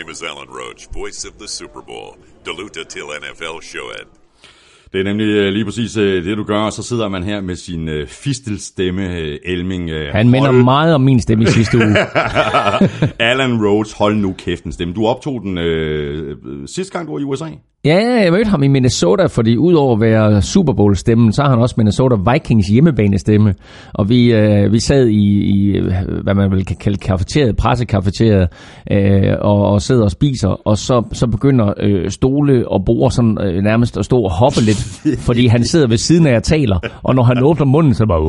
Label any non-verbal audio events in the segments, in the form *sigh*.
name is Alan Roach, voice of the Super Bowl. Deluta till NFL show it. Det er nemlig øh, lige præcis øh, det, du gør, og så sidder man her med sin øh, fistelstemme, Elming. Han minder hold- meget om min stemme i sidste uge. *laughs* Alan Rhodes, hold nu kæften stemme. Du optog den øh, sidste gang, du var i USA. Ja, jeg mødte ham i Minnesota, fordi udover at være Super Bowl-stemmen, så har han også Minnesota Vikings hjemmebanestemme. Og vi, øh, vi sad i, i, hvad man vil kalde kafeteriet, pressekafeteriet, øh, og, og sidder og spiser, og så, så begynder øh, stole og bord sådan, øh, nærmest at stå og hoppe lidt, *laughs* fordi han sidder ved siden af, jeg taler, og når han *laughs* åbner munden, så bare...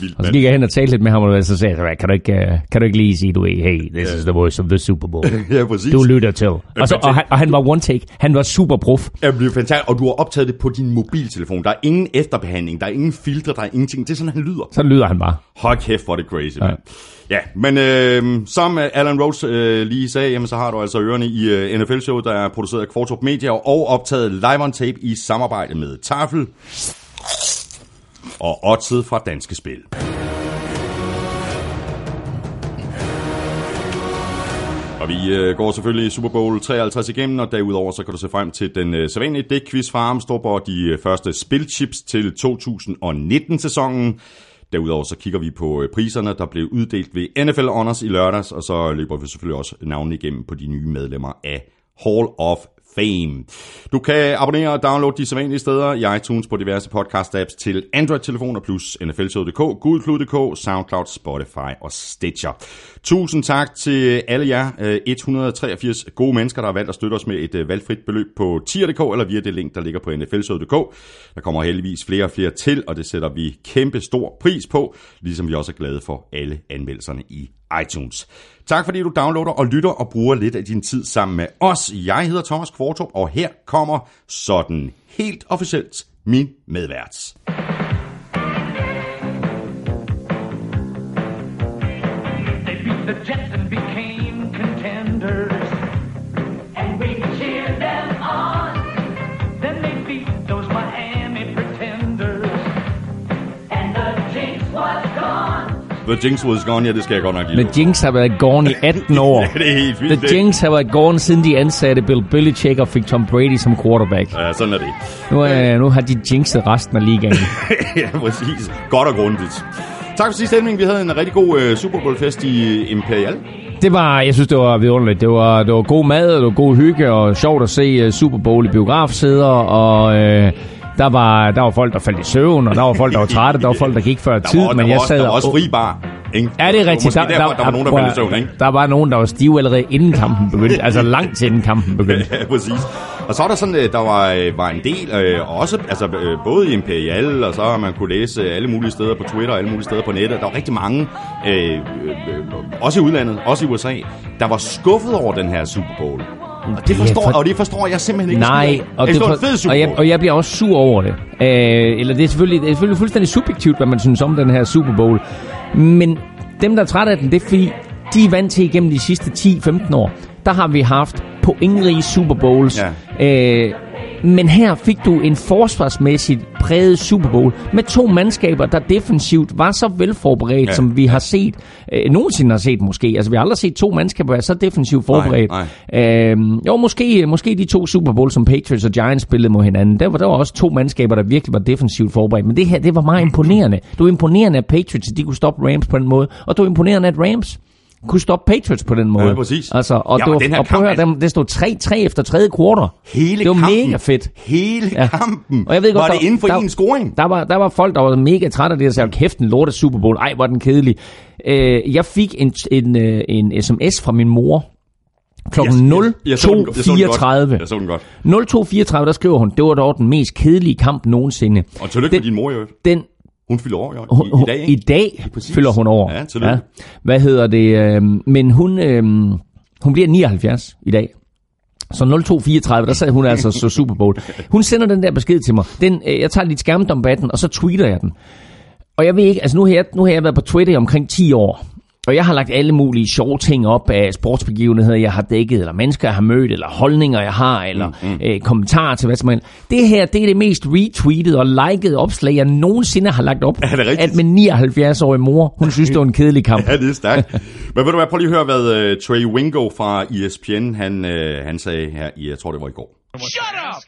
Vildt, Og så gik jeg hen og talte lidt med ham, og så sagde jeg, kan du ikke, øh, kan du ikke lige sige, du hey, this is the voice of the Super Bowl. *laughs* Ja, præcis. Du lytter til. Og, så, og, han, og han var one take. Han var super prof. Det bliver fantastisk, og du har optaget det på din mobiltelefon. Der er ingen efterbehandling, der er ingen filtre, der er ingenting. Det er sådan, han lyder. Så lyder han bare. Hold kæft, hvor er det crazy, ja. Ja, men øh, som øh, Alan Rhodes øh, lige sagde, jamen, så har du altså ørerne i øh, NFL-showet, der er produceret af Kvartrup Media og optaget live on tape i samarbejde med Tafel og Odset fra Danske Spil. Og vi øh, går selvfølgelig Super Bowl 53 igennem, og derudover så kan du se frem til den øh, sædvanlige dækquiz fra Armstrong og de øh, første spilchips til 2019-sæsonen. Derudover så kigger vi på øh, priserne, der blev uddelt ved NFL Honors i lørdags, og så løber vi selvfølgelig også navnene igennem på de nye medlemmer af Hall of Fame. Du kan abonnere og downloade de sædvanlige steder i iTunes på diverse podcast-apps til Android-telefoner plus nflshow.dk, gudklud.dk, Soundcloud, Spotify og Stitcher. Tusind tak til alle jer øh, 183 gode mennesker, der har valgt at støtte os med et øh, valgfrit beløb på tier.dk eller via det link, der ligger på nflshow.dk. Der kommer heldigvis flere og flere til, og det sætter vi kæmpe stor pris på, ligesom vi også er glade for alle anmeldelserne i iTunes. Tak fordi du downloader og lytter og bruger lidt af din tid sammen med os. Jeg hedder Thomas Kvartrup, og her kommer sådan helt officielt min medvært. The Jets and became contenders. And we cheered them on. Then they beat those Miami pretenders. And the jinx was gone. The Jinx was gone, ja, det skal jeg godt nok give Men dig. Jinx har været gone i 18 *laughs* år. Ja, det er helt vildt. The Jinx har været gone siden de ansatte Bill Belichick og fik Tom Brady som quarterback. Ja, sådan er det. Nu, øh, nu har de jinxet resten af ligaen. *laughs* ja, præcis. Godt og grundigt. Tak for sidste stemning. Vi havde en rigtig god uh, Super Bowl-fest i Imperial. Det var, jeg synes, det var vidunderligt. Det var, det var god mad, og det var god hygge, og sjovt at se uh, Super Bowl i biografsæder, og øh, der, var, der var folk, der faldt i søvn, og der var folk, der var trætte, der var folk, der gik før Der tid, var, men der jeg var, også, sad der var og- også fri bar. Ikke? Ja, det er rigtigt. Måske derfor, der, var nogen, der faldt søvn, ikke? Der var nogen, der var stive allerede inden kampen begyndte. *laughs* altså langt inden kampen begyndte. Ja, præcis. Og så var der sådan, øh, der var, øh, var en del, øh, også altså, øh, både i Imperial, og så man kunne læse alle mulige steder på Twitter, og alle mulige steder på nettet. Der var rigtig mange, øh, øh, øh, også i udlandet, også i USA, der var skuffet over den her Super Bowl. Og det forstår, for- og det forstår jeg simpelthen ikke. Nej, og det, en fed Super og, jeg, og jeg bliver også sur over det. Øh, eller det er, selvfølgelig, det er selvfølgelig fuldstændig subjektivt, hvad man synes om den her Super Bowl. Men dem, der er trætte af den, det er fordi, de er vant til igennem de sidste 10-15 år. Der har vi haft pointrige Super Bowls. Ja. Øh, men her fik du en forsvarsmæssigt præget Super Bowl med to mandskaber, der defensivt var så velforberedt, Ja, som vi har set, øh, nogensinde har set måske. Altså vi har aldrig set to mandskaber være så defensivt forberedt. nej. Øhm, jo, måske, måske de to Super Bowl, som Patriots og Giants spillede mod hinanden. Der var, der var også to mandskaber, der virkelig var defensivt forberedt. Men det her, det var meget imponerende. Det var imponerende, at Patriots de kunne stoppe Rams på den måde. Og det var imponerende, at Rams kunne stoppe Patriots på den måde. Ja, præcis. Altså, og, Ja, det og var, den her og prøv at høre, dem- det stod 3-3 efter tredje kvartal. Hele det var kampen, mega fedt. Hele Ja. kampen. Og jeg ved godt, var det der- inden for der- en scoring? Der var, der var folk, der var mega trætte af det, og sagde, kæft, en lort af Super Bowl. Ej, hvor den kedelig. Øh, jeg fik en, en, øh, en sms fra min mor klokken Jeg- jeg- jeg så den godt. Jeg så den godt. 02.34. Jeg så den godt. 02.34, der skriver hun, det var dog den mest kedelige kamp nogensinde. Og tillykke Den- med din mor, øvrigt. Den, Hun fylder år i, i, i dag, ikke? I dag Præcis. fylder hun over. Ja, tillykke. Hvad hedder det? Øh, men hun, øh, hun bliver 79 i dag. Så 0234, der sad hun altså så Super Bowl. Hun sender den der besked til mig. Den, øh, jeg tager lidt skærmdom af den, og så tweeter jeg den. Og jeg ved ikke, altså nu har jeg, nu har jeg været på Twitter i omkring 10 år. Og jeg har lagt alle mulige sjove ting op af sportsbegivenheder, jeg har dækket, eller mennesker, jeg har mødt, eller holdninger, jeg har, eller mm, mm. Øh, kommentarer til hvad som helst. Det her, det er det mest retweetede og likede opslag, jeg nogensinde har lagt op. Er det rigtigt? At min 79-årige mor, hun *laughs* synes, det var en kedelig kamp. Ja, det er stærkt. Men ved du hvad, prøv lige at høre, hvad uh, Trey Wingo fra ESPN, han, uh, han sagde her i, jeg tror det var i går. Shut up!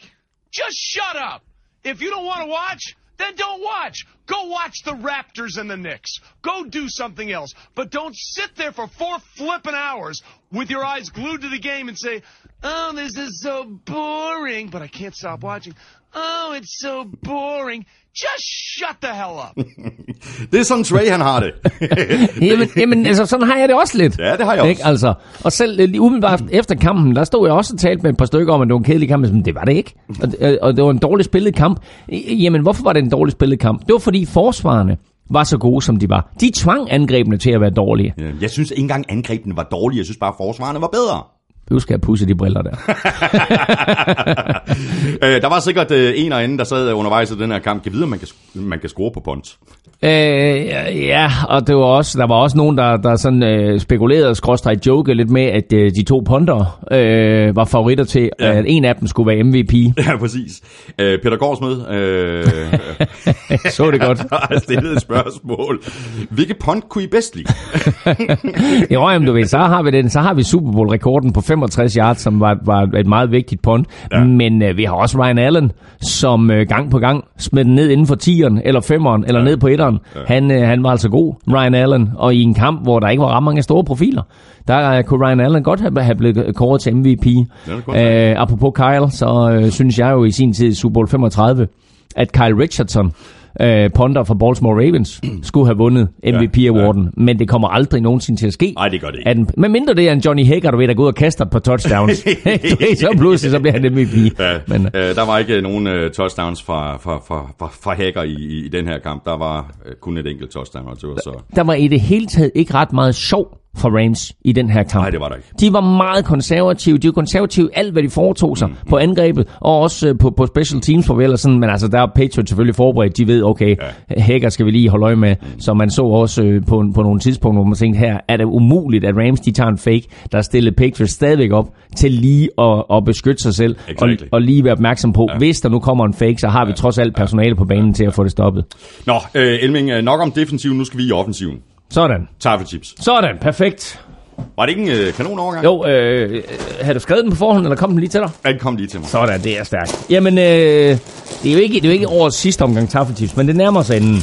Just shut up! If you don't want to watch, then don't watch. Go watch the Raptors and the Knicks. Go do something else. But don't sit there for four flipping hours with your eyes glued to the game and say, oh, this is so boring, but I can't stop watching. Oh, it's so boring. Just shut the hell up. *laughs* Det er sådan Trey, han har det. *laughs* jamen, jamen, altså, sådan har jeg det også lidt. Ja, det har jeg også. Ikke? Altså, og selv øh, lige umiddelbart efter kampen, der stod jeg også og talte med et par stykker om, at det var en kedelig kamp, men det var det ikke. Og, øh, og det var en dårligt spillet kamp. Jamen, hvorfor var det en dårligt spillet kamp? Det var fordi forsvarerne var så gode, som de var. De tvang angrebene til at være dårlige. Jeg synes ikke engang angrebene var dårlige, jeg synes bare forsvarerne var bedre. Nu skal jeg pusse de briller der. *laughs* Øh, der var sikkert øh, en og anden, der sad undervejs i den her kamp. Kan vide, om man kan, man kan score på punt. Øh, ja, og det var også, der var også nogen, der, der sådan øh, spekulerede, skråstrej joke lidt med, at øh, de to punter øh, var favoritter til, Ja. at en af dem skulle være MVP. *laughs* Ja, præcis. Øh, Peter Gårdsmed øh, *laughs* Så det godt. har stillet et spørgsmål. Hvilke punt kunne I bedst lide? Jo, jamen, du ved, så har vi den, så har vi Super Bowl rekorden på 65 yards, som var, var et meget vigtigt punt. Ja. Men øh, vi har også Ryan Allen, som øh, gang på gang smed den ned inden for 10'eren, eller 5'eren, eller ja. ned på 1'eren. Ja. Han, øh, han var altså god, Ryan Allen, og i en kamp, hvor der ikke var ret mange store profiler, der øh, kunne Ryan Allen godt have, have blevet kåret til MVP. øh, apropos Kyle, så øh, synes jeg jo i sin tid i Super Bowl 35, at Kyle Richardson, øh, ponder fra Baltimore Ravens, *clears throat* skulle have vundet MVP-awarden, ja, men det kommer aldrig nogensinde til at ske. Nej, det gør det ikke. At en, men mindre det er en Johnny Hager, du ved, der går ud og kaster par touchdowns. *laughs* *laughs* Du ved, så pludselig så bliver han MVP. Ja, Men, øh, der var ikke nogen øh, touchdowns fra, fra, fra, fra, fra Hacker i, i, i den her kamp. Der var øh, kun et enkelt touchdown. Og det var så... der var i det hele taget ikke ret meget sjov for Rams i den her kamp. Nej, det var der ikke. De var meget konservative. De var konservative alt, hvad de foretog sig mm. på angrebet, og også øh, på, på special teams for vel og sådan. Men altså, der er Patriots selvfølgelig forberedt. De ved, okay, ja. Hager skal vi lige holde øje med. Mm. Så man så også øh, på, på nogle tidspunkter, hvor man tænkte, her er det umuligt, at Rams de tager en fake, der stiller Patriots stadigvæk op til lige at, at beskytte sig selv, og, Exactly. og lige være opmærksom på, ja. hvis der nu kommer en fake, så har vi trods alt personale på banen til at få det stoppet. Nå, øh, Elming, øh, nok om defensiven. Nu skal vi i offensiven. Sådan. Taffelchips. Sådan, perfekt. Var det ikke en øh, kanon overgang? Jo, øh, havde du skrevet den på forhånd, eller kom den lige til dig? Den kom lige til mig. Sådan, det er stærkt. Jamen, øh, det, er jo ikke, det er jo ikke årets sidste omgang taffeltips, men det nærmer sig enden.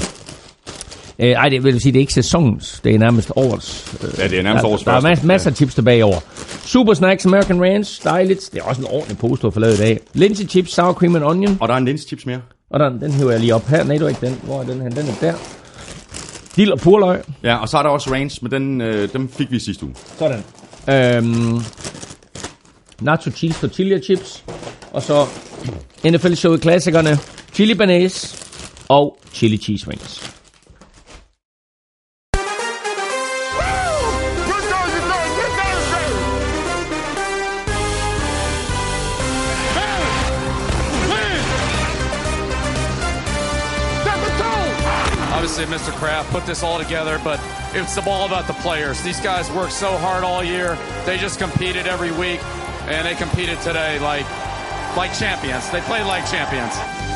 Øh, ej, det vil sige, det er ikke sæsonens, det er nærmest årets. Øh, Ja, det er nærmest der, årets der er første. masser, af tips tilbage år. Super Snacks American Ranch, dejligt. Det er også en ordentlig pose, du har forladet i dag. Lindsay Chips, Sour Cream and Onion. Og der er en linschips mere. Og den, den hiver jeg lige op her. Nej, du er ikke den. Hvor er den her? Den er der. Dild og purløg. Ja, og så er der også range, men den, øh, dem fik vi sidste uge. Sådan. Øhm, nacho cheese tortilla chips. Og så NFL showet klassikerne. Chili banase og chili cheese wings. Obviously, Mr. Kraft put this all together, but it's all about the players. These guys worked so hard all year. They just competed every week, and they competed today like like champions. They played like champions.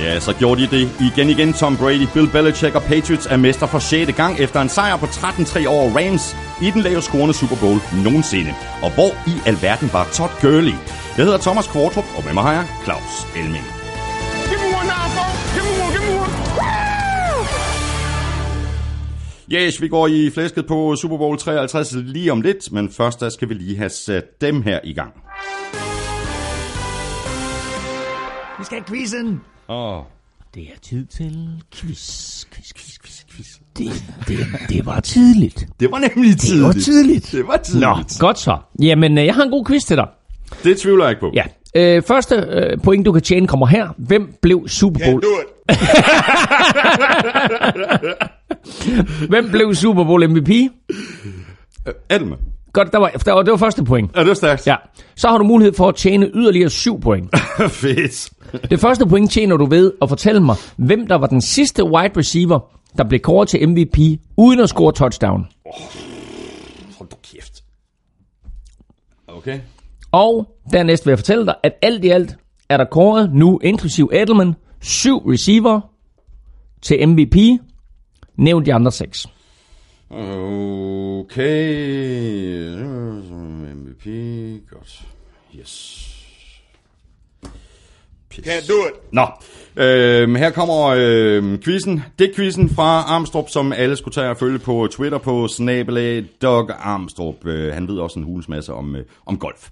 Ja, så gjorde de det igen igen. Tom Brady, Bill Belichick og Patriots er mester for 6. gang efter en sejr på 13-3 over Rams i den lavest scorende Super Bowl nogensinde. Og hvor i alverden var Todd Gurley? Jeg hedder Thomas Kvartrup, og med mig har jeg Claus Elming. Yes, vi går i flæsket på Super Bowl 53 lige om lidt, men først der skal vi lige have sat dem her i gang. Vi skal have quizzen. Oh, Det er tid til quiz. Quiz, quiz, quiz, quiz. Det, det, det var tidligt. det var nemlig tidligt. Det var tidligt. Det var tidligt. Nå, godt så. Jamen, øh, jeg har en god quiz til dig. Det tvivler jeg ikke på. Ja. Øh, første øh, point, du kan tjene, kommer her. Hvem blev Super Bowl? Do it. *laughs* Hvem blev Super Bowl MVP? Edelman. Godt, der var, der var, det var første point. Er det stærkt? Ja. Så har du mulighed for at tjene yderligere 7 point. *laughs* Fedt. Det første point tjener du ved at fortælle mig, hvem der var den sidste wide receiver, der blev kåret til MVP uden at score touchdown. Hold du kæft. Okay. Og dernæst vil jeg fortælle dig, at alt i alt er der kåret nu, inklusiv Edelman, syv receiver til MVP. Nævn de andre seks. Okay. MVP. Godt. Yes. Pis. Can't do it. Nå, øhm, her kommer øhm, quizzen. Det er quizzen fra Armstrong, som alle skulle tage og følge på Twitter på snabelag Doug Armstrong. Øh, han ved også en hulens masse om, øh, om golf.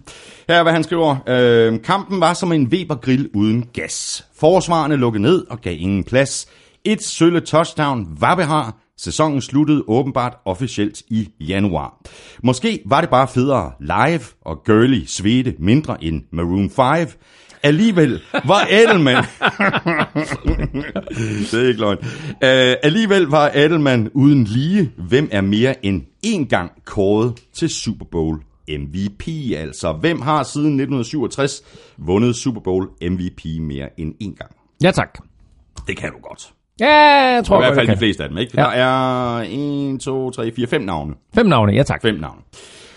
Her er, hvad han skriver. Øh, kampen var som en Weber-grill uden gas. Forsvarerne lukkede ned og gav ingen plads. Et sølle touchdown var behar. Sæsonen sluttede åbenbart officielt i januar. Måske var det bare federe live, og Gurley svedte mindre end Maroon 5. Alligevel var Edelman... *laughs* det er ikke løgn. Uh, alligevel var Edelman uden lige. Hvem er mere end én gang kåret til Super Bowl MVP? Altså, hvem har siden 1967 vundet Super Bowl MVP mere end én gang? Ja, tak. Det kan du godt. Ja, jeg tror I hvert fald de fleste af dem, ikke? Ja. Der er 1, 2, 3, 4, 5 navne. Fem navne, ja tak. Fem navne.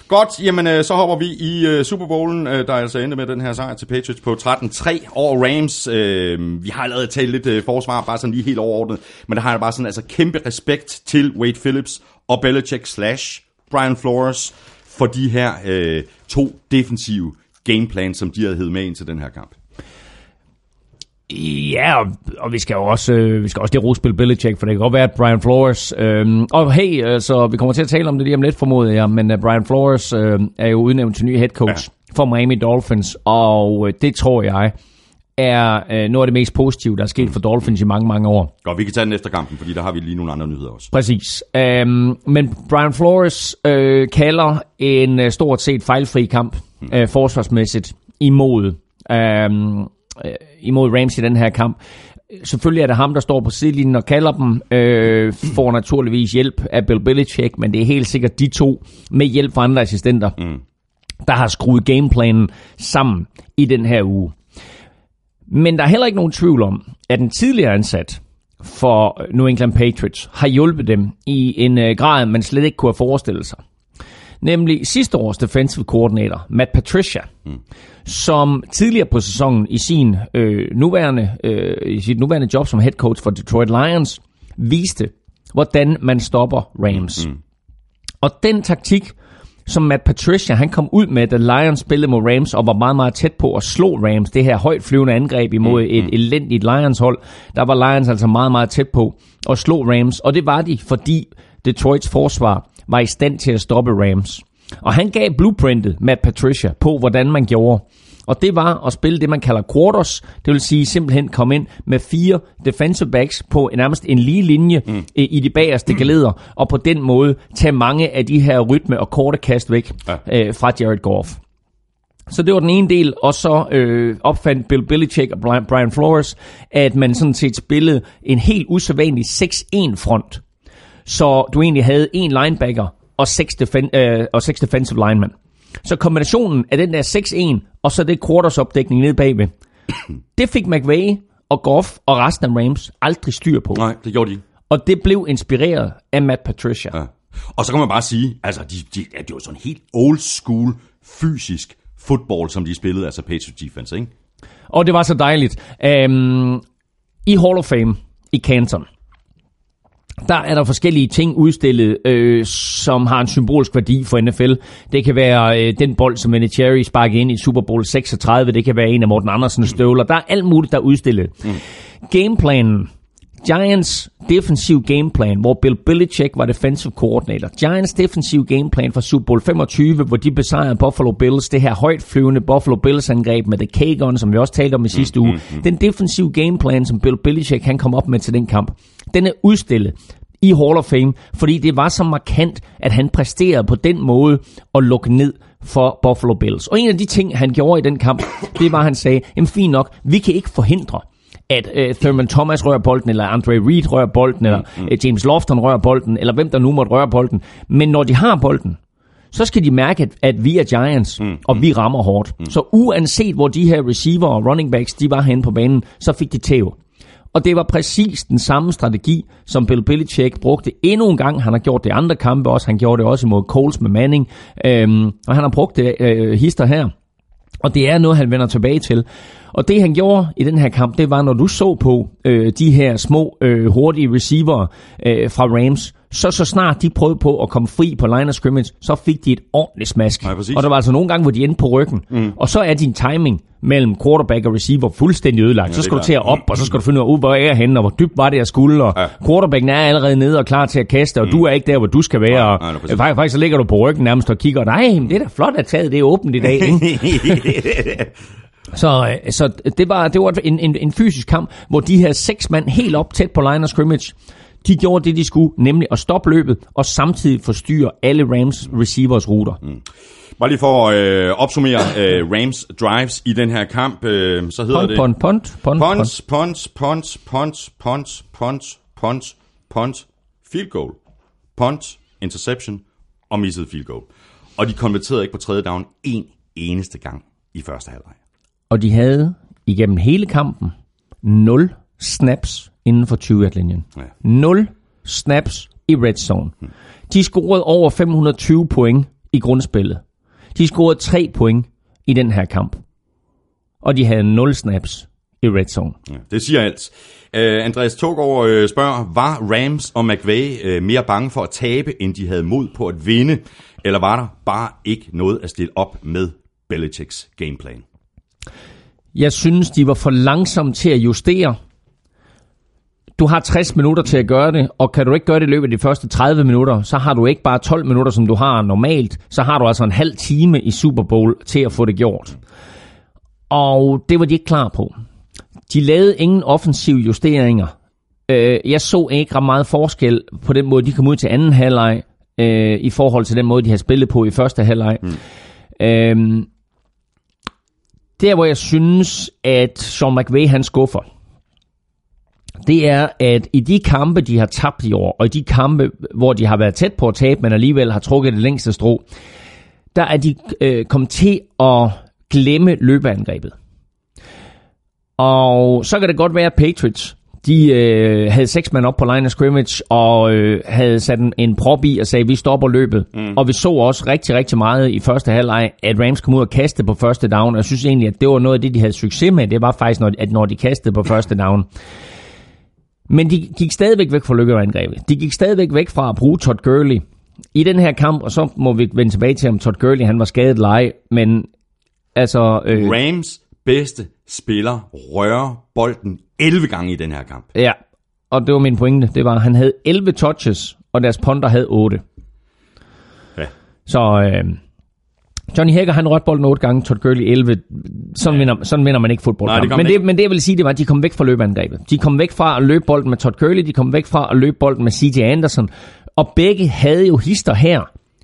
Godt, jamen øh, så hopper vi i øh, Super Bowlen, øh, der altså endte med den her sejr til Patriots på 13-3 over Rams. Øh, vi har allerede talt lidt øh, forsvar, bare sådan lige helt overordnet, men der har jeg bare sådan altså kæmpe respekt til Wade Phillips og Belichick slash Brian Flores for de her øh, to defensive gameplans, som de havde hed med ind til den her kamp. Ja, og, og vi skal jo også, øh, vi skal også det rosspil Belichick, for det kan godt være, at Brian Flores... Øh, og hey, altså, vi kommer til at tale om det lige om lidt, formoder jeg, men uh, Brian Flores øh, er jo udnævnt til ny head coach ja. for Miami Dolphins, og øh, det tror jeg er øh, noget af det mest positive, der er sket for Dolphins i mange, mange år. Godt, vi kan tage den efter kampen, fordi der har vi lige nogle andre nyheder også. Præcis. Um, men Brian Flores øh, kalder en øh, stort set fejlfri kamp øh, forsvarsmæssigt imod, øh, øh, imod Rams i den her kamp. Selvfølgelig er det ham, der står på sidelinjen og kalder dem, øh, får naturligvis hjælp af Bill Belichick, men det er helt sikkert de to med hjælp fra andre assistenter, mm. der har skruet gameplanen sammen i den her uge. Men der er heller ikke nogen tvivl om, at den tidligere ansat for New England Patriots har hjulpet dem i en øh, grad, man slet ikke kunne have forestillet sig. Nemlig sidste års defensive coordinator, Matt Patricia, mm. som tidligere på sæsonen i sin øh, nuværende øh, i sit nuværende job som head coach for Detroit Lions viste, hvordan man stopper Rams. Mm. Og den taktik, som Matt Patricia han kom ud med, da Lions spillede mod Rams og var meget, meget tæt på at slå Rams, det her højt flyvende angreb imod et elendigt Lions hold, der var Lions altså meget, meget tæt på at slå Rams, og det var de, fordi Detroits forsvar var i stand til at stoppe Rams. Og han gav blueprintet, Matt Patricia, på hvordan man gjorde. Og det var at spille det, man kalder quarters. Det vil sige simpelthen komme ind med fire defensive backs på nærmest en lige linje mm. i de bagerste geleder, og på den måde tage mange af de her rytme og korte kast væk Ja. øh, fra Jared Goff. Så det var den ene del, og så øh, opfandt Bill Belichick og Brian, Flores, at man sådan set spillede en helt usædvanlig 6-1-front. Så du egentlig havde en linebacker og seks, defen- øh, og seks defensive linemen. Så kombinationen af den der 6-1, og så det quarters opdækning nede bagved, *clears throat* det fik McVay og Goff og resten af Rams aldrig styr på. Nej, det gjorde de ikke. Og det blev inspireret af Matt Patricia. Ja. Og så kan man bare sige, altså, de, de, ja, det var sådan helt old school, fysisk fodbold, som de spillede, altså Patriots defense, ikke? Og det var så dejligt. Um, I Hall of Fame i Canton, der er der forskellige ting udstillet, øh, som har en symbolsk værdi for NFL. Det kan være øh, den bold, som Vinatieri sparker ind i Super Bowl 36. Det kan være en af Morten Andersens støvler. Der er alt muligt, der er udstillet. Mm. Gameplanen. Giants defensiv gameplan, hvor Bill Belichick var defensive coordinator. Giants defensiv gameplan for Super Bowl 25, hvor de besejrede Buffalo Bills. Det her højt flyvende Buffalo Bills angreb med The K-Gun, som vi også talte om i sidste uge. Den defensiv gameplan, som Bill Belichick han kom op med til den kamp, den er udstillet i Hall of Fame, fordi det var så markant, at han præsterede på den måde at lukke ned for Buffalo Bills. Og en af de ting, han gjorde i den kamp, det var, at han sagde, jamen fint nok, vi kan ikke forhindre, at øh, Thurman Thomas rører bolden, eller Andre Reed rører bolden, eller øh, James Lofton rører bolden, eller hvem der nu måtte røre bolden. Men når de har bolden, så skal de mærke, at, at vi er Giants, mm. og vi rammer hårdt. Mm. Så uanset hvor de her receiver og running backs, de var henne på banen, så fik de tæv. Og det var præcis den samme strategi, som Bill Belichick brugte endnu en gang. Han har gjort det i andre kampe også. Han gjorde det også imod Coles med Manning. Øhm, og han har brugt det øh, hister her. Og det er noget, han vender tilbage til. Og det han gjorde i den her kamp, det var, når du så på øh, de her små, øh, hurtige receiver øh, fra Rams, så så snart de prøvede på at komme fri på line of scrimmage, så fik de et ordentligt smask. Nej, præcis. og der var altså nogle gange, hvor de endte på ryggen. Mm. Og så er din timing mellem quarterback og receiver fuldstændig ødelagt. Ja, så skal du til at op, og så skal du finde ud af, hvor er jeg henne, og hvor dybt var det, jeg skulle, og Ja. quarterbacken er allerede nede og klar til at kaste, og mm. du er ikke der, hvor du skal være. Og nej, nej, faktisk, faktisk så ligger du på ryggen nærmest og kigger, nej, men det er da flot at taget, det er åbent i dag. Ikke? *laughs* Så, øh, så det var, det var en, en, en fysisk kamp, hvor de her seks mand helt op tæt på line of scrimmage, de gjorde det, de skulle, nemlig at stoppe løbet og samtidig forstyrre alle Rams receivers ruter. Mm. Bare lige for at øh, opsummere øh, Rams drives i den her kamp, øh, så hedder Punt, det... punt, punt, punt, punt. Punch, punch, punch, punch, punch, punch, punch, field goal, punch, interception og misset field goal. Og de konverterede ikke på tredje down en eneste gang i første halvleg. Og de havde igennem hele kampen 0 snaps inden for 20-linjen. Ja. 0 snaps i red zone. De scorede over 520 point i grundspillet. De scorede 3 point i den her kamp. Og de havde 0 snaps i red zone. Ja, det siger alt. Uh, Andreas Togård uh, spørger, var Rams og McVay uh, mere bange for at tabe, end de havde mod på at vinde? Eller var der bare ikke noget at stille op med Belichicks gameplan? Jeg synes, de var for langsomme til at justere. Du har 60 minutter til at gøre det, og kan du ikke gøre det i løbet af de første 30 minutter, så har du ikke bare 12 minutter, som du har normalt, så har du altså en halv time i Super Bowl til at få det gjort. Og det var de ikke klar på. De lavede ingen offensive justeringer. Øh, jeg så ikke ret meget forskel på den måde, de kom ud til anden halvleg, øh, i forhold til den måde, de har spillet på i første halvleg. Mm. Øh, der, hvor jeg synes, at Sean McVay han skuffer, det er, at i de kampe, de har tabt i år, og i de kampe, hvor de har været tæt på at tabe, men alligevel har trukket det længste strå, der er de øh, kommet til at glemme løbeangrebet. Og så kan det godt være, at Patriots, de øh, havde seks mand op på line of scrimmage, og øh, havde sat en, en prop i og sagde, vi stopper løbet. Mm. Og vi så også rigtig, rigtig meget i første halvleg, at Rams kom ud og kastede på første down. Og jeg synes egentlig, at det var noget af det, de havde succes med. Det var faktisk, når, at når de kastede på første down. Men de gik stadigvæk væk fra lykkeangrebet. De gik stadigvæk væk fra at bruge Todd Gurley i den her kamp, og så må vi vende tilbage til, om Todd Gurley han var skadet leje, men altså... Øh, Rams bedste spiller rører bolden 11 gange i den her kamp. Ja, og det var min pointe. Det var, at han havde 11 touches, og deres punter havde 8. Ja. Så øh, Johnny Hager, han rørte bolden 8 gange, Todd Gurley 11. Sådan, vinder, sådan vinder man ikke fodbold. Nej, det men, det, ikke. men det, jeg vil sige, det var, at de kom væk fra løbeangrebet. De kom væk fra at løbe bolden med Todd Gurley, de kom væk fra at løbe bolden med CJ Anderson. Og begge havde jo hister her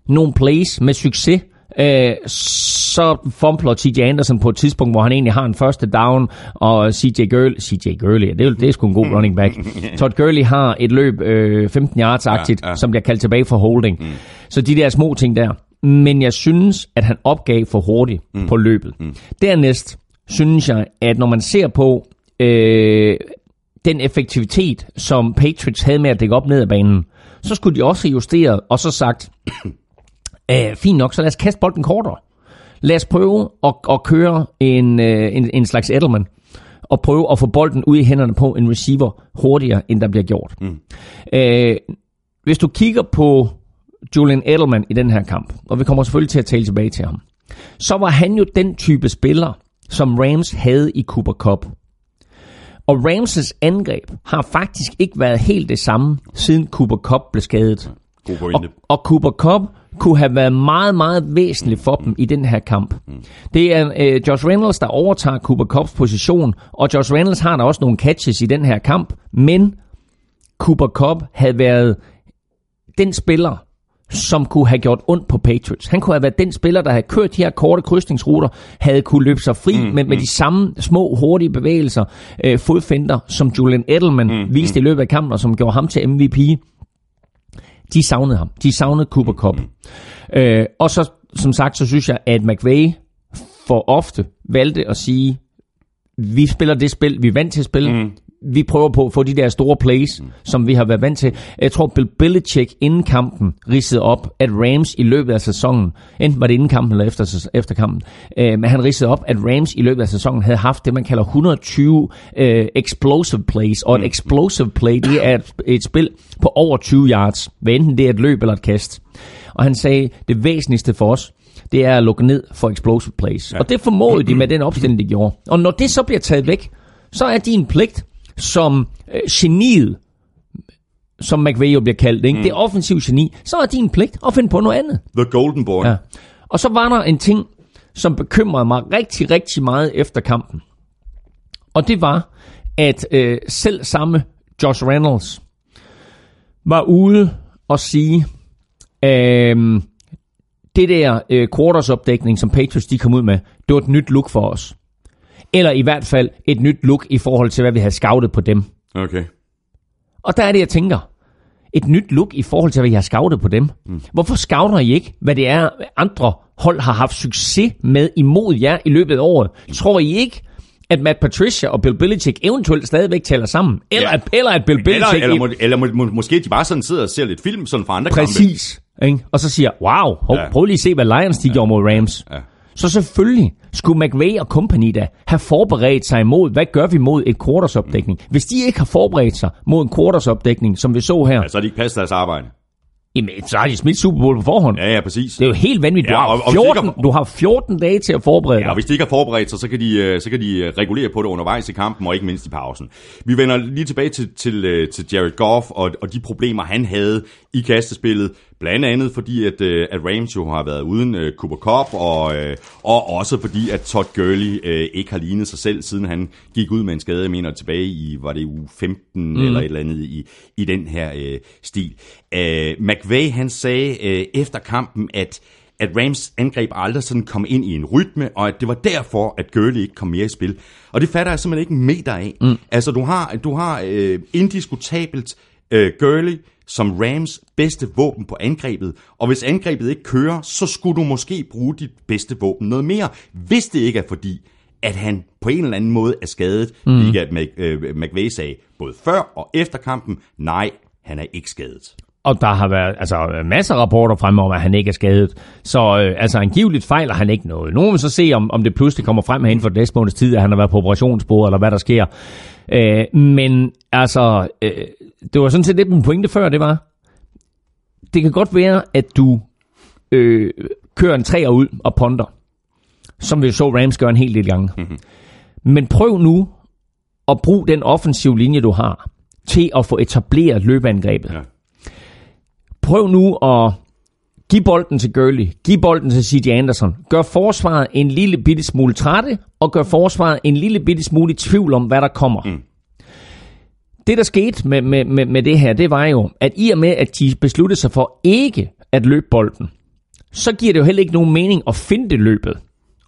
nogle plays med succes. Øh, så fumbler TJ Anderson på et tidspunkt, hvor han egentlig har en første down, og CJ Gurley, CJ Gurley, det er, det er sgu en god running back. *laughs* Todd Gurley har et løb øh, 15 yards-agtigt, Ja, ja, ja. ja. som bliver kaldt tilbage for holding. Mm. Så de der små ting der. Men jeg synes, at han opgav for hurtigt mm. på løbet. Mm. Dernæst synes jeg, at når man ser på øh, den effektivitet, som Patriots havde med at dække op ned ad banen, så skulle de også have justeret og så sagt, *clears throat* øh, fint nok, så lad os kaste bolden kortere. Lad os prøve at, at køre en, øh, en, en slags Edelman, og prøve at få bolden ud i hænderne på en receiver hurtigere, end der bliver gjort. Mm. Øh, hvis du kigger på Julian Edelman i den her kamp, og vi kommer selvfølgelig til at tale tilbage til ham, så var han jo den type spiller, som Rams havde i Cooper Cup. Og Ramses angreb har faktisk ikke været helt det samme, siden Cooper Cup blev skadet. God Og, og Cooper Cup kunne have været meget, meget væsentlig for dem i den her kamp. Det er øh, Josh Reynolds, der overtager Cooper Cups position, og Josh Reynolds har da også nogle catches i den her kamp, men Cooper Cup havde været den spiller, som kunne have gjort ondt på Patriots. Han kunne have været den spiller, der havde kørt de her korte krydsningsruter, havde kunne løbe sig fri mm, med, med de samme små, hurtige bevægelser, øh, fodfinder, som Julian Edelman mm, viste mm. i løbet af kampen, og som gjorde ham til MVP. De savnede ham. De savnede Cooper Cup. Mm. Øh, og så, som sagt, så synes jeg, at McVay for ofte valgte at sige, vi spiller det spil, vi er vant til at spille. Mm vi prøver på at få de der store plays, mm. som vi har været vant til. Jeg tror, Bill Belichick inden kampen ridsede op, at Rams i løbet af sæsonen, enten var det inden kampen eller efter, efter kampen, øh, men han ridsede op, at Rams i løbet af sæsonen havde haft det, man kalder 120 øh, explosive plays. Og et mm. explosive play, det er et, et spil på over 20 yards, hvad enten det er et løb eller et kast. Og han sagde, det væsentligste for os, det er at lukke ned for explosive plays. Ja. Og det formåede de med den opstilling, de gjorde. Og når det så bliver taget væk, så er din pligt som øh, geniet, som McVay jo bliver kaldt, ikke? Mm. det offensiv geni, så er din pligt at finde på noget andet. The Golden Boy. Ja. Og så var der en ting, som bekymrede mig rigtig, rigtig meget efter kampen. Og det var, at øh, selv samme Josh Reynolds var ude og sige, øh, det der øh, quartersopdækning, som Patriots de kom ud med, det var et nyt look for os. Eller i hvert fald et nyt look i forhold til, hvad vi havde scoutet på dem. Okay. Og der er det, jeg tænker. Et nyt look i forhold til, hvad jeg har scoutet på dem. Mm. Hvorfor scouter I ikke, hvad det er, andre hold har haft succes med imod jer i løbet af året? Tror I ikke, at Matt Patricia og Bill Belichick eventuelt stadigvæk taler sammen? Eller, ja. at, eller at Bill Belichick... Eller, eller, må, eller må, må, måske de bare sådan sidder og ser lidt film sådan fra andre Præcis. Kampe. Ikke? Og så siger, wow, hov, ja. prøv lige at se, hvad Lions de ja. gjorde mod Rams. Ja. Så selvfølgelig skulle McVay og company da have forberedt sig imod, hvad gør vi mod et quartersopdækning? Hvis de ikke har forberedt sig mod en quartersopdækning, som vi så her... Ja, så har de ikke passet deres arbejde. Jamen, så har de smidt Super Bowl på forhånd. Ja, ja, præcis. Det er jo helt vanvittigt. Ja, og, du, har 14, har... du har 14 dage til at forberede dig. Ja, og hvis de ikke har forberedt sig, så kan, de, øh, så kan de øh, regulere på det undervejs i kampen, og ikke mindst i pausen. Vi vender lige tilbage til, til, øh, til Jared Goff og, og de problemer, han havde i kastespillet. Blandt andet fordi, at, at Rams jo har været uden uh, Cooper Cup, og, uh, og også fordi, at Todd Gurley uh, ikke har lignet sig selv, siden han gik ud med en skade, jeg mener, tilbage i, var det u 15 mm. eller et eller andet i, i den her uh, stil. Uh, McVay, han sagde uh, efter kampen, at at Rams angreb aldrig sådan kom ind i en rytme, og at det var derfor, at Gurley ikke kom mere i spil. Og det fatter jeg simpelthen ikke en meter af. Mm. Altså, du har, du har uh, indiskutabelt uh, Gurley, som Rams bedste våben på angrebet. Og hvis angrebet ikke kører, så skulle du måske bruge dit bedste våben noget mere, hvis det ikke er fordi, at han på en eller anden måde er skadet. Mm. Ikke at McVay sagde både før og efter kampen, nej, han er ikke skadet. Og der har været altså, masser af rapporter frem om, at han ikke er skadet. Så øh, altså angiveligt fejler han ikke noget. Nu må vi så se, om, om det pludselig kommer frem her inden for næste måneds tid, at han har været på operationsbordet, eller hvad der sker. Øh, men altså, øh, det var sådan set lidt min pointe før, det var, det kan godt være, at du øh, kører en træer ud og ponder, som vi så Rams gøre en hel del gange. Mm-hmm. Men prøv nu at bruge den offensive linje, du har, til at få etableret løbeangrebet. Ja. Prøv nu at give bolden til Gurley, give bolden til C.J. Anderson, gør forsvaret en lille bitte smule trætte, og gør forsvaret en lille bitte smule i tvivl om, hvad der kommer. Mm det, der skete med, med, med, med det her, det var jo, at i og med, at de besluttede sig for ikke at løbe bolden, så giver det jo heller ikke nogen mening at finde det løbet.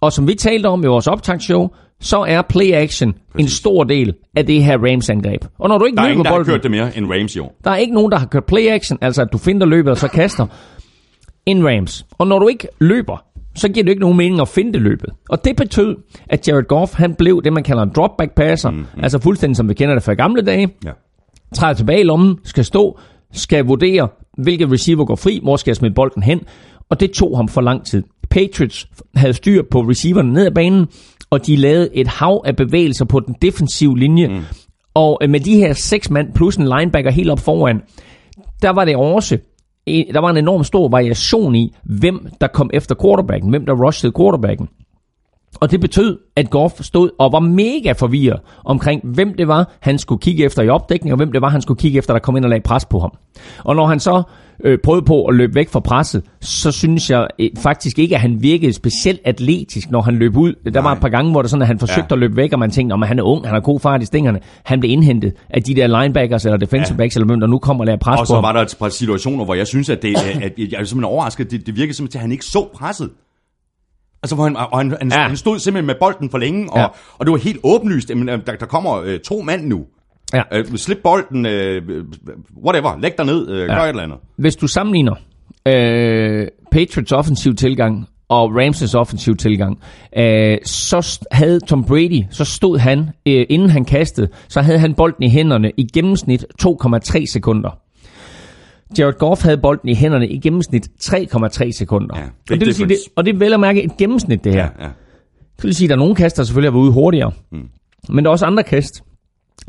Og som vi talte om i vores optagsshow, så er play action Præcis. en stor del af det her Rams-angreb. Og når du ikke der er løber ingen, der bolden, har kørt det mere end Rams jo. Der er ikke nogen, der har kørt play action, altså at du finder løbet og så kaster, en Rams. Og når du ikke løber, så giver det ikke nogen mening at finde det løbet. Og det betød, at Jared Goff, han blev det, man kalder en dropback passer, mm, mm. altså fuldstændig som vi kender det fra gamle dage. Ja. Træder tilbage i lommen, skal stå, skal vurdere, hvilke receiver går fri, hvor skal jeg smide bolden hen, og det tog ham for lang tid. Patriots havde styr på receiverne ned ad banen, og de lavede et hav af bevægelser på den defensive linje. Mm. Og øh, med de her seks mand plus en linebacker helt op foran, der var det også der var en enorm stor variation i, hvem der kom efter quarterbacken, hvem der rushede quarterbacken. Og det betød, at Goff stod og var mega forvirret omkring, hvem det var, han skulle kigge efter i opdækning, og hvem det var, han skulle kigge efter, der kom ind og lagde pres på ham. Og når han så øh, prøvede på at løbe væk fra presset, så synes jeg øh, faktisk ikke, at han virkede specielt atletisk, når han løb ud. Der Nej. var et par gange, hvor det sådan, at han forsøgte ja. at løbe væk, og man tænkte, at han er ung, han har god fart i stingerne. Han blev indhentet af de der linebackers eller defensive ja. backs, eller hvem der nu kommer og lader pres og på Og så var der et par situationer, hvor jeg synes, at, det, at jeg er simpelthen overrasket. Det, det virkede simpelthen til, at han ikke så presset. Altså, hvor han, og han, han, ja. han stod simpelthen med bolden for længe, og, ja. og det var helt åbenlyst, at der, der kommer øh, to mand nu. Ja. Øh, slip bolden, øh, whatever, læg dig ned, øh, ja. gør et eller andet. Hvis du sammenligner øh, Patriots offensiv tilgang og Ramses offensiv tilgang, øh, så havde Tom Brady, så stod han, øh, inden han kastede, så havde han bolden i hænderne i gennemsnit 2,3 sekunder. Jared Goff havde bolden i hænderne i gennemsnit 3,3 sekunder. Ja, og, det vil sige, det, difference. og det er vel at mærke et gennemsnit, det her. Ja, ja. Det vil sige, at der er nogle kast, der selvfølgelig har været ude hurtigere. Mm. Men der er også andre kast,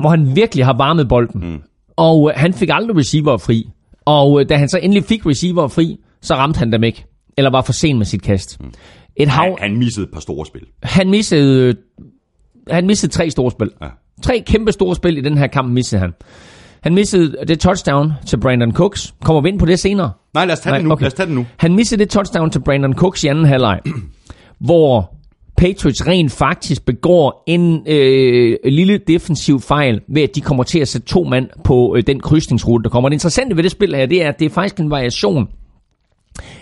hvor han virkelig har varmet bolden. Mm. Og øh, han fik aldrig receiver fri. Og øh, da han så endelig fik receiver fri, så ramte han dem ikke. Eller var for sen med sit kast. Mm. Et hav, Han, han missede et par store spil. han missede, øh, han missede tre store spil. Ja. Tre kæmpe store spil i den her kamp missede han. Han missede det touchdown til Brandon Cooks. Kommer vi ind på det senere? Nej, lad os tage det nu. Lad os tage det nu. Han missede det touchdown til Brandon Cooks i anden halvleg, *clears throat* hvor Patriots rent faktisk begår en øh, lille defensiv fejl ved, at de kommer til at sætte to mand på øh, den krydsningsrute, der kommer. Det interessante ved det spil her, det er, at det er faktisk en variation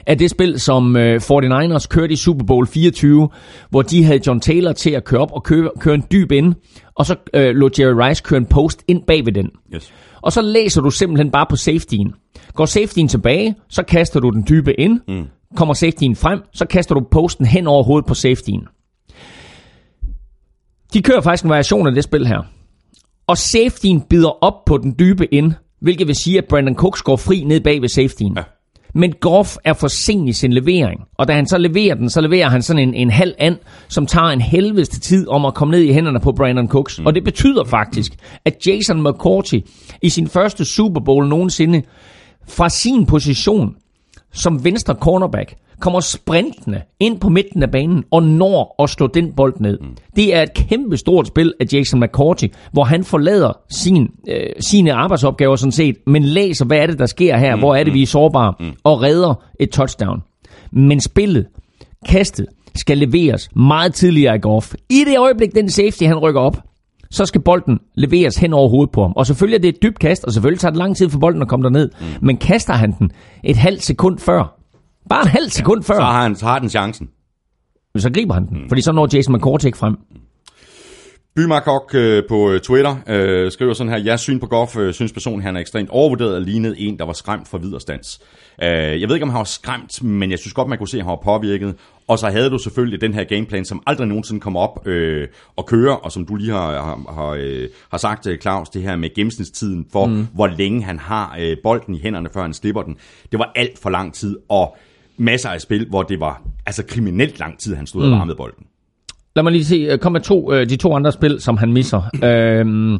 af det spil, som øh, 49ers kørte i Super Bowl 24, hvor de havde John Taylor til at køre op og køre, køre en dyb ind, og så øh, lå Jerry Rice køre en post ind bag ved den. Yes. Og så læser du simpelthen bare på safetyen. Går safetyen tilbage, så kaster du den dybe ind. Mm. Kommer safetyen frem, så kaster du posten hen over hovedet på safetyen. De kører faktisk en variation af det spil her. Og safetyen bider op på den dybe ind, hvilket vil sige, at Brandon Cooks går fri ned bag ved safetyen. Ja. Men Goff er for sen i sin levering. Og da han så leverer den, så leverer han sådan en, en halv and, som tager en helvedeste tid om at komme ned i hænderne på Brandon Cooks. Mm. Og det betyder faktisk, at Jason McCourty i sin første Super Bowl nogensinde fra sin position som venstre cornerback kommer sprintende ind på midten af banen og når at slå den bold ned. Mm. Det er et kæmpe stort spil af Jason McCourty, hvor han forlader sin, øh, sine arbejdsopgaver sådan set, men læser, hvad er det, der sker her, mm. hvor er det, vi er sårbare, mm. og redder et touchdown. Men spillet, kastet, skal leveres meget tidligere i golf. I det øjeblik, den safety, han rykker op, så skal bolden leveres hen over hovedet på ham. Og selvfølgelig er det et dybt kast, og selvfølgelig tager det lang tid for bolden at komme derned. Mm. Men kaster han den et halvt sekund før, bare et halvt sekund før, Så har, han, så har den chancen. så griber han den. Fordi så når Jason McCourty ikke frem. Bymarkok øh, på øh, Twitter øh, skriver sådan her, jeg syn på Goff, øh, synes personen, han er ekstremt overvurderet og lignede en, der var skræmt for viderestands. Øh, jeg ved ikke, om han var skræmt, men jeg synes godt, man kunne se, at han var påvirket. Og så havde du selvfølgelig den her gameplan, som aldrig nogensinde kom op øh, og køre, og som du lige har, har, har, øh, har sagt, øh, Claus, det her med gennemsnitstiden for, mm. hvor længe han har øh, bolden i hænderne, før han slipper den. Det var alt for lang tid, og masser af spil, hvor det var altså kriminelt lang tid, han stod mm. og varmede bolden. Lad mig lige se, øh, kom med to, øh, de to andre spil, som han misser. *laughs* øhm,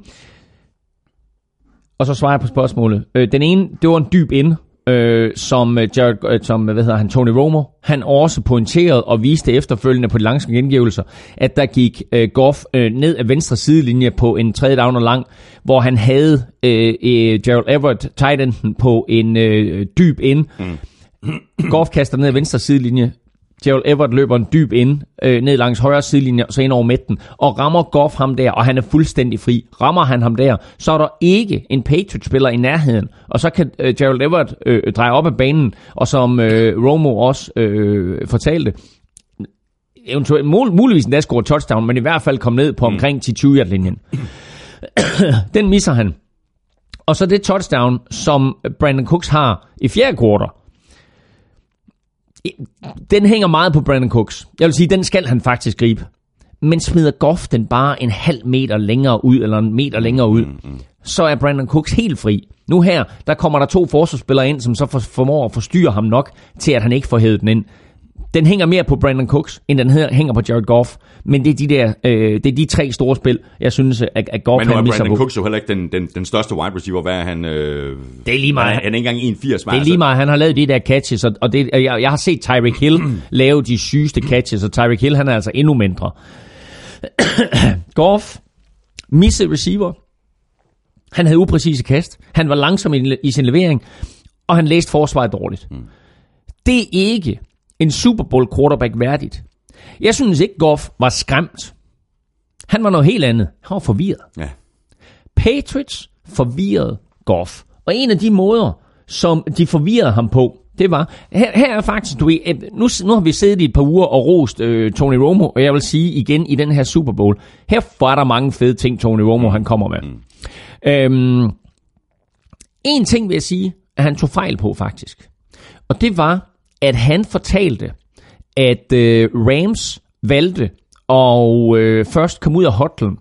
og så svarer jeg på spørgsmålet. Øh, den ene, det var en dyb ind, øh, som, Jared, øh, som hvad hedder han, Tony Romo, han også pointerede og viste efterfølgende på de lange gengivelser, at der gik øh, Goff øh, ned af venstre sidelinje på en tredje down og lang, hvor han havde øh, øh, Gerald Everett, tight enden, på en øh, dyb ind. Mm. Goff kaster ned ad venstre sidelinje. Gerald Everett løber en dyb ind, øh, ned langs højre sidelinje, og så ind over midten, og rammer Goff ham der, og han er fuldstændig fri. Rammer han ham der, så er der ikke en Patriot-spiller i nærheden, og så kan øh, Gerald Everett øh, dreje op af banen, og som øh, Romo også øh, fortalte, eventuelt mul- muligvis endda score touchdown, men i hvert fald komme ned på omkring 10-20 yard linjen Den misser han. Og så det touchdown, som Brandon Cooks har i fjerde kvartal, den hænger meget på Brandon Cooks. Jeg vil sige, den skal han faktisk gribe. Men smider Goff den bare en halv meter længere ud, eller en meter længere ud, så er Brandon Cooks helt fri. Nu her, der kommer der to forsvarsspillere ind, som så for, formår at forstyrre ham nok, til at han ikke får hævet den ind. Den hænger mere på Brandon Cooks, end den hænger på Jared Goff. Men det er de der, øh, det er de tre store spil, jeg synes, at, at Goff Men nu er Brandon på. Cooks jo heller ikke den, den, den største wide receiver. Hvad er han? Øh, Det er lige meget. Han han er ikke engang 81. Det er lige meget, han har lavet de der catches, og, og det, jeg, jeg har set Tyreek Hill *clears throat* lave de sygeste catches, og Tyreek Hill han er altså endnu mindre. *clears throat* Goff, misset receiver. Han havde upræcise kast. Han var langsom i, i sin levering, og han læste forsvaret dårligt. Mm. Det er ikke en Super Bowl quarterback værdigt. Jeg synes ikke, Goff var skræmt. Han var noget helt andet. Han var forvirret. Ja. Patriots forvirrede Goff. Og en af de måder, som de forvirrede ham på, det var, her, her er faktisk, du øh, nu, nu har vi siddet i et par uger og rost øh, Tony Romo, og jeg vil sige igen i den her Super Bowl, her var der mange fede ting, Tony Romo han kommer med. Mm. Øhm, en ting vil jeg sige, at han tog fejl på faktisk. Og det var, at han fortalte, at øh, Rams valgte at øh, først komme ud af hotlen,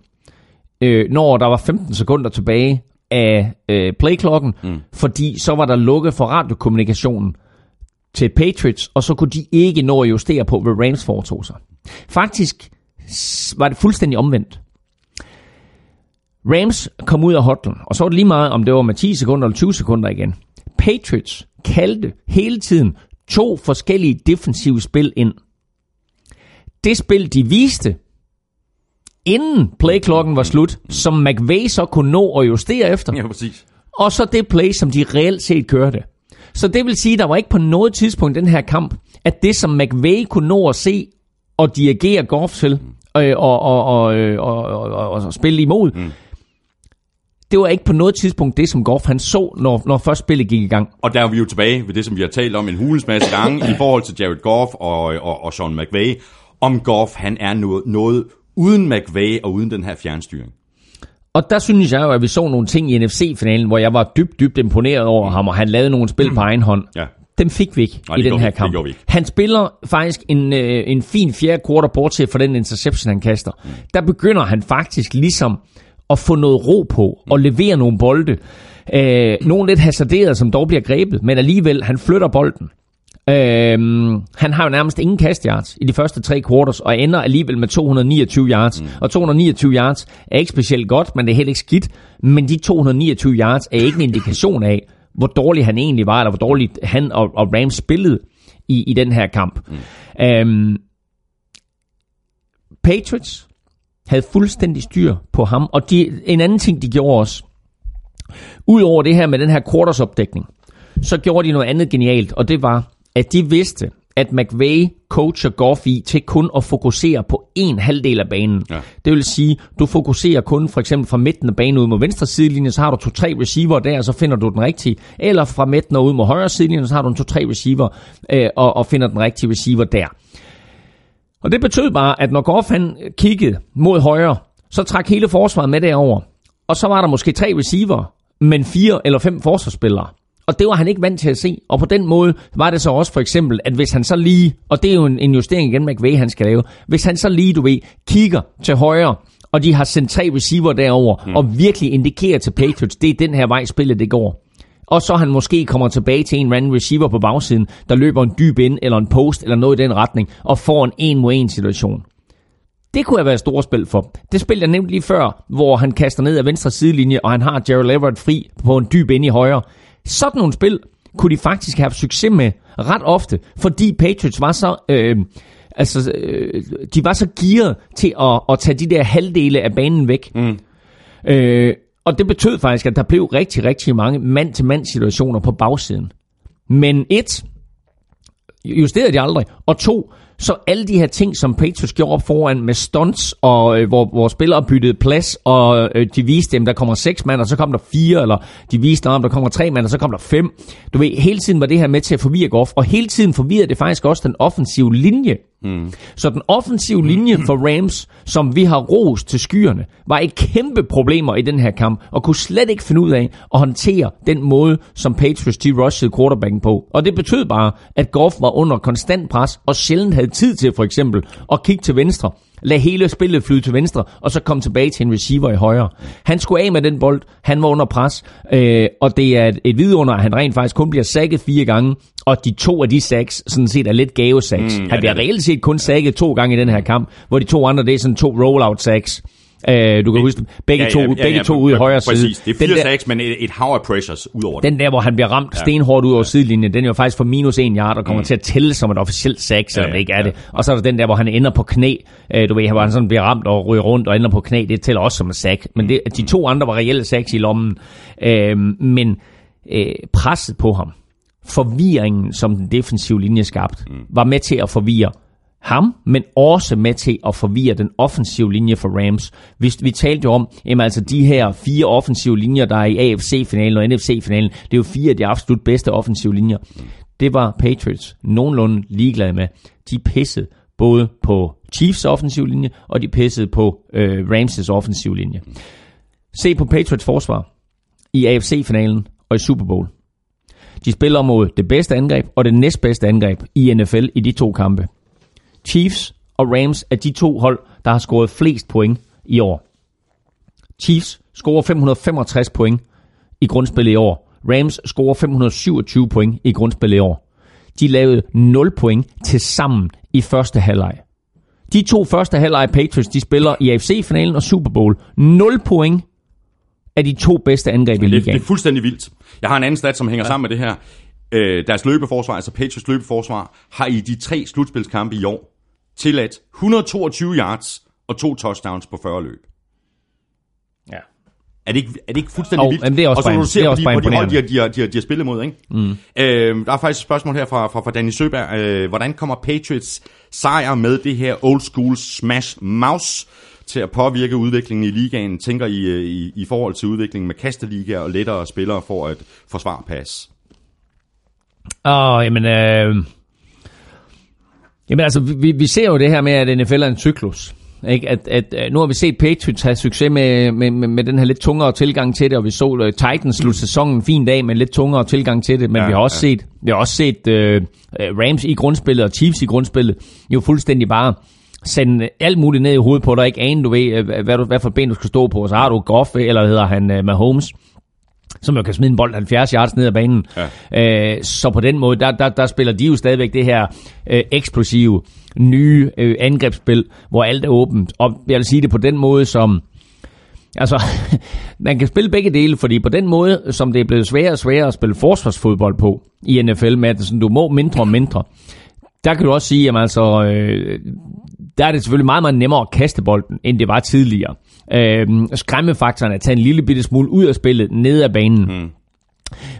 øh, når der var 15 sekunder tilbage af øh, playklokken, mm. fordi så var der lukket for radiokommunikationen til Patriots, og så kunne de ikke nå at justere på, hvad Rams foretog sig. Faktisk var det fuldstændig omvendt. Rams kom ud af hotlen, og så var det lige meget, om det var med 10 sekunder eller 20 sekunder igen. Patriots kaldte hele tiden to forskellige defensive spil ind. Det spil, de viste, inden playklokken var slut, som McVay så kunne nå at justere efter, ja, præcis. og så det play, som de reelt set kørte. Så det vil sige, at der var ikke på noget tidspunkt i den her kamp, at det, som McVay kunne nå at se og dirigere Goff til, øh, og, og, og, øh, og, og, og, og spille imod, mm. Det var ikke på noget tidspunkt det, som Goff han så, når, når først spillet gik i gang. Og der er vi jo tilbage ved det, som vi har talt om en hulens masse gange i forhold til Jared Goff og, og, og Sean McVay. Om Goff, han er noget, noget uden McVay og uden den her fjernstyring. Og der synes jeg jo, at vi så nogle ting i NFC-finalen, hvor jeg var dybt, dybt imponeret over ham, og han lavede nogle spil på egen hånd. Ja. Dem fik vi ikke Nej, i den her vi kamp. Han spiller faktisk en, øh, en fin fjerde quarter, bortset fra den interception, han kaster. Mm. Der begynder han faktisk ligesom at få noget ro på, og levere nogle bolde. Øh, nogle lidt hasarderet, som dog bliver grebet, men alligevel, han flytter bolden. Øhm, han har jo nærmest ingen kastyards i de første tre quarters, og ender alligevel med 229 yards. Mm. Og 229 yards er ikke specielt godt, men det er heller ikke skidt. Men de 229 yards er ikke en indikation af, hvor dårlig han egentlig var, eller hvor dårligt han og, og Rams spillede i, i den her kamp. Mm. Øhm, Patriots havde fuldstændig styr på ham, og de, en anden ting, de gjorde også, Udover det her med den her quarters opdækning, så gjorde de noget andet genialt, og det var, at de vidste, at McVay coacher Goff i til kun at fokusere på en halvdel af banen. Ja. Det vil sige, du fokuserer kun for eksempel fra midten af banen ud mod venstre sidelinje, så har du to-tre receiver der, og så finder du den rigtige. Eller fra midten og ud mod højre sidelinje, så har du en to-tre receiver, øh, og, og finder den rigtige receiver der. Og det betød bare, at når Goff han kiggede mod højre, så trak hele forsvaret med derover. Og så var der måske tre receiver, men fire eller fem forsvarsspillere. Og det var han ikke vant til at se. Og på den måde var det så også for eksempel, at hvis han så lige, og det er jo en, en justering igen, McVay han skal lave, hvis han så lige, du ved, kigger til højre, og de har sendt tre receiver derover, mm. og virkelig indikerer til Patriots, det er den her vej spillet det går. Og så han måske kommer tilbage til en random receiver på bagsiden, der løber en dyb ind, eller en post, eller noget i den retning, og får en en mod en situation. Det kunne have været et stort spil for. Det spil, jeg nævnte lige før, hvor han kaster ned ad venstre sidelinje, og han har Gerald Everett fri på en dyb ind i højre. Sådan nogle spil kunne de faktisk have haft succes med ret ofte, fordi Patriots var så... Øh, altså, øh, de var så gearet til at, at tage de der halvdele af banen væk. Mm. Øh, og det betød faktisk, at der blev rigtig, rigtig mange mand-til-mand situationer på bagsiden. Men et, justerede de aldrig. Og to, så alle de her ting, som Patriots gjorde op foran med stunts, og øh, hvor, hvor spillere byttede plads, og øh, de viste dem, der kommer seks mand, og så kom der fire, eller de viste dem, der kommer tre mand, og så kom der fem. Du ved, hele tiden var det her med til at forvirre Goff, og hele tiden forvirrede det faktisk også den offensive linje. Mm. Så den offensive linje for Rams, som vi har rost til skyerne, var et kæmpe problemer i den her kamp, og kunne slet ikke finde ud af at håndtere den måde, som Patriots de rushede quarterbacken på. Og det betød bare, at Goff var under konstant pres, og sjældent havde tid til for eksempel at kigge til venstre, lad hele spillet flyde til venstre, og så komme tilbage til en receiver i højre. Han skulle af med den bold, han var under pres, øh, og det er et, et vidunder, at han rent faktisk kun bliver sækket fire gange, og de to af de sacks sådan set er lidt gave sacks. Mm, han bliver reelt set kun sækket to gange i den her kamp, hvor de to andre, det er sådan to rollout sacks. Øh, du kan huske. Begge to, begge to ude i højre side. Præcis. Det er fire Den der- sacks, men et, et hav af pressures ud over den der, hvor han bliver ramt ja. stenhårdt ud over sidelinjen, den er jo faktisk for minus en yard og kommer mm. til at tælle som et officielt sack, selvom Ja, det ikke er ja. det. Og så er der den der, hvor han ender på knæ. Øh, du ved, hvor han sådan bliver ramt og ryger rundt og ender på knæ. Det tæller også som et sack. Men det, de to andre var reelle sacks i lommen. Øh, men øh, presset på ham, forvirringen, som den defensive linje skabte, mm. var med til at forvirre ham, men også med til at forvirre den offensive linje for Rams. Vi, vi talte jo om, jamen altså de her fire offensive linjer, der er i AFC-finalen og NFC-finalen, det er jo fire af de absolut bedste offensive linjer. Det var Patriots nogenlunde ligeglade med. De pissede både på Chiefs offensiv linje, og de pissede på øh, Rams' offensiv linje. Se på Patriots forsvar i AFC-finalen og i Super Bowl. De spiller mod det bedste angreb og det næstbedste angreb i NFL i de to kampe. Chiefs og Rams er de to hold, der har scoret flest point i år. Chiefs scorer 565 point i grundspillet i år. Rams scorer 527 point i grundspillet i år. De lavede 0 point til sammen i første halvleg. De to første halvleg Patriots, de spiller i AFC-finalen og Super Bowl. 0 point af de to bedste angreb i Det, det ligaen. er fuldstændig vildt. Jeg har en anden stat, som hænger ja. sammen med det her. Øh, deres løbeforsvar, altså Patriots løbeforsvar, har i de tre slutspilskampe i år tilladt 122 yards og to touchdowns på 40 løb. Ja. Er det ikke, er det ikke fuldstændig Jo, vildt? jamen, det er også og så når du ser er på de, på de hold, de har, de, har, de, har, de har spillet mod, ikke? Mm. Øh, der er faktisk et spørgsmål her fra, fra, fra Danny Søberg. Øh, hvordan kommer Patriots sejr med det her old school smash mouse til at påvirke udviklingen i ligaen? Tænker I, øh, i, i forhold til udviklingen med kasteligaer og lettere spillere for at forsvare pas? Åh, jamen, øh, jamen altså, vi, vi ser jo det her med, at NFL er en cyklus. Ikke? At, at, at nu har vi set Patriots have succes med, med, med, med den her lidt tungere tilgang til det, og vi så uh, Titans slutte sæsonen en fin dag med lidt tungere tilgang til det, men Ja, vi har også ja. set, vi har også set uh, Rams i grundspillet og Chiefs i grundspillet jo fuldstændig bare sende alt muligt ned i hovedet på dig, ikke ane, du ved, hvad, du, hvad for ben du skal stå på, så har du Goff, eller hedder han uh, Mahomes, som jo kan smide en bold 70 yards ned ad banen. Ja. Øh, så på den måde, der, der, der spiller de jo stadigvæk det her øh, eksplosive, nye øh, angrebsspil, hvor alt er åbent. Og jeg vil sige det på den måde, som... Altså, *laughs* man kan spille begge dele, fordi på den måde, som det er blevet sværere og sværere at spille forsvarsfodbold på i NFL, med at du må mindre og mindre, der kan du også sige, at altså, øh, der er det selvfølgelig meget, meget nemmere at kaste bolden, end det var tidligere. Øh, skræmmefaktoren er at tage en lille bitte smule ud af spillet, ned ad banen. Hmm.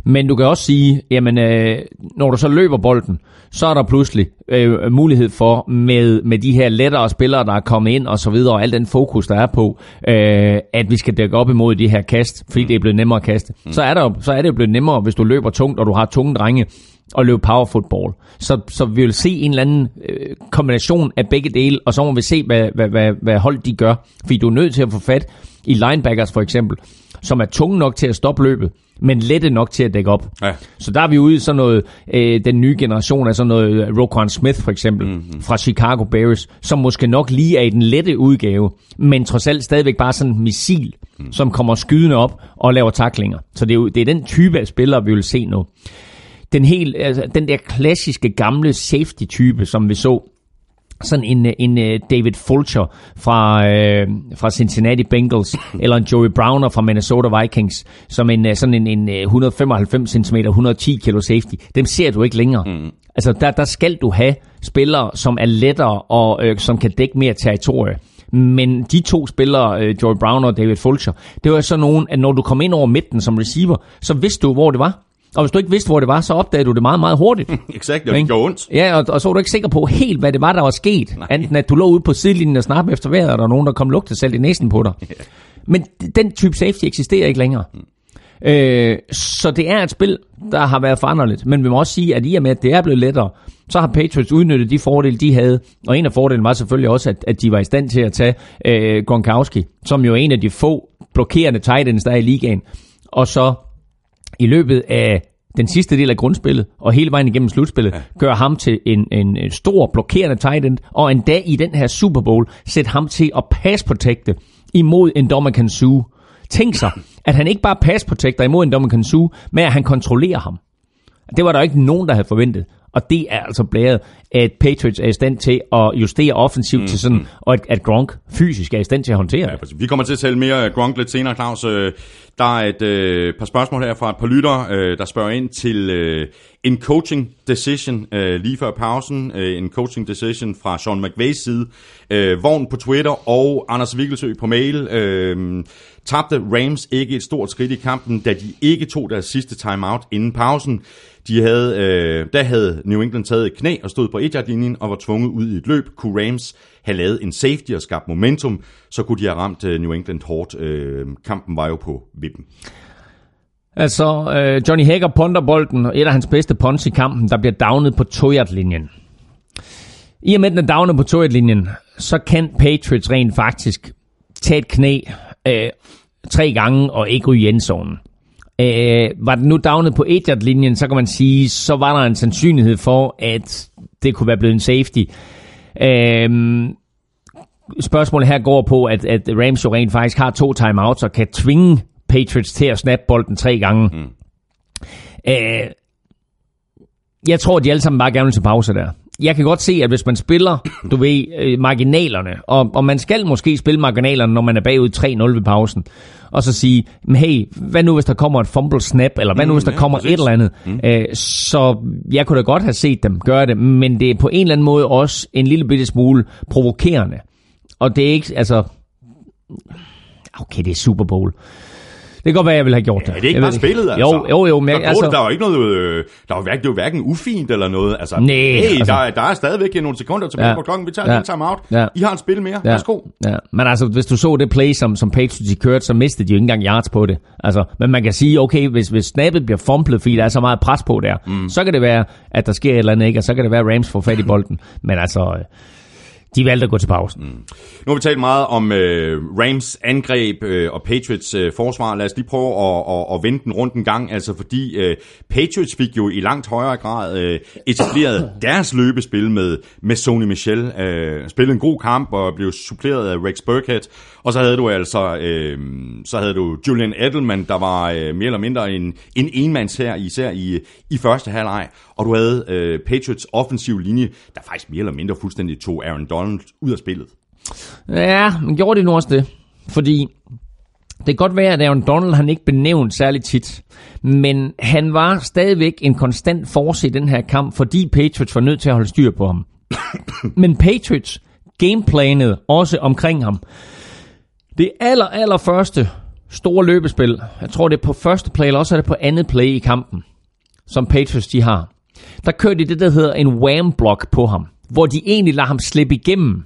Men du kan også sige, jamen, øh, når du så løber bolden, så er der pludselig øh, mulighed for, med, med de her lettere spillere, der er kommet ind og så videre, og al den fokus, der er på, øh, at vi skal dække op imod de her kast, fordi det er blevet nemmere at kaste. Mm. Så, er der, så er det jo blevet nemmere, hvis du løber tungt, og du har tunge drenge, og løbe power football. Så, så vi vil se en eller anden øh, kombination af begge dele, og så må vi se, hvad, hvad, hvad, hvad hold de gør. Fordi du er nødt til at få fat i linebackers for eksempel, som er tunge nok til at stoppe løbet, men lette nok til at dække op. Ja. Så der er vi ude i sådan noget, øh, den nye generation af sådan noget øh, Roquan Smith for eksempel, mm-hmm. fra Chicago Bears, som måske nok lige er i den lette udgave, men trods alt stadigvæk bare sådan en missil, mm. som kommer skydende op og laver taklinger. Så det er, jo, det er den type af spillere, vi vil se nu. Den, helt, altså, den der klassiske gamle safety-type, som vi så sådan en, en øh, David Fulcher fra, øh, fra Cincinnati Bengals, *clears throat* eller en Joey Browner fra Minnesota Vikings, som en, øh, sådan en, en øh, 195 cm, 110 kg safety. Dem ser du ikke længere. Mm. Altså, der, der skal du have spillere, som er lettere og øh, som kan dække mere territorie. Men de to spillere, øh, Joey Browner og David Fulcher, det var så nogen, at når du kom ind over midten som receiver, så vidste du, hvor det var. Og hvis du ikke vidste, hvor det var, så opdagede du det meget, meget hurtigt. *laughs* Exakt, det gjorde ondt. Ja, og, og så var du ikke sikker på helt, hvad det var, der var sket. Nej. Enten at du lå ude på sidelinjen og snappede efter vejret, og der var nogen, der kom lugte selv i næsen på dig. Men den type safety eksisterer ikke længere. Øh, så det er et spil, der har været foranderligt. Men vi må også sige, at i og med, at det er blevet lettere, så har Patriots udnyttet de fordele, de havde. Og en af fordelene var selvfølgelig også, at, at de var i stand til at tage øh, Gronkowski, som jo er en af de få blokerende tight ends, der er i ligaen. Og så i løbet af den sidste del af grundspillet, og hele vejen igennem slutspillet, ja. gør ham til en, en, stor blokerende tight end, og endda i den her Super Bowl, sæt ham til at pass protecte imod en Dominican Sue. Tænk sig, at han ikke bare pass protecter imod en Dominican Sue, men at han kontrollerer ham. Det var der ikke nogen, der havde forventet. Og det er altså blæret, at Patriots er i stand til at justere offensivt mm, til sådan, og at, at Gronk fysisk er i stand til at håndtere Ja, præcis. vi kommer til at tale mere af Gronk lidt senere, Claus. Øh, Der er et øh, par spørgsmål her fra et par lyttere, øh, der spørger ind til øh, en coaching decision øh, lige før pausen. Øh, en coaching decision fra Sean McVays side. Øh, Vogn på Twitter og Anders Vikkelsø på mail. Øh, tabte Rams ikke et stort skridt i kampen, da de ikke tog deres sidste timeout inden pausen. De havde, øh, der havde New England taget et knæ og stod på 1 linjen og var tvunget ud i et løb. Kunne Rams have lavet en safety og skabt momentum, så kunne de have ramt øh, New England hårdt. Øh, kampen var jo på vippen. Altså, øh, Johnny Hager punter bolden, og et af hans bedste punts i kampen, der bliver downet på 2 linjen I og med, den er downet på 2 linjen så kan Patriots rent faktisk tage et knæ øh, tre gange og ikke ryge i endzonen. Øh, var den nu downet på 1 linjen så kan man sige, så var der en sandsynlighed for, at det kunne være blevet en safety. Øh, spørgsmålet her går på, at, at Rams jo rent faktisk har to timeouts og kan tvinge Patriots til at snappe bolden tre gange. Mm. Øh, jeg tror, de alle sammen bare gerne vil til pause der. Jeg kan godt se, at hvis man spiller, du ved, øh, marginalerne, og, og man skal måske spille marginalerne, når man er bagud 3-0 ved pausen, og så sige, hey, hvad nu hvis der kommer et fumble snap, eller hvad nu hvis der ja, kommer præcis. et eller andet. Mm. Øh, så jeg kunne da godt have set dem gøre det, men det er på en eller anden måde også en lille bitte smule provokerende. Og det er ikke, altså... Okay, det er Super Bowl. Det kan godt være, jeg ville have gjort det. Er det ikke Jeg bare spillet, altså? Jo, jo, jo. Men, der, altså, der var ikke noget, øh, der var, hverken, det var hverken ufint eller noget. Altså, Nej, hey, altså- der, der er stadigvæk nogle sekunder tilbage Ja. ja. på klokken. Vi tager Ja. ja. en timeout. Ja. Ja. I har et spil mere. Ja. Værsgo. Ja, men altså, hvis du så det play, som, som Patriots kørte, så mistede de jo ikke engang yards på det. Altså, men man kan sige, okay, hvis, hvis snappet bliver fumblet, fordi der er så meget pres på der, mm. så kan det være, at der sker et eller andet, ikke? og så kan det være, at Rams får fat i bolden. Men altså, øh, de valgte at gå til pausen. Mm. Nu har vi talt meget om øh, Rams angreb øh, og Patriots øh, forsvar. Lad os lige prøve at, at, at vende den rundt en gang, altså fordi øh, Patriots fik jo i langt højere grad øh, etableret deres løbespil med, med Sony Michel. Øh, spillede en god kamp og blev suppleret af Rex Burkhead. Og så havde du altså øh, så havde du Julian Edelman, der var øh, mere eller mindre en, en enmands her, især i, i første halvleg. Og du havde øh, Patriots offensiv linje, der faktisk mere eller mindre fuldstændig tog Aaron Donald ud af spillet. Ja, men gjorde de nu også det? Fordi det kan godt være, at Aaron Donald han ikke benævnt særligt tit, men han var stadigvæk en konstant force i den her kamp, fordi Patriots var nødt til at holde styr på ham. *coughs* men Patriots gameplanede også omkring ham. Det aller, aller første store løbespil, jeg tror det er på første play, eller også er det på andet play i kampen, som Patriots de har. Der kørte de det, der hedder en wham block på ham, hvor de egentlig lader ham slippe igennem.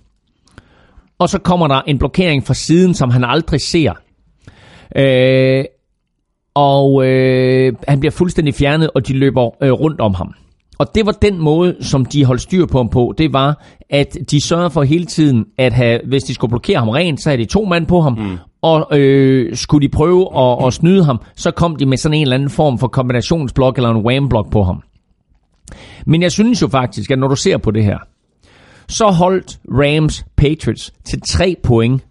Og så kommer der en blokering fra siden, som han aldrig ser. Øh, og øh, han bliver fuldstændig fjernet, og de løber øh, rundt om ham. Og det var den måde, som de holdt styr på ham på. Det var, at de sørgede for hele tiden, at have, hvis de skulle blokere ham rent, så havde de to mand på ham. Mm. Og øh, skulle de prøve at, at snyde ham, så kom de med sådan en eller anden form for kombinationsblok eller en wham-blok på ham. Men jeg synes jo faktisk, at når du ser på det her, så holdt Rams Patriots til 3 point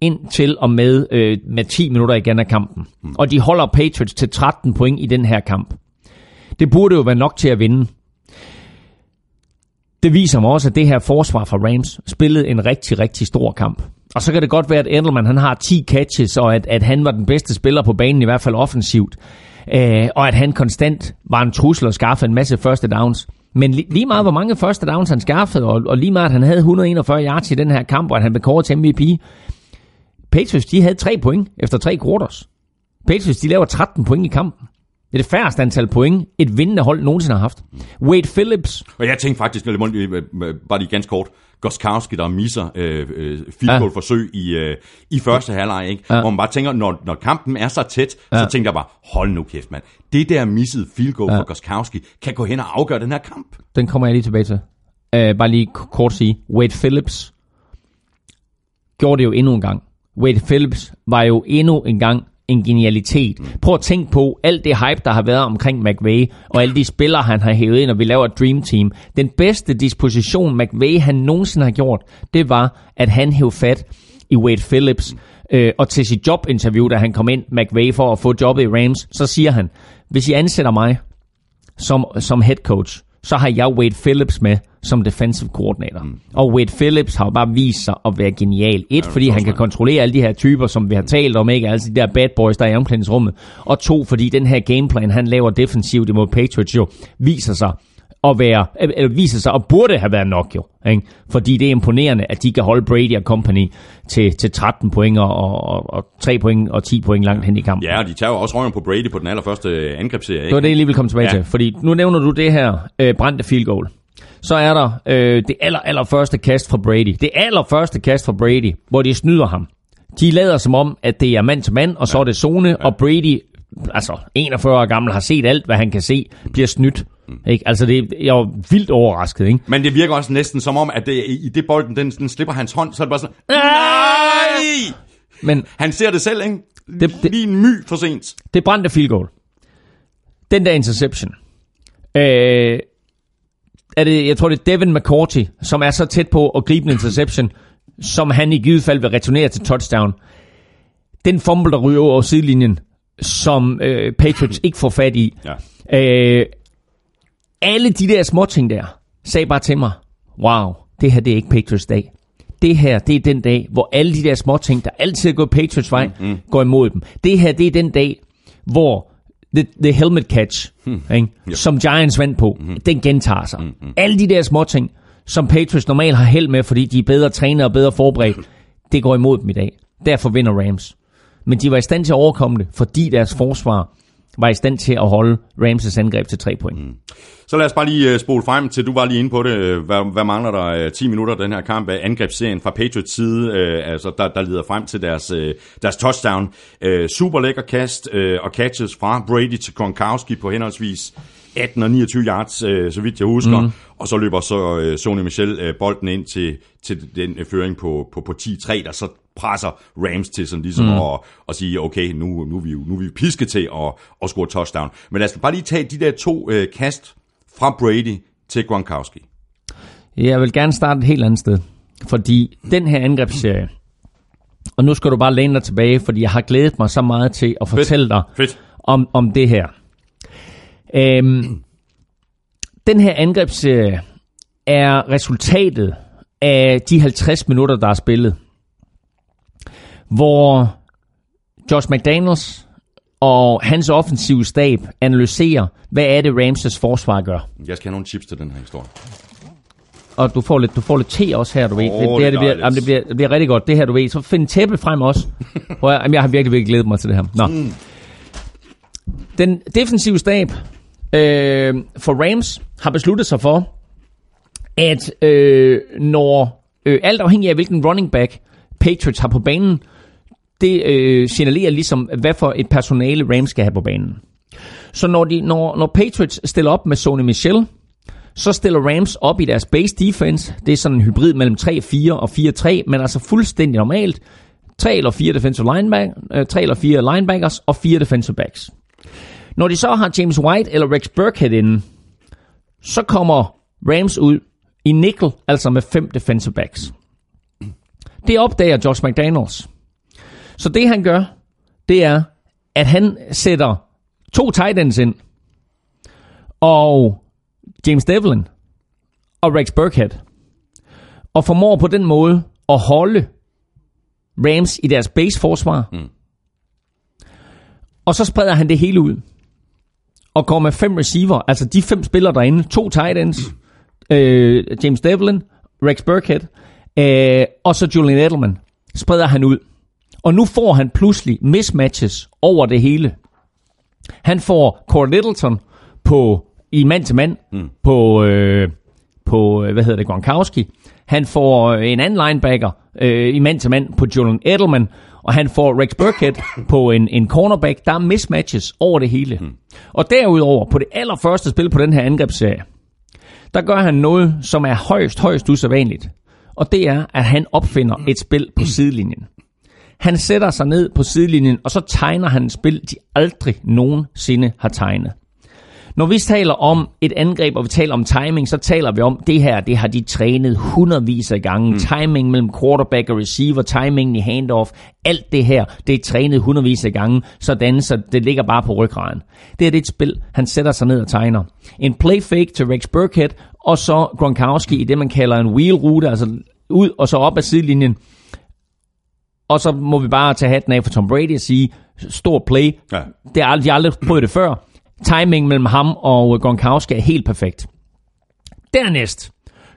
indtil og med, øh, med 10 minutter igen af kampen. Mm. Og de holder Patriots til 13 point i den her kamp. Det burde jo være nok til at vinde. Det viser mig også, at det her forsvar fra Rams spillede en rigtig, rigtig stor kamp. Og så kan det godt være, at Edelman han har 10 catches, og at, at han var den bedste spiller på banen, i hvert fald offensivt. Øh, og at han konstant var en trussel og skaffede en masse første downs. Men li- lige meget, hvor mange første downs han skaffede, og, og lige meget, at han havde 141 yards i den her kamp, og at han blev kåret til MVP, Patriots, de havde 3 point efter 3 quarters. Patriots, de laver 13 point i kampen. Det er det færreste antal point, et vindende hold nogensinde har haft. Wade Phillips, Og jeg tænkte faktisk, øh, øh, øh, bare lige ganske kort, Goskowski, der misser øh, øh, field goal forsøg i, øh, i første halvleg, ikke? Ja. Hvor man bare tænker, når, når kampen er så tæt, ja. Så tænker jeg bare, hold nu kæft, mand. Det der missede field goal Ja. for Goskowski kan gå hen og afgøre den her kamp. den kommer jeg lige tilbage til. Uh, bare lige kort sige. Wade Phillips gjorde det jo endnu en gang. Wade Phillips var jo endnu en gang en genialitet. Prøv at tænke på alt det hype, der har været omkring McVay, og alle de spillere, han har hævet ind, og vi laver et Dream Team. Den bedste disposition, McVay han nogensinde har gjort, det var, at han hævde fat i Wade Phillips. Øh, og til sit jobinterview, da han kom ind, McVay, for at få jobbet i Rams, så siger han, hvis I ansætter mig som, som head coach, så har jeg Wade Phillips med som defensive coordinator. Mm. Og Wade Phillips har jo bare vist sig at være genial. Et, fordi han kan kontrollere alle de her typer, som vi har talt om, ikke? Altså de der bad boys, der er i omklædningsrummet. Og to, fordi den her gameplan, han laver defensivt imod Patriots jo, viser sig at være, eller viser sig at burde have været nok jo. Ikke? Fordi det er imponerende, at de kan holde Brady og company til, til 13 point og, og, og 3 point og 10 point langt hen i kampen. Ja, og de tager jo også røven på Brady på den allerførste angrebsserie. Det var det, jeg lige vil komme tilbage Ja. ja. til. Fordi nu nævner du det her øh, brændte field goal. Så er der øh, det aller, aller første kast fra Brady. Det aller første kast fra Brady, hvor de snyder ham. De lader som om, at det er mand til mand, og så er det zone, og Brady, altså 41 år gammel, har set alt, hvad han kan se, bliver snydt. Ikke? Altså, det, jeg var vildt overrasket. Ikke? Men det virker også næsten som om, at det, i det bolden, den, den slipper hans hånd, så er det bare sådan, nej! Men Han ser det selv, ikke? Det- det- Lige en my for sent. det brændte field goal. Den der interception. Øh, er det, jeg tror, det er Devin McCourty, som er så tæt på at gribe en interception, *laughs* som han i givet fald vil returnere til touchdown. Den fumble, der ryger over sidelinjen, som øh, Patriots ikke får fat i. Ja. Øh, alle de der småting der, sagde bare til mig, wow, det her det er ikke Patriots dag. Det her, det er den dag, hvor alle de der småting, der altid er gået Patriots vej, mm, mm. går imod dem. Det her, det er den dag, hvor the, the helmet catch, mm. ikke, som Giants vandt på, mm. den gentager sig. Mm, mm. Alle de der småting, som Patriots normalt har held med, fordi de er bedre trænet og bedre forberedt, det går imod dem i dag. Derfor vinder Rams. Men de var i stand til at overkomme det, fordi deres forsvar var i stand til at holde Rams' angreb til tre point. Mm. Så lad os bare lige uh, spole frem til, du var lige inde på det. Øh, Hvad, hvad mangler der? Uh, 10 minutter den her kamp af angrebsserien fra Patriots side, uh, altså, der, der leder frem til deres, uh, deres touchdown. Uh, super lækker kast uh, og catches fra Brady til Gronkowski på henholdsvis 18 og 29 yards, uh, så vidt jeg husker. Mm. Og så løber så uh, Sony Michel uh, bolden ind til, til den uh, føring på, på, på 10-3, der så presser Rams til sådan ligesom mm. at, at sige, okay, nu, nu, er vi, nu er vi pisket til at, at score touchdown. Men lad os bare lige tage de der to uh, kast fra Brady til Gronkowski. Jeg vil gerne starte et helt andet sted. Fordi den her angrebsserie, og nu skal du bare læne dig tilbage, fordi jeg har glædet mig så meget til at fortælle dig Fedt. om, om det her. Øhm, den her angrebsserie er resultatet af de 50 minutter, der er spillet. Hvor Josh McDaniels og hans offensive stab analyserer, hvad er det Ramses forsvar gør. Jeg skal have nogle chips til den her historie. Og du får lidt, du får lidt te også her, du ved. Åh, det, det, her, er det, bliver, jamen, det, bliver, det bliver rigtig godt, det her, du ved. Så find tæppe frem også. *laughs* Prøv, at- jamen, jeg har virkelig, virkelig glædet mig til det her. Nå. Mm. Den defensive stab øh, for Rams har besluttet sig for, at øh, når øh, alt afhængig af hvilken running back Patriots har på banen, det øh, signalerer ligesom, hvad for et personale Rams skal have på banen. Så når, de, når, når Patriots stiller op med Sony Michel, så stiller Rams op i deres base defense. Det er sådan en hybrid mellem 3-4 og 4-3, men altså fuldstændig normalt. 3 eller 4 defensive lineback, øh, 3 eller 4 linebackers og 4 defensive backs. Når de så har James White eller Rex Burkhead inden, så kommer Rams ud i nickel, altså med 5 defensive backs. Det opdager Josh McDaniels. Så det han gør, det er, at han sætter to tight ends ind, og James Devlin og Rex Burkhead, og formår på den måde at holde Rams i deres base-forsvar. Mm. Og så spreder han det hele ud. Og går med fem receiver, altså de fem spillere derinde, to tight ends, *clears throat* øh, James Devlin, Rex Burkhead, øh, og så Julian Edelman, spreder han ud. Og nu får han pludselig mismatches over det hele. Han får Core Littleton på, i mand til mand mm. på, øh, på, øh, hvad hedder det, Gronkowski. Han får øh, en anden linebacker øh, i mand til mand på Julian Edelman. Og han får Rex Burkhead på en, en cornerback. Der er mismatches over det hele. Mm. Og derudover, på det allerførste spil på den her angrebsserie, der gør han noget, som er højst, højst usædvanligt. Og det er, at han opfinder et spil på sidelinjen. Han sætter sig ned på sidelinjen, og så tegner han et spil, de aldrig nogensinde har tegnet. Når vi taler om et angreb, og vi taler om timing, så taler vi om, det her, det har de trænet hundredvis af gange. Mm. Timing mellem quarterback og receiver, timing i handoff, alt det her, det er trænet hundredvis af gange, sådan så det ligger bare på ryggraden. Det er det et spil, han sætter sig ned og tegner. En play fake til Rex Burkhead, og så Gronkowski i det, man kalder en wheel rute, altså ud og så op ad sidelinjen. Og så må vi bare tage hatten af for Tom Brady og sige, stor play. Ja. Det aldrig, de har aldrig prøvet det før. Timing mellem ham og Gronkowski er helt perfekt. Dernæst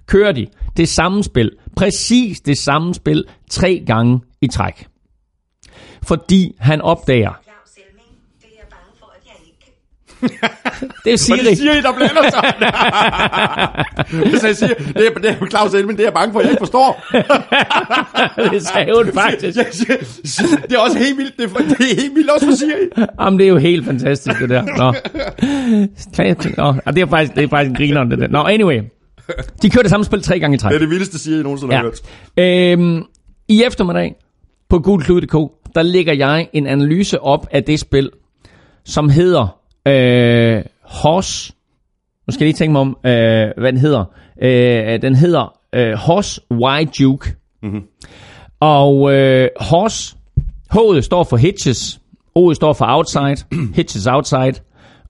kører de det samme spil, præcis det samme spil, tre gange i træk. Fordi han opdager, Claus Elming, det er jeg bange for, at jeg ikke kan. Det er Siri, det siger I, der blander sig? *laughs* Hvis jeg siger, det er, det er Claus Elmen, det er jeg bange for, at jeg ikke forstår. *laughs* det sagde hun faktisk. Jeg siger, det er også helt vildt, det er, det er helt vildt også for Siri. Jamen, det er jo helt fantastisk, det der. Nå. Nå, det er faktisk, det er faktisk en griner, det der. Nå, anyway. De kører det samme spil tre gange i træk. Det er det vildeste Siri, jeg nogensinde har Ja. hørt. Øhm, I eftermiddag på gulklud.dk, der lægger jeg en analyse op af det spil, som hedder øh, Horse. Nu skal jeg lige tænke mig om, øh, hvad den hedder. Øh, den hedder øh, Horse Y Duke. Mm-hmm. Og øh, Horse, H'et står for Hitches, O'et står for Outside, *clears throat* Hitches Outside,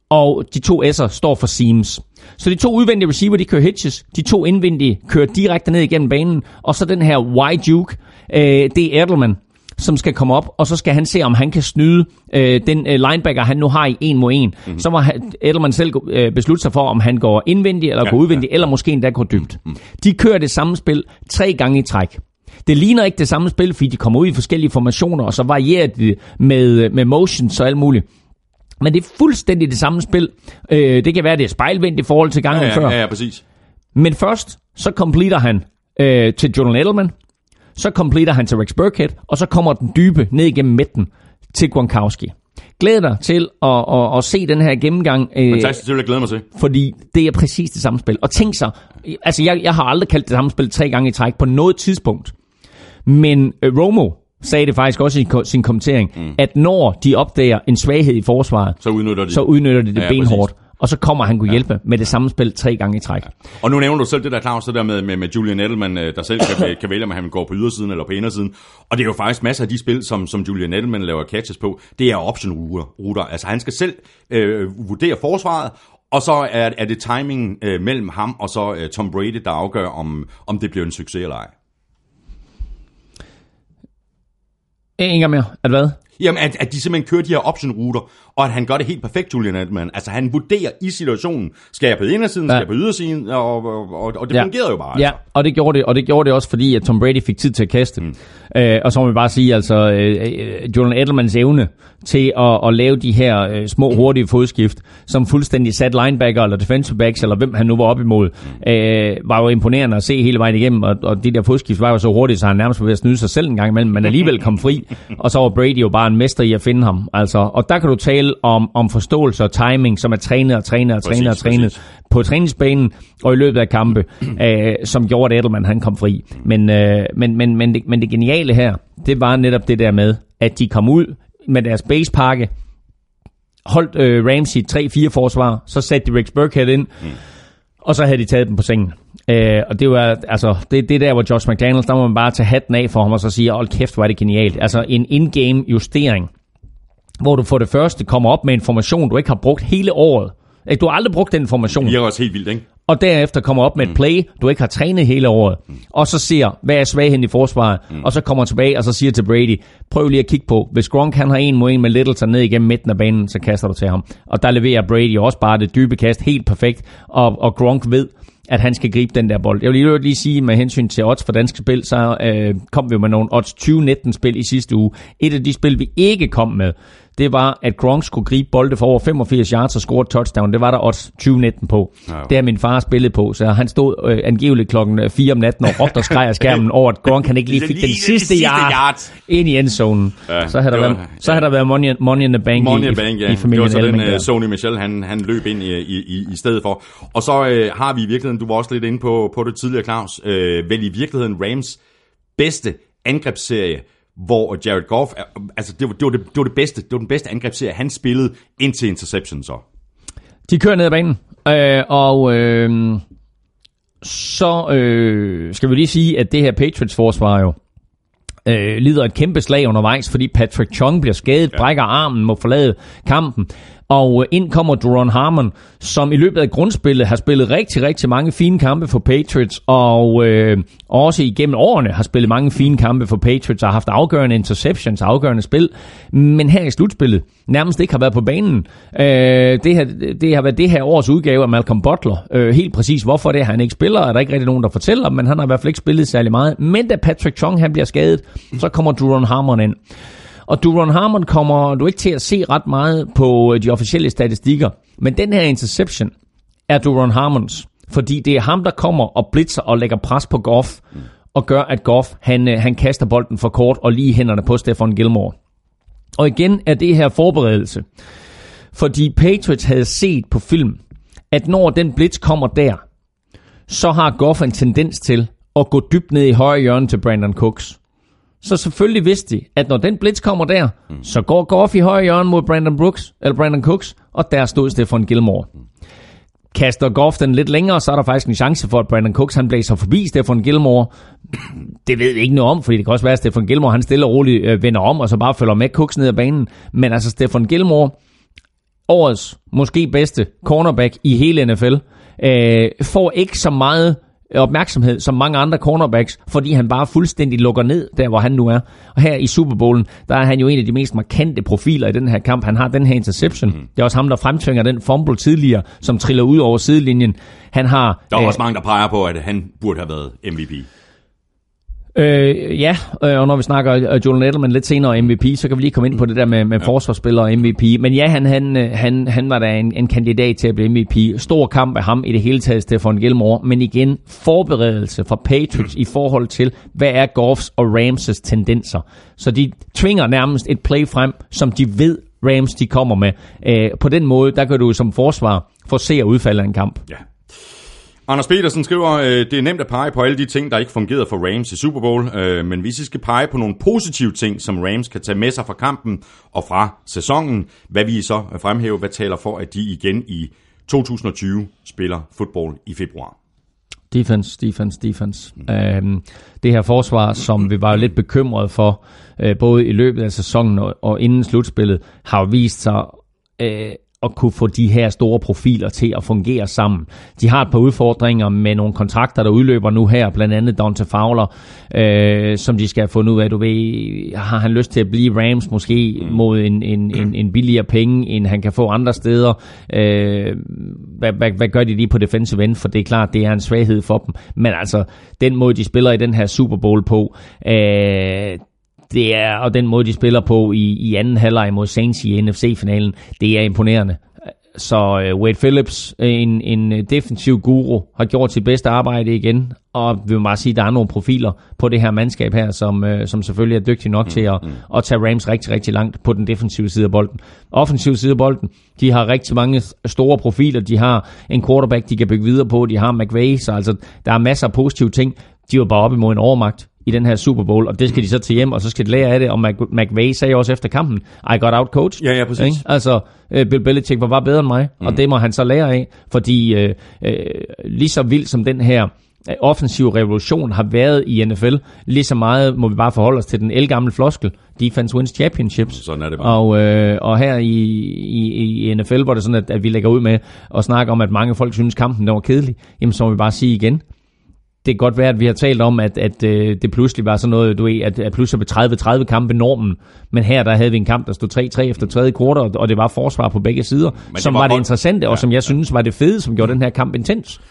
og de to S'er står for Seams. Så de to udvendige receiver, de kører hitches. De to indvendige kører direkte ned igennem banen. Og så den her Y-Duke, øh, det er Edelman, som skal komme op, og så skal han se, om han kan snyde øh, den øh, linebacker, han nu har i en mod en. Mhm. Mm-hmm. Så må han, Edelman selv øh, beslutte sig for, om han går indvendigt eller Ja, går udvendigt, eller måske endda går dybt. Mhm. De kører det samme spil tre gange i træk. Det ligner ikke det samme spil, fordi de kommer ud i forskellige formationer, og så varierer de med, med motions og alt muligt. Men det er fuldstændig det samme spil. Øh, det kan være, det er spejlvendt i forhold til gangen Ja, før. ja, ja, ja, præcis. Men først, så completer han øh, til Jordan Edelman, så completer han til Rex Burkhead, og så kommer den dybe ned igennem midten til Gronkowski. Glæd dig til at, at, at se den her gennemgang, øh, Fantastisk, det vil jeg glæde mig til. fordi det er præcis det samme spil. Og tænk sig, altså jeg, jeg har aldrig kaldt det samme spil tre gange i træk på noget tidspunkt. Men øh, Romo sagde det faktisk også i sin kommentering, mm. at når de opdager en svaghed i forsvaret, Så udnytter de. så udnytter de det ja, benhårdt. Og så kommer han kunne hjælpe med det samme spil tre gange i træk. Og nu nævner du selv det der, Claus, det der med, med, med Julian Edelman, øh, der selv kan, *laughs* kan vælge, om han går på ydersiden eller på indersiden. Og det er jo faktisk masser af de spil, som, som Julian Edelman laver catches på, det er option-ruter. Altså han skal selv øh, vurdere forsvaret, og så er, er det timingen øh, mellem ham og så øh, Tom Brady, der afgør, om, om det bliver en succes eller ej. En gang mere. At hvad? Jamen, at, at de simpelthen kører de her option-ruter, og at han gør det helt perfekt, Julian Edelman. Altså, han vurderer i situationen, skal jeg på indersiden, Ja. skal jeg på ydersiden, og, og, og, og det Ja. fungerede jo bare. Ja, Altså. og det gjorde det, og det gjorde det også, fordi at Tom Brady fik tid til at kaste. Mm. Øh, og så må vi bare sige, altså, øh, øh, Jordan Edelmans evne til at, at lave de her øh, små, hurtige fodskift, som fuldstændig sat linebacker eller defensive backs, eller hvem han nu var op imod, øh, var jo imponerende at se hele vejen igennem, og, og de der fodskift var jo så hurtigt, så han nærmest var ved at snyde sig selv en gang imellem, men alligevel kom fri, *laughs* og så var Brady jo bare en mester i at finde ham. Altså, og der kan du tale om, om forståelse og timing, som er trænet og trænet og trænet og trænet på træningsbanen og i løbet af kampe, *clears throat* øh, som gjorde, at Edelman han kom fri. Men, øh, men, men, men, det, men det geniale her, det var netop det der med, at de kom ud med deres basepakke, holdt øh, Ramsey 3-4 forsvar, så satte de Rex Burkhead ind, mm. og så havde de taget dem på sengen. Øh, og det var altså det, det der, hvor Josh McDaniels, der må man bare tage hatten af for ham og så sige, hold kæft, hvor er det genialt. Altså en in-game justering, hvor du for det første kommer op med information, du ikke har brugt hele året. Du har aldrig brugt den information Det virker også helt vildt, ikke? og derefter kommer op med et play, du ikke har trænet hele året, og så ser, hvad er svagheden i forsvaret, og så kommer tilbage og så siger til Brady, prøv lige at kigge på, hvis Gronk han har en mod en med Littleton ned igennem midten af banen, så kaster du til ham. Og der leverer Brady også bare det dybe kast helt perfekt, og, og Gronk ved, at han skal gribe den der bold. Jeg vil lige, lige sige, med hensyn til odds for danske spil, så øh, kom vi med nogle odds 2019 spil i sidste uge. Et af de spil, vi ikke kom med, det var, at Gronk skulle gribe bolde for over 85 yards og score et touchdown. Det var der odds 2019 på. Ja. Det har min far spillet på, så han stod øh, angiveligt klokken 4 om natten og råbte og skreg af skærmen over, at Gronk han ikke lige *laughs* fik den sidste yard yard. ind i endzonen. Ja, så har der været, så har der været money, money in the bank, Money i, in Bank, ja. i, i det familien var så den uh. Sony Michel, han, han løb ind i, i, i, i stedet for. Og så uh, har vi i virkeligheden, du var også lidt inde på, på det tidligere, Claus, uh, vel i virkeligheden Rams bedste angrebsserie hvor Jared Goff, altså det var, det var, det, det var det bedste, det var den bedste angrebsserie, han spillede indtil interception så. De kører ned ad banen, øh, og øh, så øh, skal vi lige sige, at det her Patriots-forsvar jo øh, lider et kæmpe slag undervejs, fordi Patrick Chung bliver skadet, ja. brækker armen, må forlade kampen. Og øh, ind kommer Duron Harmon, som i løbet af grundspillet har spillet rigtig, rigtig mange fine kampe for Patriots, og øh, også igennem årene har spillet mange fine kampe for Patriots, og har haft afgørende interceptions, afgørende spil, men her i slutspillet nærmest ikke har været på banen. Øh, det, her, det har været det her års udgave af Malcolm Butler. Øh, helt præcis hvorfor det er, han ikke spiller, er der ikke rigtig nogen, der fortæller, men han har i hvert fald ikke spillet særlig meget. Men da Patrick Chung han bliver skadet, så kommer Duron Harmon ind. Og Duron Harmon kommer du ikke til at se ret meget på øh, de officielle statistikker. Men den her interception er Duron Harmons. Fordi det er ham, der kommer og blitzer og lægger pres på Goff. Og gør, at Goff han, øh, han kaster bolden for kort og lige hænderne på Stefan Gilmore. Og igen er det her forberedelse. Fordi Patriots havde set på film, at når den blitz kommer der, så har Goff en tendens til at gå dybt ned i højre hjørne til Brandon Cooks. Så selvfølgelig vidste de, at når den blitz kommer der, mm. så går Goff i højre hjørne mod Brandon Brooks, eller Brandon Cooks, og der stod Stefan Gilmore. Kaster Goff den lidt længere, så er der faktisk en chance for, at Brandon Cooks han blæser forbi Stefan Gilmore. Det ved vi ikke noget om, fordi det kan også være, at Stefan Gilmore han stille og roligt øh, vender om, og så bare følger med Cooks ned ad banen. Men altså Stefan Gilmore, årets måske bedste cornerback i hele NFL, øh, får ikke så meget opmærksomhed som mange andre cornerbacks, fordi han bare fuldstændig lukker ned der, hvor han nu er. Og her i Super Bowlen, der er han jo en af de mest markante profiler i den her kamp. Han har den her interception. Mm. Det er også ham, der fremtvinger den fumble tidligere, som triller ud over sidelinjen. Han har... Der er øh, også mange, der peger på, at han burde have været MVP. Øh, ja, øh, og når vi snakker øh, Julian Edelman lidt senere MVP, så kan vi lige komme ind på det der med, med ja. forsvarsspillere og MVP. Men ja, han, han, øh, han, han var da en, en kandidat til at blive MVP. Stor kamp af ham i det hele taget, Stefan Gilmore. Men igen, forberedelse fra Patriots i forhold til, hvad er Goffs og Rams' tendenser. Så de tvinger nærmest et play frem, som de ved, Rams de kommer med. Øh, på den måde, der kan du som forsvar få se at udfalde af en kamp. Ja. Anders Petersen skriver, øh, det er nemt at pege på alle de ting, der ikke fungerede for Rams i Super Bowl, øh, men hvis I skal pege på nogle positive ting, som Rams kan tage med sig fra kampen og fra sæsonen, hvad vil I så fremhæve, hvad taler for, at de igen i 2020 spiller fodbold i februar? Defense, defense, defense. Øhm, det her forsvar, som vi var lidt bekymrede for, øh, både i løbet af sæsonen og, og inden slutspillet, har vist sig øh, at kunne få de her store profiler til at fungere sammen. De har et par udfordringer med nogle kontrakter, der udløber nu her, blandt andet Dante Fowler, øh, som de skal have fundet ud af. Du ved, har han lyst til at blive Rams måske mm. mod en, en, en, en billigere penge, end han kan få andre steder? Øh, hvad, hvad, hvad gør de lige på defensive end? For det er klart, det er en svaghed for dem. Men altså, den måde, de spiller i den her Super Bowl på, øh, det er, og den måde, de spiller på i, i anden halvleg mod Saints i NFC-finalen, det er imponerende. Så uh, Wade Phillips, en, en defensiv guru, har gjort sit bedste arbejde igen, og vi vil bare sige, at der er nogle profiler på det her mandskab her, som, uh, som selvfølgelig er dygtige nok mm, til at, mm. at tage Rams rigtig, rigtig langt på den defensive side af bolden. Offensiv side af bolden, de har rigtig mange store profiler, de har en quarterback, de kan bygge videre på, de har McVay, så altså, der er masser af positive ting. De var bare op imod en overmagt i den her Super Bowl, og det skal de så til hjem, og så skal de lære af det, og McVay sagde også efter kampen, I got out coach. Ja, ja, præcis. Ikke? Altså, uh, Bill Belichick var bare bedre end mig, mm. og det må han så lære af, fordi uh, uh, lige så vild som den her offensiv revolution har været i NFL, lige så meget må vi bare forholde os til den elgamle floskel, defense wins championships. Sådan er det bare. Og, øh, og her i, i, i NFL, hvor det sådan, at, at vi lægger ud med at snakke om, at mange folk synes, kampen der var kedelig, jamen så må vi bare sige igen, det kan godt være, at vi har talt om, at, at øh, det pludselig var sådan noget, du ved, at, at pludselig blev 30-30 kampe normen. Men her der havde vi en kamp, der stod 3-3 efter tredje kvartal, og det var forsvar på begge sider, det som var var det interessante, og Ja, som jeg ja. synes var det fede, som gjorde den her kamp intens.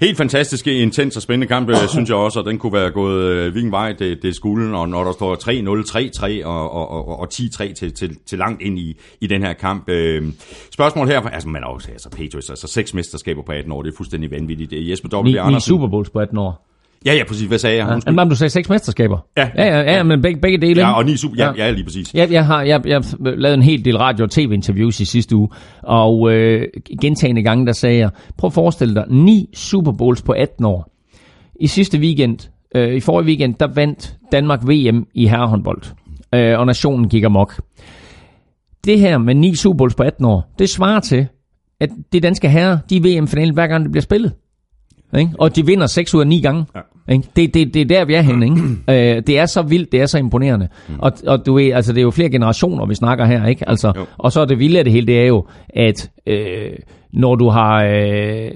Helt fantastisk, intens og spændende kamp, øh, synes jeg også, og den kunne være gået øh, hvilken vej det, det skulle, og når der står 3-0, 3-3 og, og, og, og 10-3 til, til, til langt ind i, i den her kamp. Øh, spørgsmål her, altså man er også, altså Patriots, altså seks mesterskaber på 18 år, det er fuldstændig vanvittigt. Jesper W. Ni, ni Andersen. Super Bowls på 18 år. Ja, ja, præcis. Hvad sagde jeg? Ja. Undskyld. Men du sagde seks mesterskaber. Ja. ja, ja, ja men begge, begge dele. Ja, og ni super, ja, ja, lige præcis. Jeg, jeg har jeg, jeg lavede en hel del radio- og tv-interviews i sidste uge, og øh, gentagende gange, der sagde jeg, prøv at forestille dig, ni Super Bowls på 18 år. I sidste weekend, øh, i forrige weekend, der vandt Danmark VM i herrehåndbold. øh, og nationen gik amok. Det her med ni Super Bowls på 18 år, det svarer til, at det danske herrer, de er VM-finalen hver gang det bliver spillet. Ikke? Og de vinder 6 ud af 9 gange. Ja. Ikke? Det, det, det er der, vi er henne. Ikke? *clears throat* Øh, det er så vildt, det er så imponerende. Mm. Og, og du ved, altså, det er jo flere generationer, vi snakker her. ikke. Altså, og så er det vilde af det hele, det er jo, at øh, når du har øh,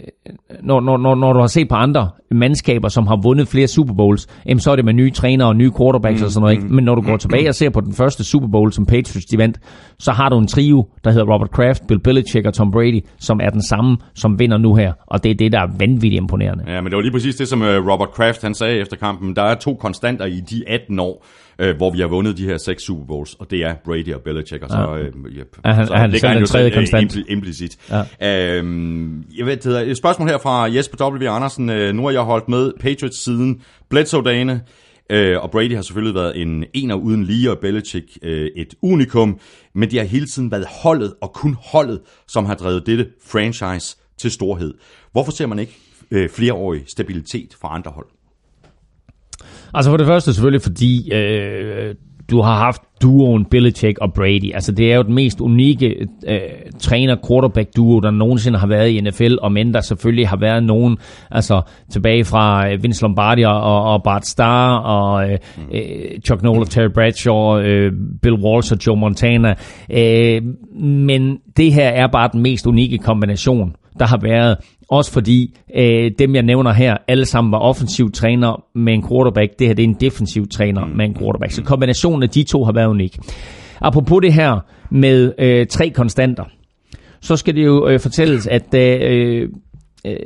når, når, når, når du har set på andre mandskaber, som har vundet flere Super Bowls, jamen, så er det med nye trænere og nye quarterbacks mm, og sådan noget. Ikke? Men når du går tilbage og ser på den første Super Bowl, som Patriots de vandt, så har du en trio, der hedder Robert Kraft, Bill Belichick og Tom Brady, som er den samme, som vinder nu her. Og det er det, der er vanvittigt imponerende. Ja, men det var lige præcis det, som øh, Robert Kraft han sagde efter kampen. Der er to konstanter i de 18 år, øh, hvor vi har vundet de her seks Super Bowls, og det er Brady og Belichick, og så, Ja. øh, ja, Ja, han- så han er ligger han den jo tredje øh, konstant. impli- implicit. Ja. Øhm, jeg ved, det hedder, et spørgsmål her fra Jesper W. Andersen. Øh, nu har jeg holdt med Patriots siden Bledsoe-dagene, øh, og Brady har selvfølgelig været en ener uden lige, og Belichick øh, et unikum, men det har hele tiden været holdet, og kun holdet, som har drevet dette franchise til storhed. Hvorfor ser man ikke øh, flereårig stabilitet fra andre hold? Altså for det første selvfølgelig, fordi øh, du har haft duoen Belichick og Brady. Altså det er jo den mest unikke øh, træner-quarterback-duo, der nogensinde har været i NFL, og men der selvfølgelig har været nogen, altså tilbage fra øh, Vince Lombardi og, og Bart Starr, og øh, øh, Chuck Noll og Terry Bradshaw, øh, Bill Walsh og Joe Montana. Øh, men det her er bare den mest unikke kombination, der har været. Også fordi øh, dem, jeg nævner her, alle sammen var offensiv træner med en quarterback. Det her det er en defensiv træner med en quarterback. Så kombinationen af de to har været unik. Apropos det her med øh, tre konstanter, så skal det jo øh, fortælles, at øh, øh,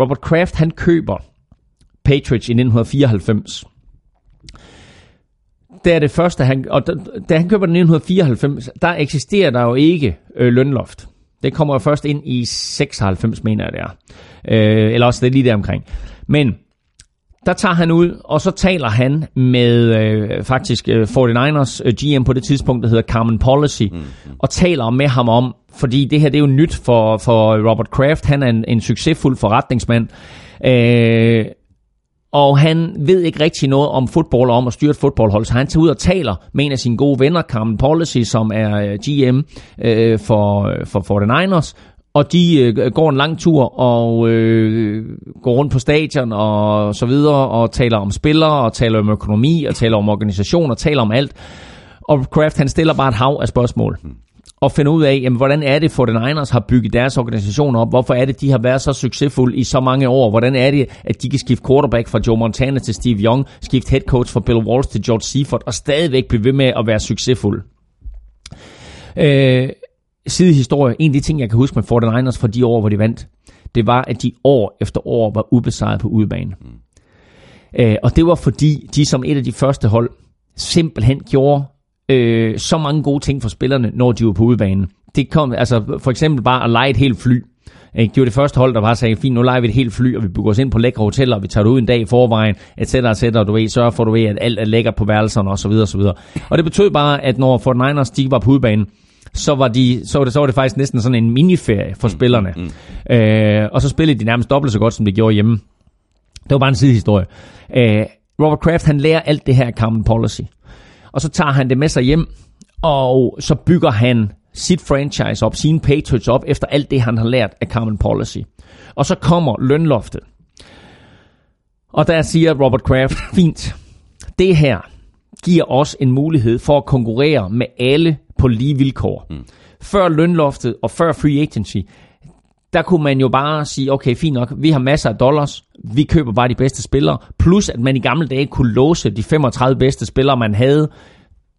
Robert Kraft han køber Patriots i 1994, det er det første, han, og da, da han køber den i 1994, der eksisterer der jo ikke øh, lønloft. Det kommer jo først ind i 96, mener jeg det er. Øh, eller også det er lige der omkring. Men der tager han ud, og så taler han med øh, faktisk øh, 49ers øh, GM på det tidspunkt, der hedder Carmen Policy, mm, mm. og taler med ham om, fordi det her det er jo nyt for, for Robert Kraft, han er en, en succesfuld forretningsmand, øh, og han ved ikke rigtig noget om fodbold og om at styre et fodboldhold, så han tager ud og taler med en af sine gode venner, Carmen Policy, som er øh, GM øh, for, øh, for 49ers, og de øh, går en lang tur og øh, går rundt på stadion og så videre, og taler om spillere, og taler om økonomi, og taler om organisation, og taler om alt. Og Kraft han stiller bare et hav af spørgsmål. Hmm og finder ud af, jamen, hvordan er det for den Niners har bygget deres organisation op? Hvorfor er det, de har været så succesfulde i så mange år? Hvordan er det, at de kan skifte quarterback fra Joe Montana til Steve Young, skifte head coach fra Bill Walsh til George Seifert, og stadigvæk blive ved med at være succesfuld? Øh, sidehistorie, en af de ting, jeg kan huske med 49ers fra de år, hvor de vandt, det var, at de år efter år var ubesejret på udebane. Mm. Øh, og det var fordi, de som et af de første hold, simpelthen gjorde øh, så mange gode ting for spillerne, når de var på udebanen. Det kom, altså for eksempel bare at lege et helt fly. Ikke? Det var det første hold, der bare sagde, fint, nu leger vi et helt fly, og vi booker os ind på lækre hoteller, og vi tager det ud en dag i forvejen, et cetera, et cetera, du ved, sørger for, du ved, at alt er lækkert på værelserne, og så videre, og så videre. Og det betød bare, at når 49ers, de var på udebanen, så var, de, så, var det, så var det faktisk næsten sådan en miniferie for spillerne. Mm. Øh, og så spillede de nærmest dobbelt så godt, som de gjorde hjemme. Det var bare en sidehistorie. Øh, Robert Kraft, han lærer alt det her Common Policy. Og så tager han det med sig hjem, og så bygger han sit franchise op, sine Patriots op, efter alt det, han har lært af Common Policy. Og så kommer lønloftet. Og der siger Robert Kraft, fint, det her giver os en mulighed for at konkurrere med alle på lige vilkår. Mm. Før lønloftet og før free agency, der kunne man jo bare sige, okay, fint nok, vi har masser af dollars, vi køber bare de bedste spillere, plus at man i gamle dage kunne låse de 35 bedste spillere, man havde.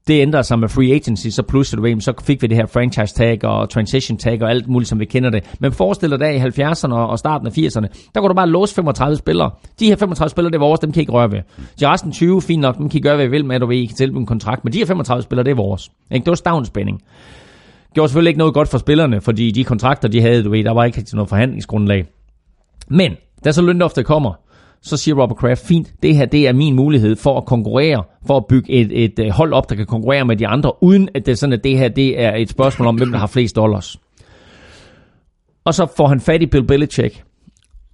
Det ændrede sig med free agency, så plus, du ved, så fik vi det her franchise tag og transition tag og alt muligt, som vi kender det. Men forestil dig da i 70'erne og starten af 80'erne, der kunne du bare låse 35 spillere. De her 35 spillere, det er vores, dem kan I ikke røre ved. De resten 20, fint nok, dem kan I gøre, hvad I vil med, at du ved, I kan tilbyde en kontrakt. Men de her 35 spillere, det er vores. Ikke? Det var stavnspænding gjorde selvfølgelig ikke noget godt for spillerne, fordi de kontrakter, de havde, du ved, der var ikke rigtig noget forhandlingsgrundlag. Men, da så lønloftet kommer, så siger Robert Kraft, fint, det her det er min mulighed for at konkurrere, for at bygge et, et, et hold op, der kan konkurrere med de andre, uden at det er sådan, at det her det er et spørgsmål om, hvem der har flest dollars. Og så får han fat i Bill Belichick,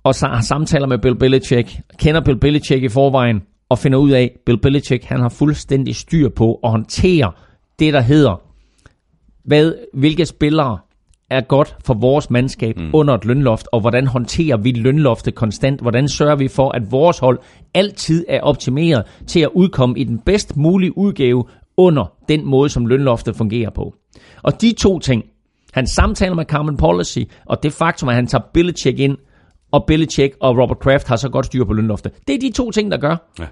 og så har samtaler med Bill Belichick, kender Bill Belichick i forvejen, og finder ud af, at Bill Belichick han har fuldstændig styr på at håndtere det, der hedder, hvad, hvilke spillere er godt for vores mandskab mm. under et lønloft, og hvordan håndterer vi lønloftet konstant? Hvordan sørger vi for, at vores hold altid er optimeret til at udkomme i den bedst mulige udgave under den måde, som lønloftet fungerer på? Og de to ting, han samtaler med Carmen Policy, og det faktum, at han tager Belichick ind, og Belichick og Robert Kraft har så godt styr på lønloftet. Det er de to ting, der gør, Ja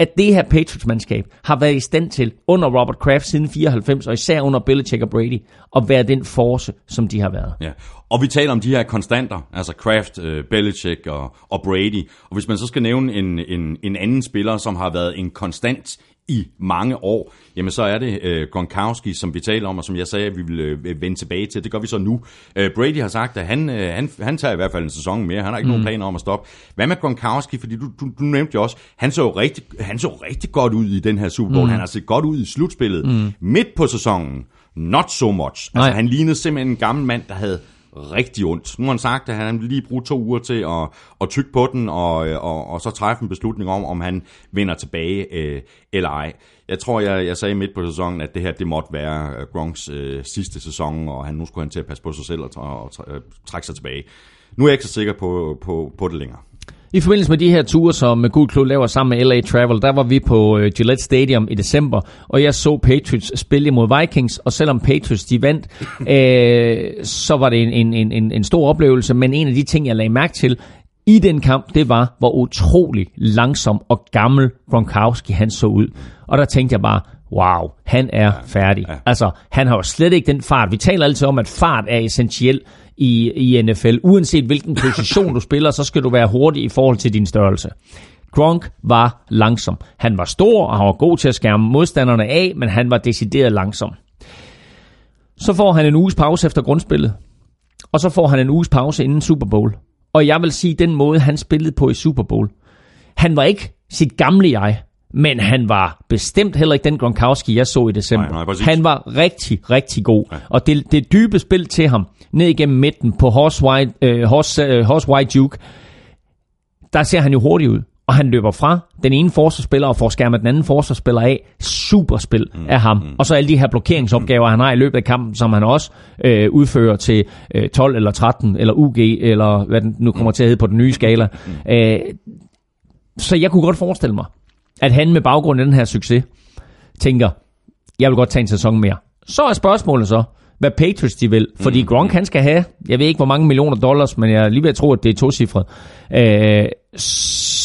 at det her Patriots-mandskab har været i stand til under Robert Kraft siden 94, og især under Belichick og Brady, at være den force, som de har været. Ja. Og vi taler om de her konstanter, altså Kraft, øh, Belichick og, og Brady. Og hvis man så skal nævne en, en, en anden spiller, som har været en konstant i mange år, jamen så er det øh, Gronkowski, som vi taler om, og som jeg sagde, at vi vil øh, vende tilbage til. Det gør vi så nu. Øh, Brady har sagt, at han, øh, han, han tager i hvert fald en sæson mere. Han har ikke mm. nogen planer om at stoppe. Hvad med Gronkowski? Fordi du, du, du nævnte jo også, han så jo rigtig, han så rigtig godt ud i den her Super Bowl. Mm. Han har set godt ud i slutspillet. Mm. Midt på sæsonen, not so much. Altså Nej. han lignede simpelthen en gammel mand, der havde rigtig ondt. Nu har han sagt, at han lige bruge to uger til at, at tykke på den, og, og, og så træffe en beslutning om, om han vender tilbage øh, eller ej. Jeg tror, jeg, jeg sagde midt på sæsonen, at det her det måtte være øh, Gronks øh, sidste sæson, og han nu skulle han til at passe på sig selv og, og, og øh, trække sig tilbage. Nu er jeg ikke så sikker på, på, på det længere. I forbindelse med de her ture, som Gul Klub laver sammen med LA Travel, der var vi på øh, Gillette Stadium i december, og jeg så Patriots spille imod Vikings, og selvom Patriots de vandt, *laughs* øh, så var det en, en, en, en, stor oplevelse, men en af de ting, jeg lagde mærke til i den kamp, det var, hvor utrolig langsom og gammel Gronkowski han så ud. Og der tænkte jeg bare, wow, han er færdig. ja. Altså, han har jo slet ikke den fart. Vi taler altid om, at fart er essentiel i, i NFL. Uanset hvilken position du spiller, så skal du være hurtig i forhold til din størrelse. Gronk var langsom. Han var stor, og han var god til at skærme modstanderne af, men han var decideret langsom. Så får han en uges pause efter grundspillet. Og så får han en uges pause inden Super Bowl. Og jeg vil sige, den måde, han spillede på i Super Bowl. Han var ikke sit gamle jeg, men han var bestemt heller ikke den Gronkowski, jeg så i december. Nej, nej, præcis. han var rigtig, rigtig god. Ja. Og det, det dybe spil til ham, ned igennem midten på Horse White, øh, Horse, øh, Horse White Duke, der ser han jo hurtigt ud. Og han løber fra den ene forsvarsspiller og får skærmet den anden forsvarsspiller af. Superspil mm, af ham. Mm. Og så alle de her blokeringsopgaver, han har i løbet af kampen, som han også øh, udfører til øh, 12 eller 13 eller UG, eller hvad den nu kommer til at hedde på den nye skala. Øh, så jeg kunne godt forestille mig, at han med baggrund af den her succes tænker, jeg vil godt tage en sæson mere. Så er spørgsmålet så, hvad Patriots de vil. Fordi Gronk han skal have, jeg ved ikke hvor mange millioner dollars, men jeg er lige ved at tro, at det er tocifret. Øh,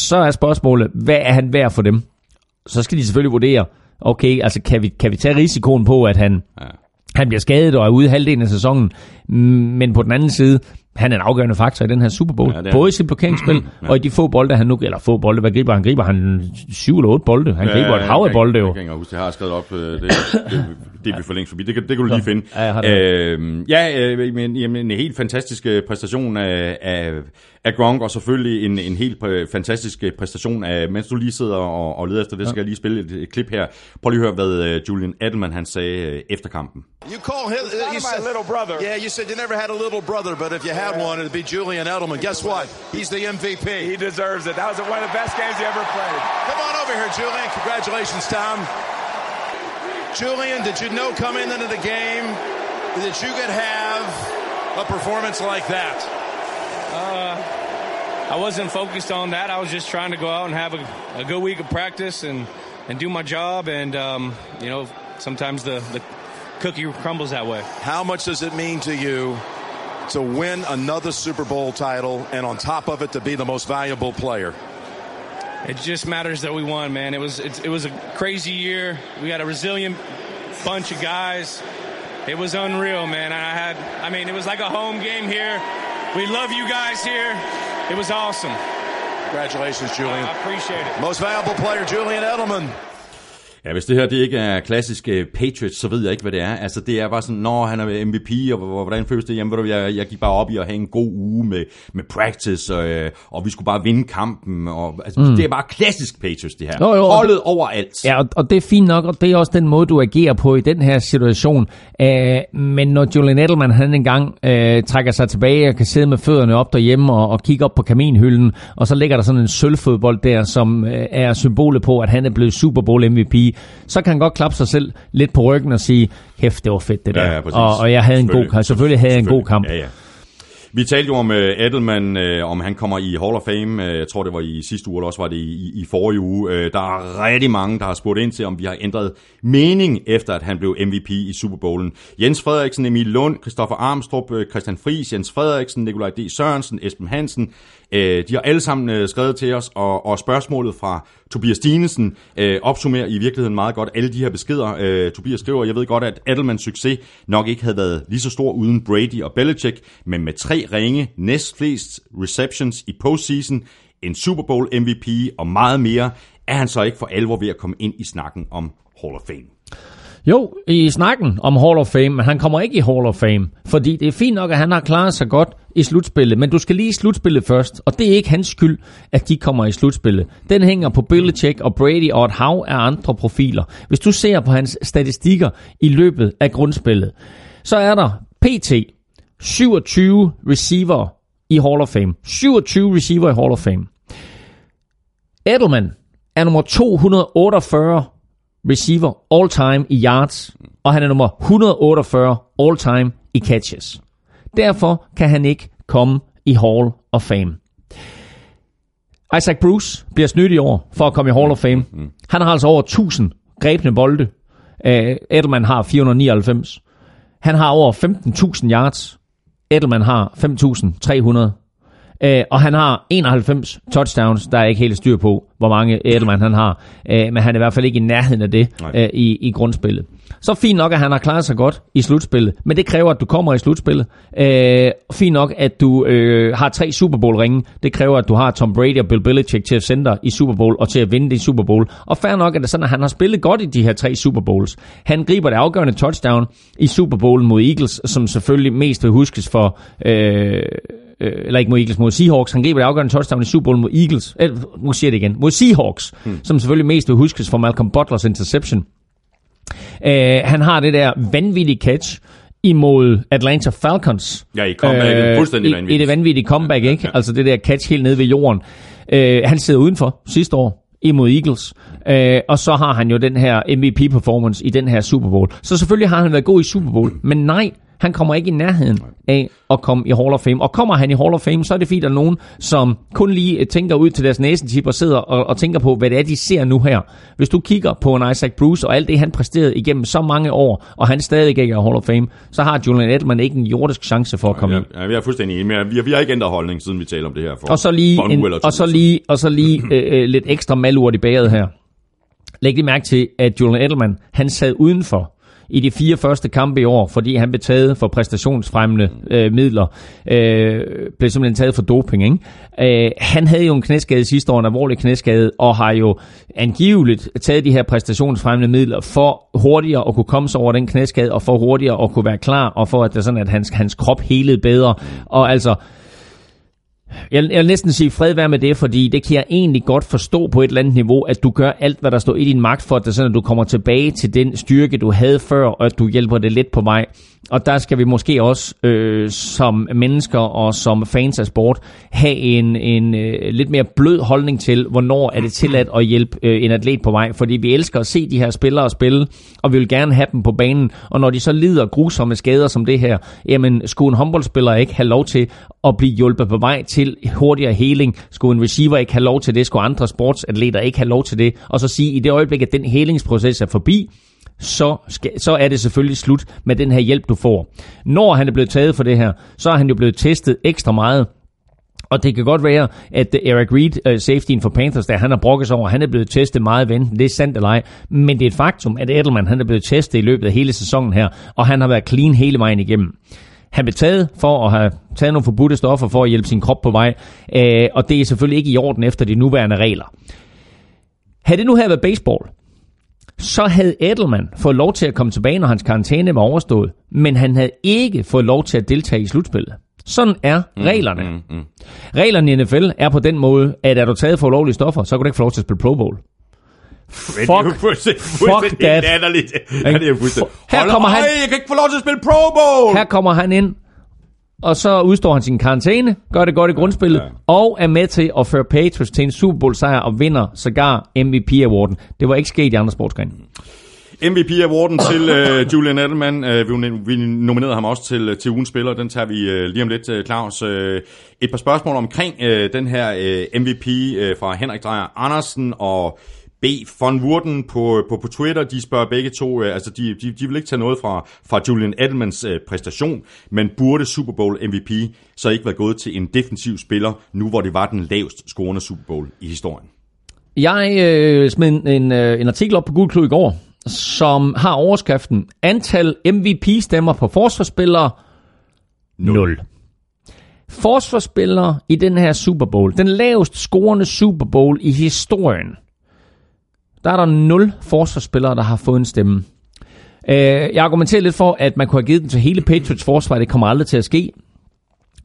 så er spørgsmålet, hvad er han værd for dem? Så skal de selvfølgelig vurdere, okay, altså kan vi, kan vi tage risikoen på, at han, Ja. han bliver skadet og er ude halvdelen af sæsonen. Men på den anden side, han er en afgørende faktor i den her Super Bowl. Ja, Ja, det Både i sit blokeringsspil *clears throat* ja. og i de få bolde, han nu... Eller få bolde, hvad griber han? Griber han syv eller otte bolde? Han griber et hav af bolde jo. Jeg kan ikke huske, det har jeg skrevet op. øh, Det, det, det er vi for længst forbi. Det kan, det kan du lige finde. Ja, jeg har det. Øhm, ja, øh, men, jamen, en helt fantastisk øh, præstation af, af, af Gronk, og selvfølgelig en, en helt øh, fantastisk præstation af, mens du lige sidder og, og leder efter det, så skal jeg lige spille et, et klip her. Prøv lige at høre, hvad Julian Edelman han sagde efter kampen. You call him. uh, you my little brother. Yeah, you said you never had a little brother, but if you had one, it'd be Julian Edelman. Guess what? He's the MVP. He deserves it. That was one of the best games he ever played. Come on over here, Julian. Congratulations, Tom. Julian, did you know coming into the game that you could have a performance like that? Uh, I wasn't focused on that. I was just trying to go out and have a, a good week of practice and, and do my job. And, um, you know, sometimes the, the cookie crumbles that way. How much does it mean to you to win another Super Bowl title and on top of it to be the most valuable player? It just matters that we won, man. It was it, it was a crazy year. We had a resilient bunch of guys. It was unreal, man. I had, I mean, it was like a home game here. We love you guys here. It was awesome. Congratulations, Julian. I appreciate it. Most valuable player, Julian Edelman. Ja, hvis det her det ikke er klassisk Patriots, så ved jeg ikke, hvad det er. Altså, det er bare sådan, når han er MVP, og hvordan føles det? Jamen, jeg, jeg gik bare op i at have en god uge med, med practice, og, øh, og vi skulle bare vinde kampen. Og, altså, mm. Det er bare klassisk Patriots, det her. Jo, jo, Holdet det- overalt. Ja, og, og det er fint nok, og det er også den måde, du agerer på i den her situation. Øh, men når Julian Edelman han engang øh, trækker sig tilbage og kan sidde med fødderne op derhjemme og, og kigge op på kaminhylden, og så ligger der sådan en sølvfodbold der, som øh, er symbolet på, at han er blevet Super Bowl MVP, så kan han godt klappe sig selv lidt på ryggen og sige, kæft, det var fedt det der. Ja, ja, præcis. og, og jeg havde en god kamp. Selvfølgelig havde jeg en god kamp. Ja, ja. Vi talte jo om uh, Edelman, uh, om han kommer i Hall of Fame. Uh, jeg tror, det var i sidste uge, eller også var det i, i, i forrige uge. Uh, der er rigtig mange, der har spurgt ind til, om vi har ændret mening, efter at han blev MVP i Super Bowlen. Jens Frederiksen, Emil Lund, Christoffer Armstrong, Christian Friis, Jens Frederiksen, Nikolaj D. Sørensen, Esben Hansen. Uh, de har alle sammen øh, skrevet til os, og, og spørgsmålet fra Tobias Dinesen uh, opsummerer i virkeligheden meget godt alle de her beskeder. Uh, Tobias skriver, jeg ved godt, at Adelmans succes nok ikke havde været lige så stor uden Brady og Belichick, men med tre ringe, næst flest receptions i postseason, en Super Bowl MVP og meget mere, er han så ikke for alvor ved at komme ind i snakken om Hall of Fame. Jo, i snakken om Hall of Fame, men han kommer ikke i Hall of Fame, fordi det er fint nok, at han har klaret sig godt i slutspillet, men du skal lige i slutspillet først, og det er ikke hans skyld, at de kommer i slutspillet. Den hænger på Belichick og Brady og et hav af andre profiler. Hvis du ser på hans statistikker i løbet af grundspillet, så er der PT 27 receiver i Hall of Fame. 27 receiver i Hall of Fame. Edelman er nummer 248 receiver all time i yards, og han er nummer 148 all time i catches. Derfor kan han ikke komme i Hall of Fame. Isaac Bruce bliver snydt i år for at komme i Hall of Fame. Han har altså over 1000 grebne bolde. Uh, Edelman har 499. Han har over 15.000 yards. Edelman har 5.300. Øh, og han har 91 touchdowns, der er ikke helt styr på, hvor mange Edelman han har, øh, men han er i hvert fald ikke i nærheden af det øh, i, i grundspillet. Så fint nok, at han har klaret sig godt i slutspillet, men det kræver, at du kommer i slutspillet. Øh, fint nok, at du øh, har tre Super Bowl ringe. Det kræver, at du har Tom Brady og Bill Belichick til at sende dig i Super Bowl og til at vinde det i Super Bowl. Og fair nok er det sådan, at han har spillet godt i de her tre Super Bowls. Han griber det afgørende touchdown i Super Bowlen mod Eagles, som selvfølgelig mest vil huskes for... Øh, øh, eller ikke mod Eagles, mod Seahawks. Han griber det afgørende touchdown i Super Bowl mod Eagles. Øh, nu siger det igen. Mod Seahawks, hmm. som selvfølgelig mest vil huskes for Malcolm Butlers interception. Øh, han har det der vanvittige catch imod Atlanta Falcons. Ja, i comebacket. Fuldstændig i, vanvittigt. I det vanvittige comeback, ikke? Ja. Altså det der catch helt nede ved jorden. Øh, han sidder udenfor sidste år imod Eagles. Øh, og så har han jo den her MVP-performance i den her Super Bowl. Så selvfølgelig har han været god i Super Bowl. Men nej, han kommer ikke i nærheden af at komme i Hall of Fame. Og kommer han i Hall of Fame, så er det at der er nogen, som kun lige øh, tænker ud til deres næsetip og sidder og, og tænker på, hvad det er, de ser nu her. Hvis du kigger på en Isaac Bruce og alt det, han præsterede igennem så mange år, og han stadig ikke er i Hall of Fame, så har Julian Edelman ikke en jordisk chance for at komme Ja, ind. ja, vi er fuldstændig enige, men vi har, vi har ikke ændret holdning, siden vi taler om det her. For, Og så lige, en en, og så lige, og så lige *clears throat* øh, øh, lidt ekstra malurt i bæret her. Læg lige mærke til, at Julian Edelman, han sad udenfor i de fire første kampe i år, fordi han blev taget for præstationsfremmende øh, midler, øh, blev simpelthen taget for doping. Ikke? Øh, han havde jo en knæskade sidste år, en alvorlig knæskade, og har jo angiveligt taget de her præstationsfremmende midler for hurtigere at kunne komme sig over den knæskade, og for hurtigere at kunne være klar, og for at det er sådan, at hans, hans krop helede bedre. Og altså, jeg, jeg vil næsten sige fred være med det, fordi det kan jeg egentlig godt forstå på et eller andet niveau, at du gør alt, hvad der står i din magt for, at det er sådan, at du kommer tilbage til den styrke, du havde før, og at du hjælper det lidt på vej. Og der skal vi måske også øh, som mennesker og som fans af sport have en, en øh, lidt mere blød holdning til, hvornår er det tilladt at hjælpe øh, en atlet på vej. Fordi vi elsker at se de her spillere spille, og vi vil gerne have dem på banen. Og når de så lider grusomme skader som det her, jamen skulle en håndboldspiller ikke have lov til at blive hjulpet på vej til hurtigere heling? Skulle en receiver ikke have lov til det? Skulle andre sportsatleter ikke have lov til det? Og så sige, i det øjeblik, at den helingsproces er forbi, så, skal, så er det selvfølgelig slut med den her hjælp, du får. Når han er blevet taget for det her, så er han jo blevet testet ekstra meget. Og det kan godt være, at Eric Reed, uh, safetyen for Panthers, der han har brokket sig over, han er blevet testet meget venten. Det er sandt eller ej. Men det er et faktum, at Edelman han er blevet testet i løbet af hele sæsonen her, og han har været clean hele vejen igennem. Han blev taget for at have taget nogle forbudte stoffer for at hjælpe sin krop på vej, øh, og det er selvfølgelig ikke i orden efter de nuværende regler. Havde det nu her været baseball, så havde Edelman fået lov til at komme tilbage, når hans karantæne var overstået, men han havde ikke fået lov til at deltage i slutspillet. Sådan er reglerne. Mm, mm. Reglerne i NFL er på den måde, at er du taget for ulovlige stoffer, så kan du ikke få lov til at spille Pro Bowl. Fuck, fuck that. er. Her kommer han- jeg kan ikke få lov til at spille Pro Bowl! her kommer han ind, og så udstår han sin karantæne, gør det godt i grundspillet, ja. og er med til at føre Patriots til en Super Bowl sejr og vinder sågar MVP-awarden. Det var ikke sket i andre sportsgrene. MVP-awarden til øh, Julian Edelman. Øh, vi, vi nominerede ham også til, til ugens spiller. Den tager vi øh, lige om lidt, øh, Claus. Øh, et par spørgsmål omkring øh, den her øh, MVP øh, fra Henrik Drejer Andersen og. Von Wurden på, på, på Twitter. De spørger begge to, øh, altså de, de, de vil ikke tage noget fra, fra Julian Edelmans øh, præstation, men burde Super Bowl MVP så ikke være gået til en defensiv spiller, nu hvor det var den lavest scorende Super Bowl i historien? Jeg øh, smed en, en, øh, en artikel op på Google i går, som har overskriften Antal MVP-stemmer på forsvarsspillere 0. Forsvarsspillere i den her Super Bowl, den lavest scorende Super Bowl i historien, der er der 0 forsvarsspillere, der har fået en stemme. Øh, jeg argumenterer lidt for, at man kunne have givet den til hele Patriots forsvar. Det kommer aldrig til at ske.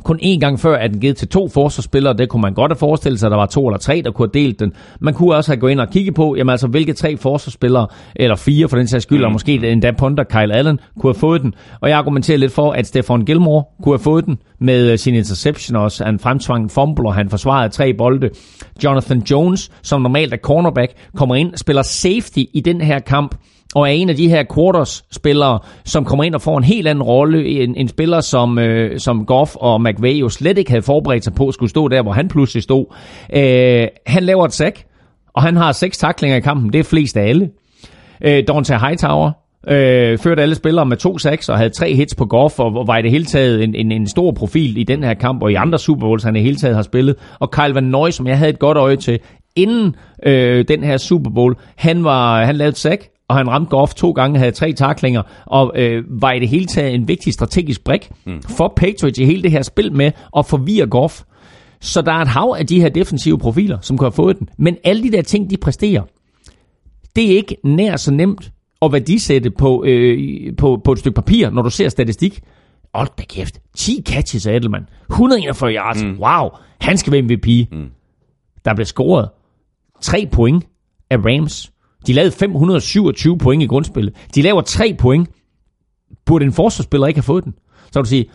Kun én gang før er den givet til to forsvarsspillere. Det kunne man godt have forestillet sig, at der var to eller tre, der kunne have delt den. Man kunne også have gået ind og kigget på, jamen altså, hvilke tre forsvarsspillere, eller fire for den sags skyld, og måske endda Ponder, Kyle Allen, kunne have fået den. Og jeg argumenterer lidt for, at Stefan Gilmore kunne have fået den med øh, sin interception også. Han fremtvang en fumble, og han forsvarede tre bolde. Jonathan Jones, som normalt er cornerback, kommer ind, spiller safety i den her kamp, og er en af de her quarters-spillere, som kommer ind og får en helt anden rolle. En, en spiller, som, øh, som Goff og McVay jo slet ikke havde forberedt sig på, skulle stå der, hvor han pludselig stod. Øh, han laver et sack, og han har seks taklinger i kampen. Det er flest af alle. Øh, Dante Hightower øh, førte alle spillere med to sacks og havde tre hits på Goff, og var i det hele taget en, en, en stor profil i den her kamp, og i andre Super Bowls, han i det hele taget har spillet. Og Kyle Van Noy, som jeg havde et godt øje til, inden øh, den her Super Bowl, han, var, han lavede et sack, og han ramte Goff to gange, havde tre taklinger, og øh, var i det hele taget en vigtig strategisk brik mm. for Patriots i hele det her spil med at forvirre Goff. Så der er et hav af de her defensive profiler, som kunne have fået den. Men alle de der ting, de præsterer, det er ikke nær så nemt at værdisætte på, øh, på, på et stykke papir, når du ser statistik. Hold da kæft. 10 catches af Edelman. 141 yards. Mm. Wow. Han skal være MVP. Mm. Der blev scoret 3 point af Rams. De lavede 527 point i grundspillet. De laver 3 point. Burde en forsvarsspiller ikke have fået den? Så vil du sige,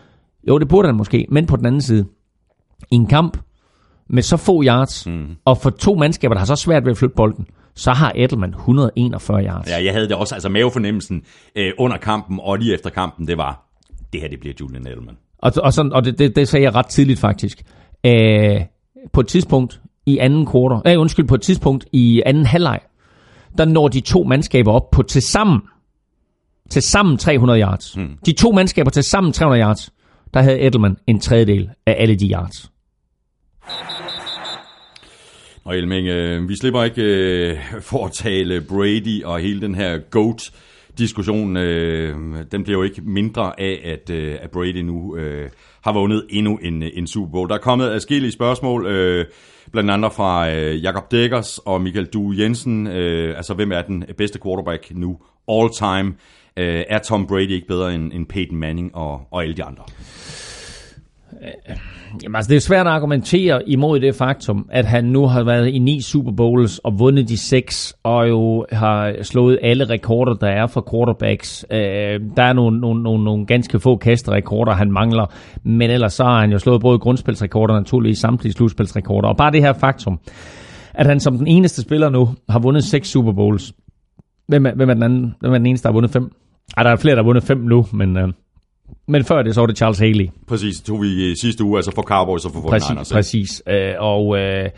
jo, det burde han måske. Men på den anden side, i en kamp med så få yards, mm. og for to mandskaber, der har så svært ved at flytte bolden, så har Edelman 141 yards. Ja, jeg havde det også, altså mavefornemmelsen øh, under kampen og lige efter kampen, det var, det her det bliver Julian Edelman. Og, og, sådan, og det, det, det sagde jeg ret tidligt faktisk. Æh, på et tidspunkt i anden quarter, nej, undskyld, på et tidspunkt i anden halvleg, der når de to mandskaber op på til sammen, til sammen 300 yards. Hmm. De to mandskaber til sammen 300 yards, der havde Edelman en tredjedel af alle de yards. Og Elming, øh, vi slipper ikke øh, for at tale Brady og hele den her GOAT diskussion, øh, den bliver jo ikke mindre af, at, øh, at Brady nu øh, har vundet endnu en, en Super Bowl. Der er kommet adskillige spørgsmål, øh, blandt andet fra øh, Jakob Dækkers og Michael Due Jensen. Øh, altså, hvem er den bedste quarterback nu all time? Øh, er Tom Brady ikke bedre end, end Peyton Manning og, og alle de andre? Jamen, altså, det er svært at argumentere imod det faktum, at han nu har været i ni Super Bowls og vundet de seks, og jo har slået alle rekorder, der er for quarterbacks. Øh, der er nogle, nogle, nogle, nogle ganske få kasterekorder, han mangler, men ellers så har han jo slået både grundspilsrekorder og naturligvis samtlige slutspilsrekorder. Og bare det her faktum, at han som den eneste spiller nu har vundet seks Super Bowls. Hvem er, hvem er, den, anden, hvem er den eneste, der har vundet fem? Ej, der er flere, der har vundet fem nu, men... Øh, men før det, så var det Charles Haley. Præcis, tog vi i sidste uge, altså for Cowboys og for 49ers. Præcis, præcis. Øh, og øh,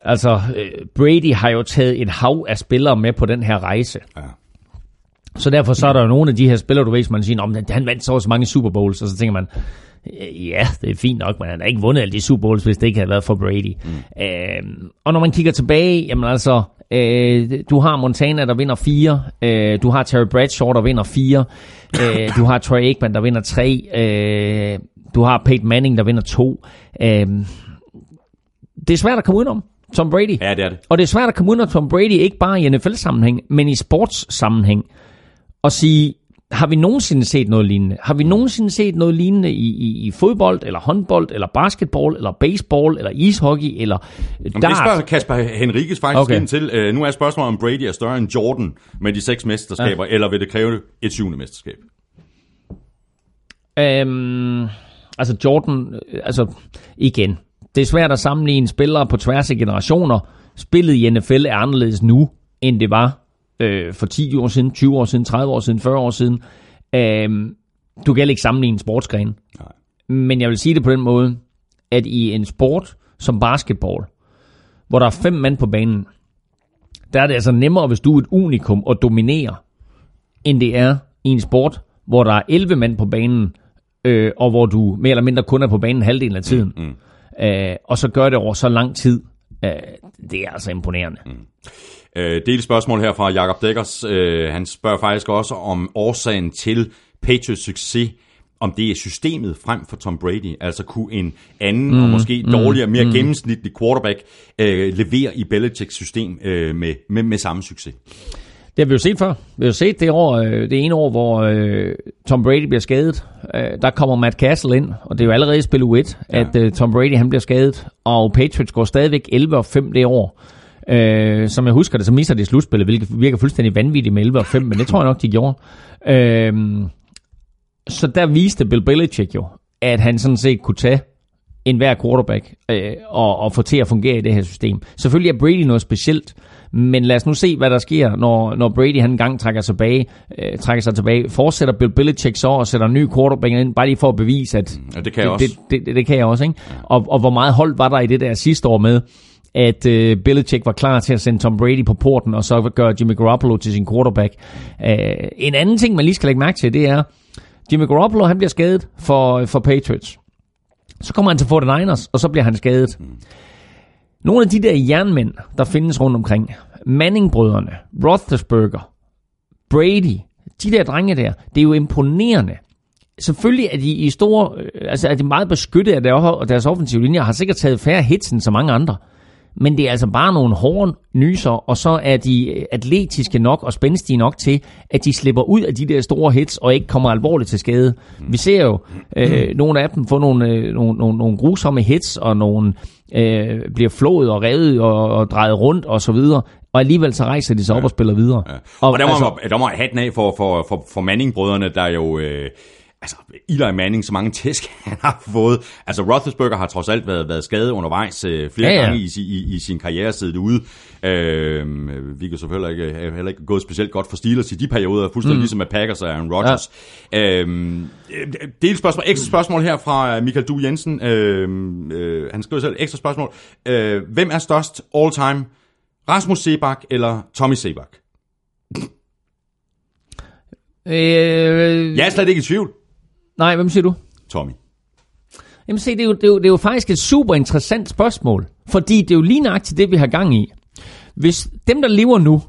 altså, øh, Brady har jo taget et hav af spillere med på den her rejse. Ja. Så derfor så er der jo nogle af de her spillere, du ved, som man siger, om han vandt så også mange Super Bowls, og så tænker man, ja, det er fint nok, men han har ikke vundet alle de Super Bowls, hvis det ikke havde været for Brady. Mm. Øh, og når man kigger tilbage, jamen altså, øh, du har Montana, der vinder fire, øh, du har Terry Bradshaw, der vinder fire, øh, du har Troy Aikman, der vinder tre, øh, du har Peyton Manning, der vinder to. Øh, det er svært at komme udenom. Tom Brady. Ja, det er det. Og det er svært at komme ud af Tom Brady, ikke bare i NFL-sammenhæng, men i sportssammenhæng, og sige, har vi nogensinde set noget lignende? Har vi nogensinde set noget lignende i, i, i fodbold, eller håndbold, eller basketball, eller baseball, eller ishockey, eller Jamen, det dart? spørger Kasper Henriques faktisk Okay. ind til. Uh, nu er spørgsmålet, om Brady er større end Jordan med de seks mesterskaber, ja. eller vil det kræve et syvende mesterskab? Øhm, altså Jordan, øh, altså igen, det er svært at sammenligne spillere på tværs af generationer. Spillet i NFL er anderledes nu, end det var øh, for 10 år siden, 20 år siden, 30 år siden, 40 år siden. Øhm, du kan ikke sammenligne sportsgrene. Nej. Men jeg vil sige det på den måde, at i en sport som basketball, hvor der er fem mand på banen, der er det altså nemmere, hvis du er et unikum og dominere, end det er i en sport, hvor der er 11 mand på banen, øh, og hvor du mere eller mindre kun er på banen halvdelen af tiden. Mm, mm. Øh, og så gør det over så lang tid. Øh, det er altså imponerende. Mm. Øh, del spørgsmål her fra Jakob Dækkers. Øh, han spørger faktisk også om årsagen til Patriots succes, om det er systemet frem for Tom Brady. Altså kunne en anden mm, og måske mm, dårligere, mere mm. gennemsnitlig quarterback øh, levere i Belichicks system øh, med, med, med samme succes. Det har vi jo set før. Vi har jo set det, år, det ene år, hvor øh, Tom Brady bliver skadet. Øh, der kommer Matt Castle ind, og det er jo allerede i spil U1, ja. at øh, Tom Brady han bliver skadet, og Patriots går stadigvæk 11 og 5 det år. Øh, som jeg husker det, så misser de slutspillet, hvilket virker fuldstændig vanvittigt med 11 og 5, men det tror jeg nok, de gjorde. Øh, så der viste Bill Belichick jo, at han sådan set kunne tage en hver quarterback øh, og, og få til at fungere i det her system. Selvfølgelig er Brady noget specielt, men lad os nu se, hvad der sker, når, når Brady han engang trækker sig tilbage. Øh, trækker sig tilbage. Fortsætter Bill Belichick så og sætter en ny quarterback ind, bare lige for at bevise, at Ja, det kan jeg det, også. det, det, det kan jeg også. Ikke? Og, og hvor meget hold var der i det der sidste år med, at øh, Belichick var klar til at sende Tom Brady på porten, og så gøre Jimmy Garoppolo til sin quarterback. Øh, en anden ting, man lige skal lægge mærke til, det er, Jimmy Garoppolo han bliver skadet for, for Patriots. Så kommer han til 49ers, og så bliver han skadet. Nogle af de der jernmænd, der findes rundt omkring, Manning-brødrene, Roethlisberger, Brady, de der drenge der, det er jo imponerende. Selvfølgelig er de i store, øh, altså er de meget beskyttet af deres, deres offensive linjer, og har sikkert taget færre hits end så mange andre. Men det er altså bare nogle hårde nyser, og så er de øh, atletiske nok og spændstige nok til, at de slipper ud af de der store hits og ikke kommer alvorligt til skade. Vi ser jo øh, *clears throat* nogle af dem få nogle, øh, nogle, nogle, nogle grusomme hits, og nogle øh, bliver flået og revet og, og drejet rundt og så videre. Og alligevel så rejser de sig op og spiller videre. Ja. Og, og der må, altså, der må jeg hatten af for, for, for, for Manning-brødrene, der jo... Øh, altså, Eli Manning, så mange tæsk *laughs* han har fået. Altså, Roethlisberger har trods alt været, været skadet undervejs øh, flere Ja, ja, gange i, i, i sin karriere siddet ude. Øh, vi kan selvfølgelig ikke, heller ikke gået specielt godt for Steelers i de perioder, fuldstændig mm. ligesom med Packers og Aaron Rodgers. Ja. Øh, del spørgsmål, ekstra spørgsmål her fra Michael Du Jensen. Øh, øh, han skriver selv ekstra spørgsmål. Øh, hvem er størst all time? Rasmus Sebak eller Tommy Sebak? øh, Jeg er slet ikke i tvivl. Nej, hvem siger du? Tommy. Jamen se, det er, jo, det, er jo, det er jo faktisk et super interessant spørgsmål. Fordi det er jo lige nøjagtigt det, vi har gang i. Hvis dem, der lever nu,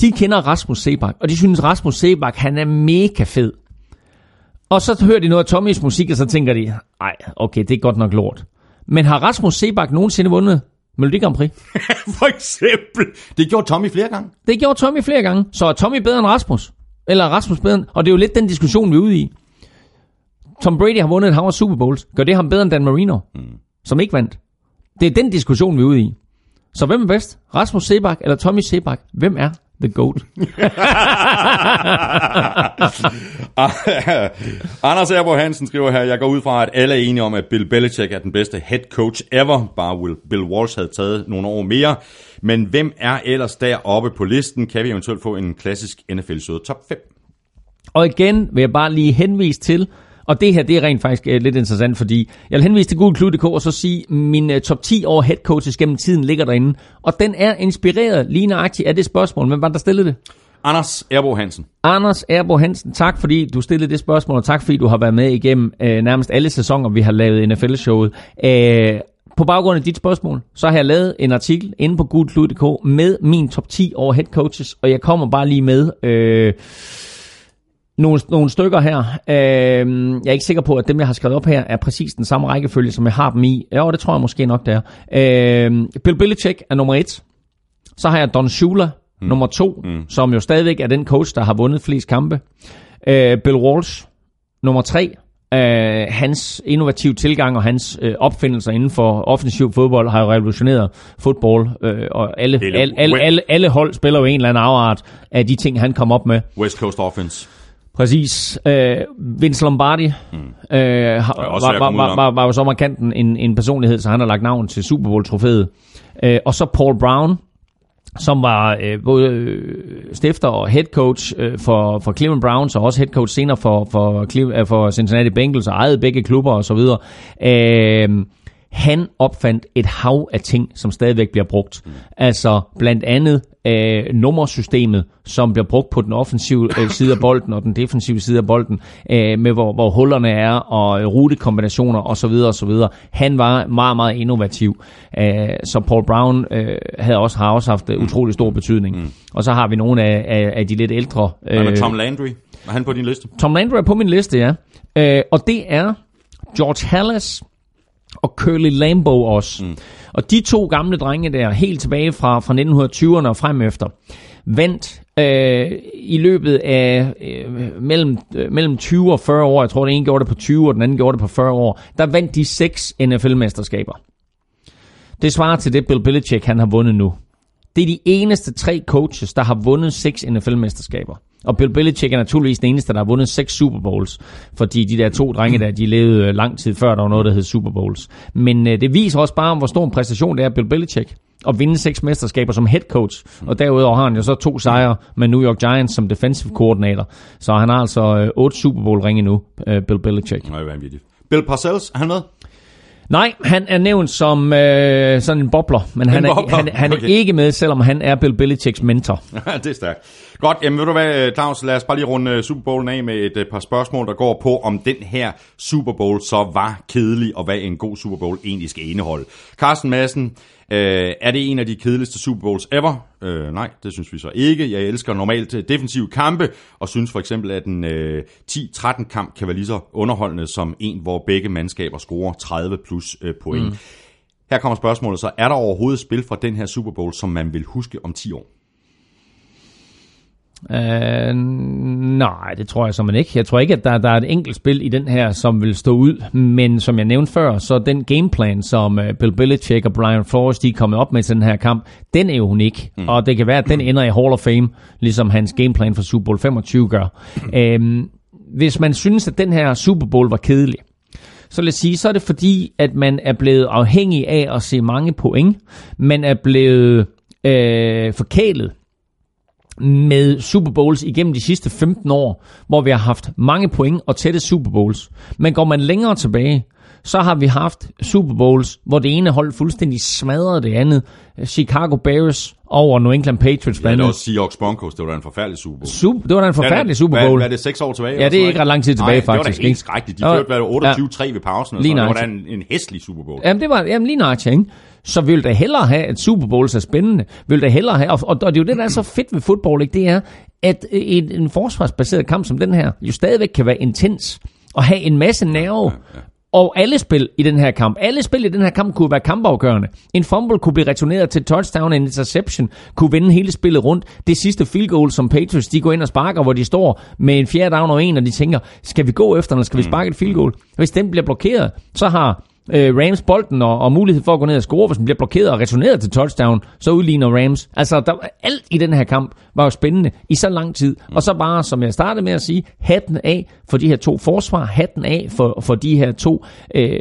de kender Rasmus Sebak, og de synes, Rasmus Sebak, han er mega fed. Og så hører de noget af Tommys musik, og så tænker de, nej, okay, det er godt nok lort. Men har Rasmus Sebak nogensinde vundet Melodi Grand Prix? *laughs* For eksempel. Det gjorde Tommy flere gange. Det gjorde Tommy flere gange. Så er Tommy bedre end Rasmus? Eller er Rasmus bedre end... Og det er jo lidt den diskussion, vi er ude i. Tom Brady har vundet et hav af Super Bowls. Gør det ham bedre end Dan Marino, mm. som ikke vandt? Det er den diskussion, vi er ude i. Så hvem er bedst? Rasmus Sebak eller Tommy Sebak? Hvem er the GOAT? *laughs* Anders Erbo Hansen skriver her, jeg går ud fra, at alle er enige om, at Bill Belichick er den bedste head coach ever. Bare Will Bill Walsh havde taget nogle år mere. Men hvem er ellers deroppe på listen? Kan vi eventuelt få en klassisk NFL-søde top 5? Og igen vil jeg bare lige henvise til, og det her det er rent faktisk uh, lidt interessant, fordi jeg vil henvise til Google.dk og så sige, min uh, top 10 over head coaches gennem tiden ligger derinde. Og den er inspireret lige nøjagtigt af det spørgsmål. Hvem var der stillede det? Anders Erbo Hansen. Anders Erbo Hansen, tak fordi du stillede det spørgsmål, og tak fordi du har været med igennem øh, nærmest alle sæsoner, vi har lavet NFL-showet. Øh, på baggrund af dit spørgsmål, så har jeg lavet en artikel inde på gulklud.dk med min top 10 over head coaches, og jeg kommer bare lige med øh, nogle, nogle stykker her. Øh, jeg er ikke sikker på, at dem, jeg har skrevet op her, er præcis den samme rækkefølge, som jeg har dem i. Ja, det tror jeg måske nok, det er. Øh, Bill Belichick er nummer et. Så har jeg Don Shula, mm. nummer to, mm. som jo stadigvæk er den coach, der har vundet flest kampe. Øh, Bill Walsh, nummer tre. Øh, hans innovative tilgang og hans øh, opfindelser inden for offensiv fodbold har jo revolutioneret fodbold, øh, og alle, alle, alle, alle, alle hold spiller jo en eller anden afart af de ting, han kom op med. West Coast Offense. Præcis. Øh, Vince Lombardi mm. øh, har, var, var, var, var, var jo så en, en personlighed, så han har lagt navn til Super Bowl-trofæet. Øh, og så Paul Brown, som var øh, både øh, stifter og head coach øh, for, for Cleveland Browns, og også head coach senere for, for, øh, for Cincinnati Bengals, og ejede begge klubber og så videre. Øh, han opfandt et hav af ting, som stadigvæk bliver brugt. Mm. Altså blandt andet øh, nummersystemet, som bliver brugt på den offensive øh, side af bolden og den defensive side af bolden, øh, med hvor, hvor hullerne er, og øh, rutekombinationer osv. osv. Han var meget, meget innovativ. Øh, så Paul Brown øh, havde også, har også haft øh, utrolig stor betydning. Mm. Og så har vi nogle af, af, af de lidt ældre. Hvad med Tom Landry? Er han på din liste? Tom Landry er på min liste, ja. Øh, og det er George Hallis og Curly Lambeau også. Mm. Og de to gamle drenge der, helt tilbage fra, fra 1920'erne og frem efter, vandt øh, i løbet af øh, mellem, øh, mellem 20 og 40 år, jeg tror den ene gjorde det på 20, og den anden gjorde det på 40 år, der vandt de seks NFL-mesterskaber. Det svarer til det Bill Belichick han har vundet nu. Det er de eneste tre coaches, der har vundet seks NFL-mesterskaber. Og Bill Belichick er naturligvis den eneste, der har vundet seks Super Bowls. Fordi de der to drenge der, de levede øh, lang tid før, der var noget, der hed Super Bowls. Men øh, det viser også bare, hvor stor en præstation det er Bill Belichick. At vinde seks mesterskaber som head coach. Og derudover har han jo så to sejre med New York Giants som defensive coordinator. Så han har altså øh, otte Super Bowl ringe nu, øh, Bill Belichick. Nej, vanvittigt. Bill Parcells, er han med? Nej, han er nævnt som øh, sådan en bobler, men han, bobler? er, han, han er Okay. ikke med, selvom han er Bill Belichicks mentor. *laughs* det er stærkt. Godt, jamen ved du hvad, Claus, lad os bare lige runde øh, Super Bowlen af med et øh, par spørgsmål, der går på, om den her Super Bowl så var kedelig, og hvad en god Super Bowl egentlig skal indeholde. Carsten Madsen, øh, er det en af de kedeligste Super Bowls ever? Øh, nej, det synes vi så ikke. Jeg elsker normalt øh, defensive kampe, og synes for eksempel, at en øh, 10-13 kamp kan være lige så underholdende som en, hvor begge mandskaber scorer 30 plus øh, point. Mm. Her kommer spørgsmålet så, er der overhovedet et spil fra den her Super Bowl, som man vil huske om 10 år? Uh, nej, det tror jeg så man ikke. Jeg tror ikke, at der, der er et enkelt spil i den her, som vil stå ud. Men som jeg nævnte før, så den gameplan, som uh, Bill Belichick og Brian Flores, de er kommet op med til den her kamp, den er jo unik. Mm. Og det kan være, at den ender i Hall of Fame, ligesom hans gameplan for Super Bowl 25 gør. Uh, *clears throat* hvis man synes, at den her Super Bowl var kedelig, så lad os sige, så er det fordi, at man er blevet afhængig af at se mange point. Man er blevet øh, forkælet med Super Bowls igennem de sidste 15 år, hvor vi har haft mange point og tætte Super Bowls. Men går man længere tilbage, så har vi haft Super Bowls, hvor det ene hold fuldstændig smadrede det andet. Chicago Bears over New England Patriots Ja, det blandt er andet. også Seahawks Broncos, det var da en forfærdelig Super Bowl. Super, det var da en forfærdelig Super Bowl. Hvad, hvad er det, seks år tilbage? Ja, det er ikke ret lang tid tilbage, Nej, faktisk, det var da ikke? helt skrækkeligt. De Ja. førte hvad, 28-3 ved pausen. Og Lige noget. Det var da en, en hæslig Super Bowl. Jamen, det var jamen, lige nøjagtigt, ikke? Så vil da hellere have, at Super Bowl er spændende. Vil da hellere have, og, og, og det er jo det, der er så fedt ved fodbold, ikke? Det er, at en, en forsvarsbaseret kamp som den her, jo stadigvæk kan være intens, og have en masse nerve, og alle spil i den her kamp, alle spil i den her kamp kunne være kampafgørende. En fumble kunne blive returneret til touchdown, en interception kunne vende hele spillet rundt. Det sidste field goal, som Patriots de går ind og sparker, hvor de står med en fjerde down og en, og de tænker, skal vi gå efter eller skal vi sparke et field goal? Hvis den bliver blokeret, så har øh, Rams bolden og, og mulighed for at gå ned og score, hvis den bliver blokeret og returneret til touchdown, så udligner Rams. Altså, der, alt i den her kamp var jo spændende i så lang tid. Og så bare, som jeg startede med at sige, hatten af for de her to forsvar, hatten af for, for de her to øh,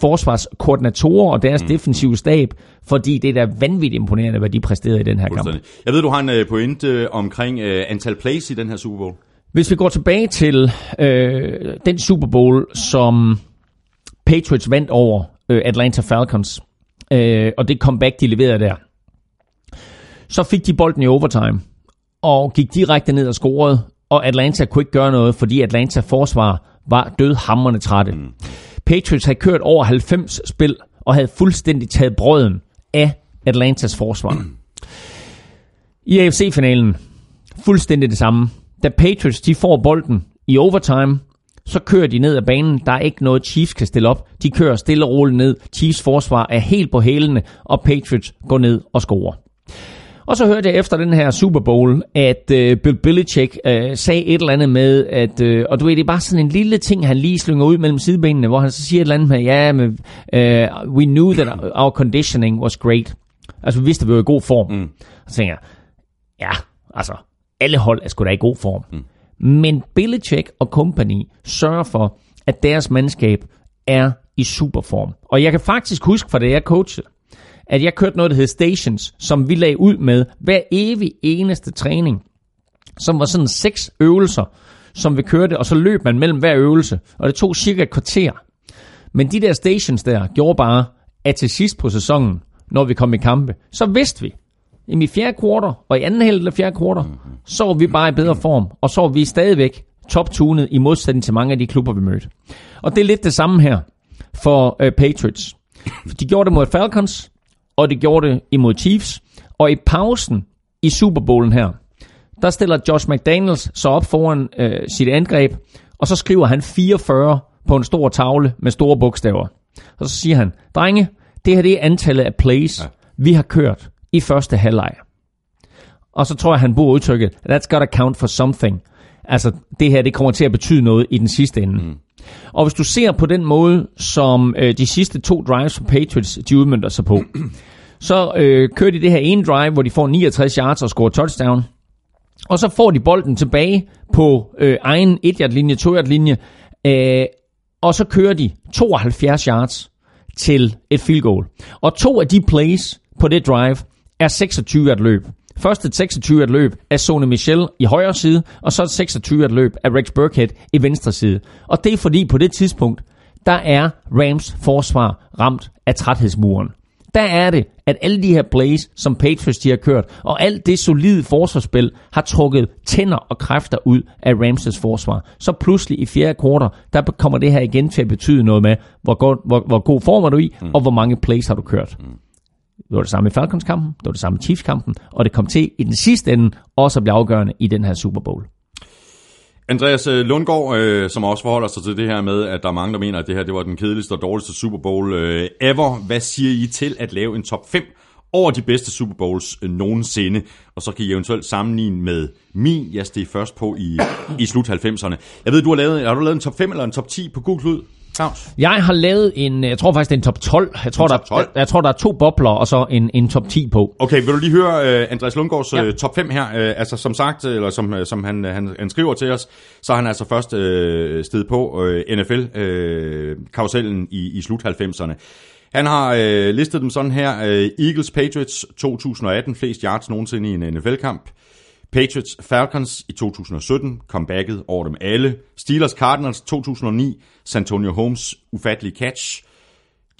forsvarskoordinatorer og deres mm. defensive stab, fordi det er da vanvittigt imponerende, hvad de præsterede i den her kamp. Jeg ved, du har en øh, pointe omkring øh, antal plays i den her Super Bowl. Hvis vi går tilbage til øh, den Super Bowl, som Patriots vandt over øh, Atlanta Falcons, øh, og det comeback, de leverede der, så fik de bolden i overtime, og gik direkte ned og scorede, og Atlanta kunne ikke gøre noget, fordi Atlanta forsvar var dødhammerne trætte. Mm. Patriots havde kørt over 90 spil, og havde fuldstændig taget brøden af Atlantas forsvar. I AFC-finalen, fuldstændig det samme. da Patriots de får bolden i overtime, så kører de ned ad banen. Der er ikke noget, Chiefs kan stille op. De kører stille og roligt ned. Chiefs forsvar er helt på hælene, og Patriots går ned og scorer. Og så hørte jeg efter den her Super Bowl, at øh, Bill Belichick øh, sagde et eller andet med, at, øh, og du ved, det er bare sådan en lille ting, han lige slynger ud mellem sidebenene, hvor han så siger et eller andet med, ja, men, øh, we knew that our conditioning was great. Altså, vi vidste, at vi var i god form. Mm. Og så tænker jeg, ja, altså, alle hold er sgu da i god form. Mm. Men Belichick og company sørger for, at deres mandskab er i superform. Og jeg kan faktisk huske fra det, jeg coachede, at jeg kørte noget, der hed Stations, som vi lagde ud med hver evig eneste træning, som var sådan seks øvelser, som vi kørte, og så løb man mellem hver øvelse, og det tog cirka et kvarter. Men de der stations der gjorde bare, at til sidst på sæsonen, når vi kom i kampe, så vidste vi, i fjerde kvartal og i anden halvdel af fjerde kvartal, så var vi bare i bedre form, og så var vi stadigvæk top-tunet i modsætning til mange af de klubber, vi mødte. Og det er lidt det samme her for uh, Patriots. De gjorde det mod Falcons, og det gjorde det imod Chiefs. Og i pausen i Super Bowlen her, der stiller Josh McDaniels så op foran øh, sit angreb, og så skriver han 44 på en stor tavle med store bogstaver. Og så siger han, drenge, det her det er antallet af plays, ja. vi har kørt i første halvleg. Og så tror jeg, han bruger udtrykket, that's gotta count for something. Altså, det her det kommer til at betyde noget i den sidste ende. Mm. Og hvis du ser på den måde, som øh, de sidste to drives for Patriots, de udmyndter sig på, *clears throat* så øh, kører de det her ene drive, hvor de får 69 yards og scorer touchdown. Og så får de bolden tilbage på øh, egen 1-yard-linje, 2-yard-linje, øh, og så kører de 72 yards til et field goal. Og to af de plays på det drive er 26 yard løb. Først et 26 yard løb af Sony Michel i højre side, og så et 26 yard løb af Rex Burkhead i venstre side. Og det er fordi på det tidspunkt, der er Rams forsvar ramt af træthedsmuren der er det, at alle de her plays, som Patriots de har kørt, og alt det solide forsvarsspil, har trukket tænder og kræfter ud af Ramses forsvar. Så pludselig i fjerde kvartal, der kommer det her igen til at betyde noget med, hvor, god, hvor, hvor god form er du i, mm. og hvor mange plays har du kørt. Mm. Det var det samme i Falcons-kampen, det var det samme i Chiefs-kampen, og det kom til i den sidste ende også at blive afgørende i den her Super Bowl. Andreas øh, Lundgaard, øh, som også forholder sig til det her med, at der er mange, der mener, at det her det var den kedeligste og dårligste Super Bowl øh, ever. Hvad siger I til at lave en top 5 over de bedste Super Bowls øh, nogensinde? Og så kan I eventuelt sammenligne med min. Jeg steg først på i, i slut 90'erne. Jeg ved, du har lavet, har du lavet en top 5 eller en top 10 på Google Claus? Jeg har lavet en, jeg tror faktisk det er en top 12. Jeg tror, top 12? Der, jeg, jeg tror der er to bobler og så en, en top 10 på. Okay, vil du lige høre uh, Andreas Lundgaards ja. uh, top 5 her? Uh, altså som sagt, eller som, uh, som han, han, han skriver til os, så har han altså først uh, sted på uh, NFL-karusellen uh, i, i slut 90'erne. Han har øh, listet dem sådan her. Øh, Eagles Patriots 2018, flest yards nogensinde i en NFL-kamp. Patriots Falcons i 2017, comebacket over dem alle. Steelers Cardinals 2009, Santonio Holmes ufattelige catch.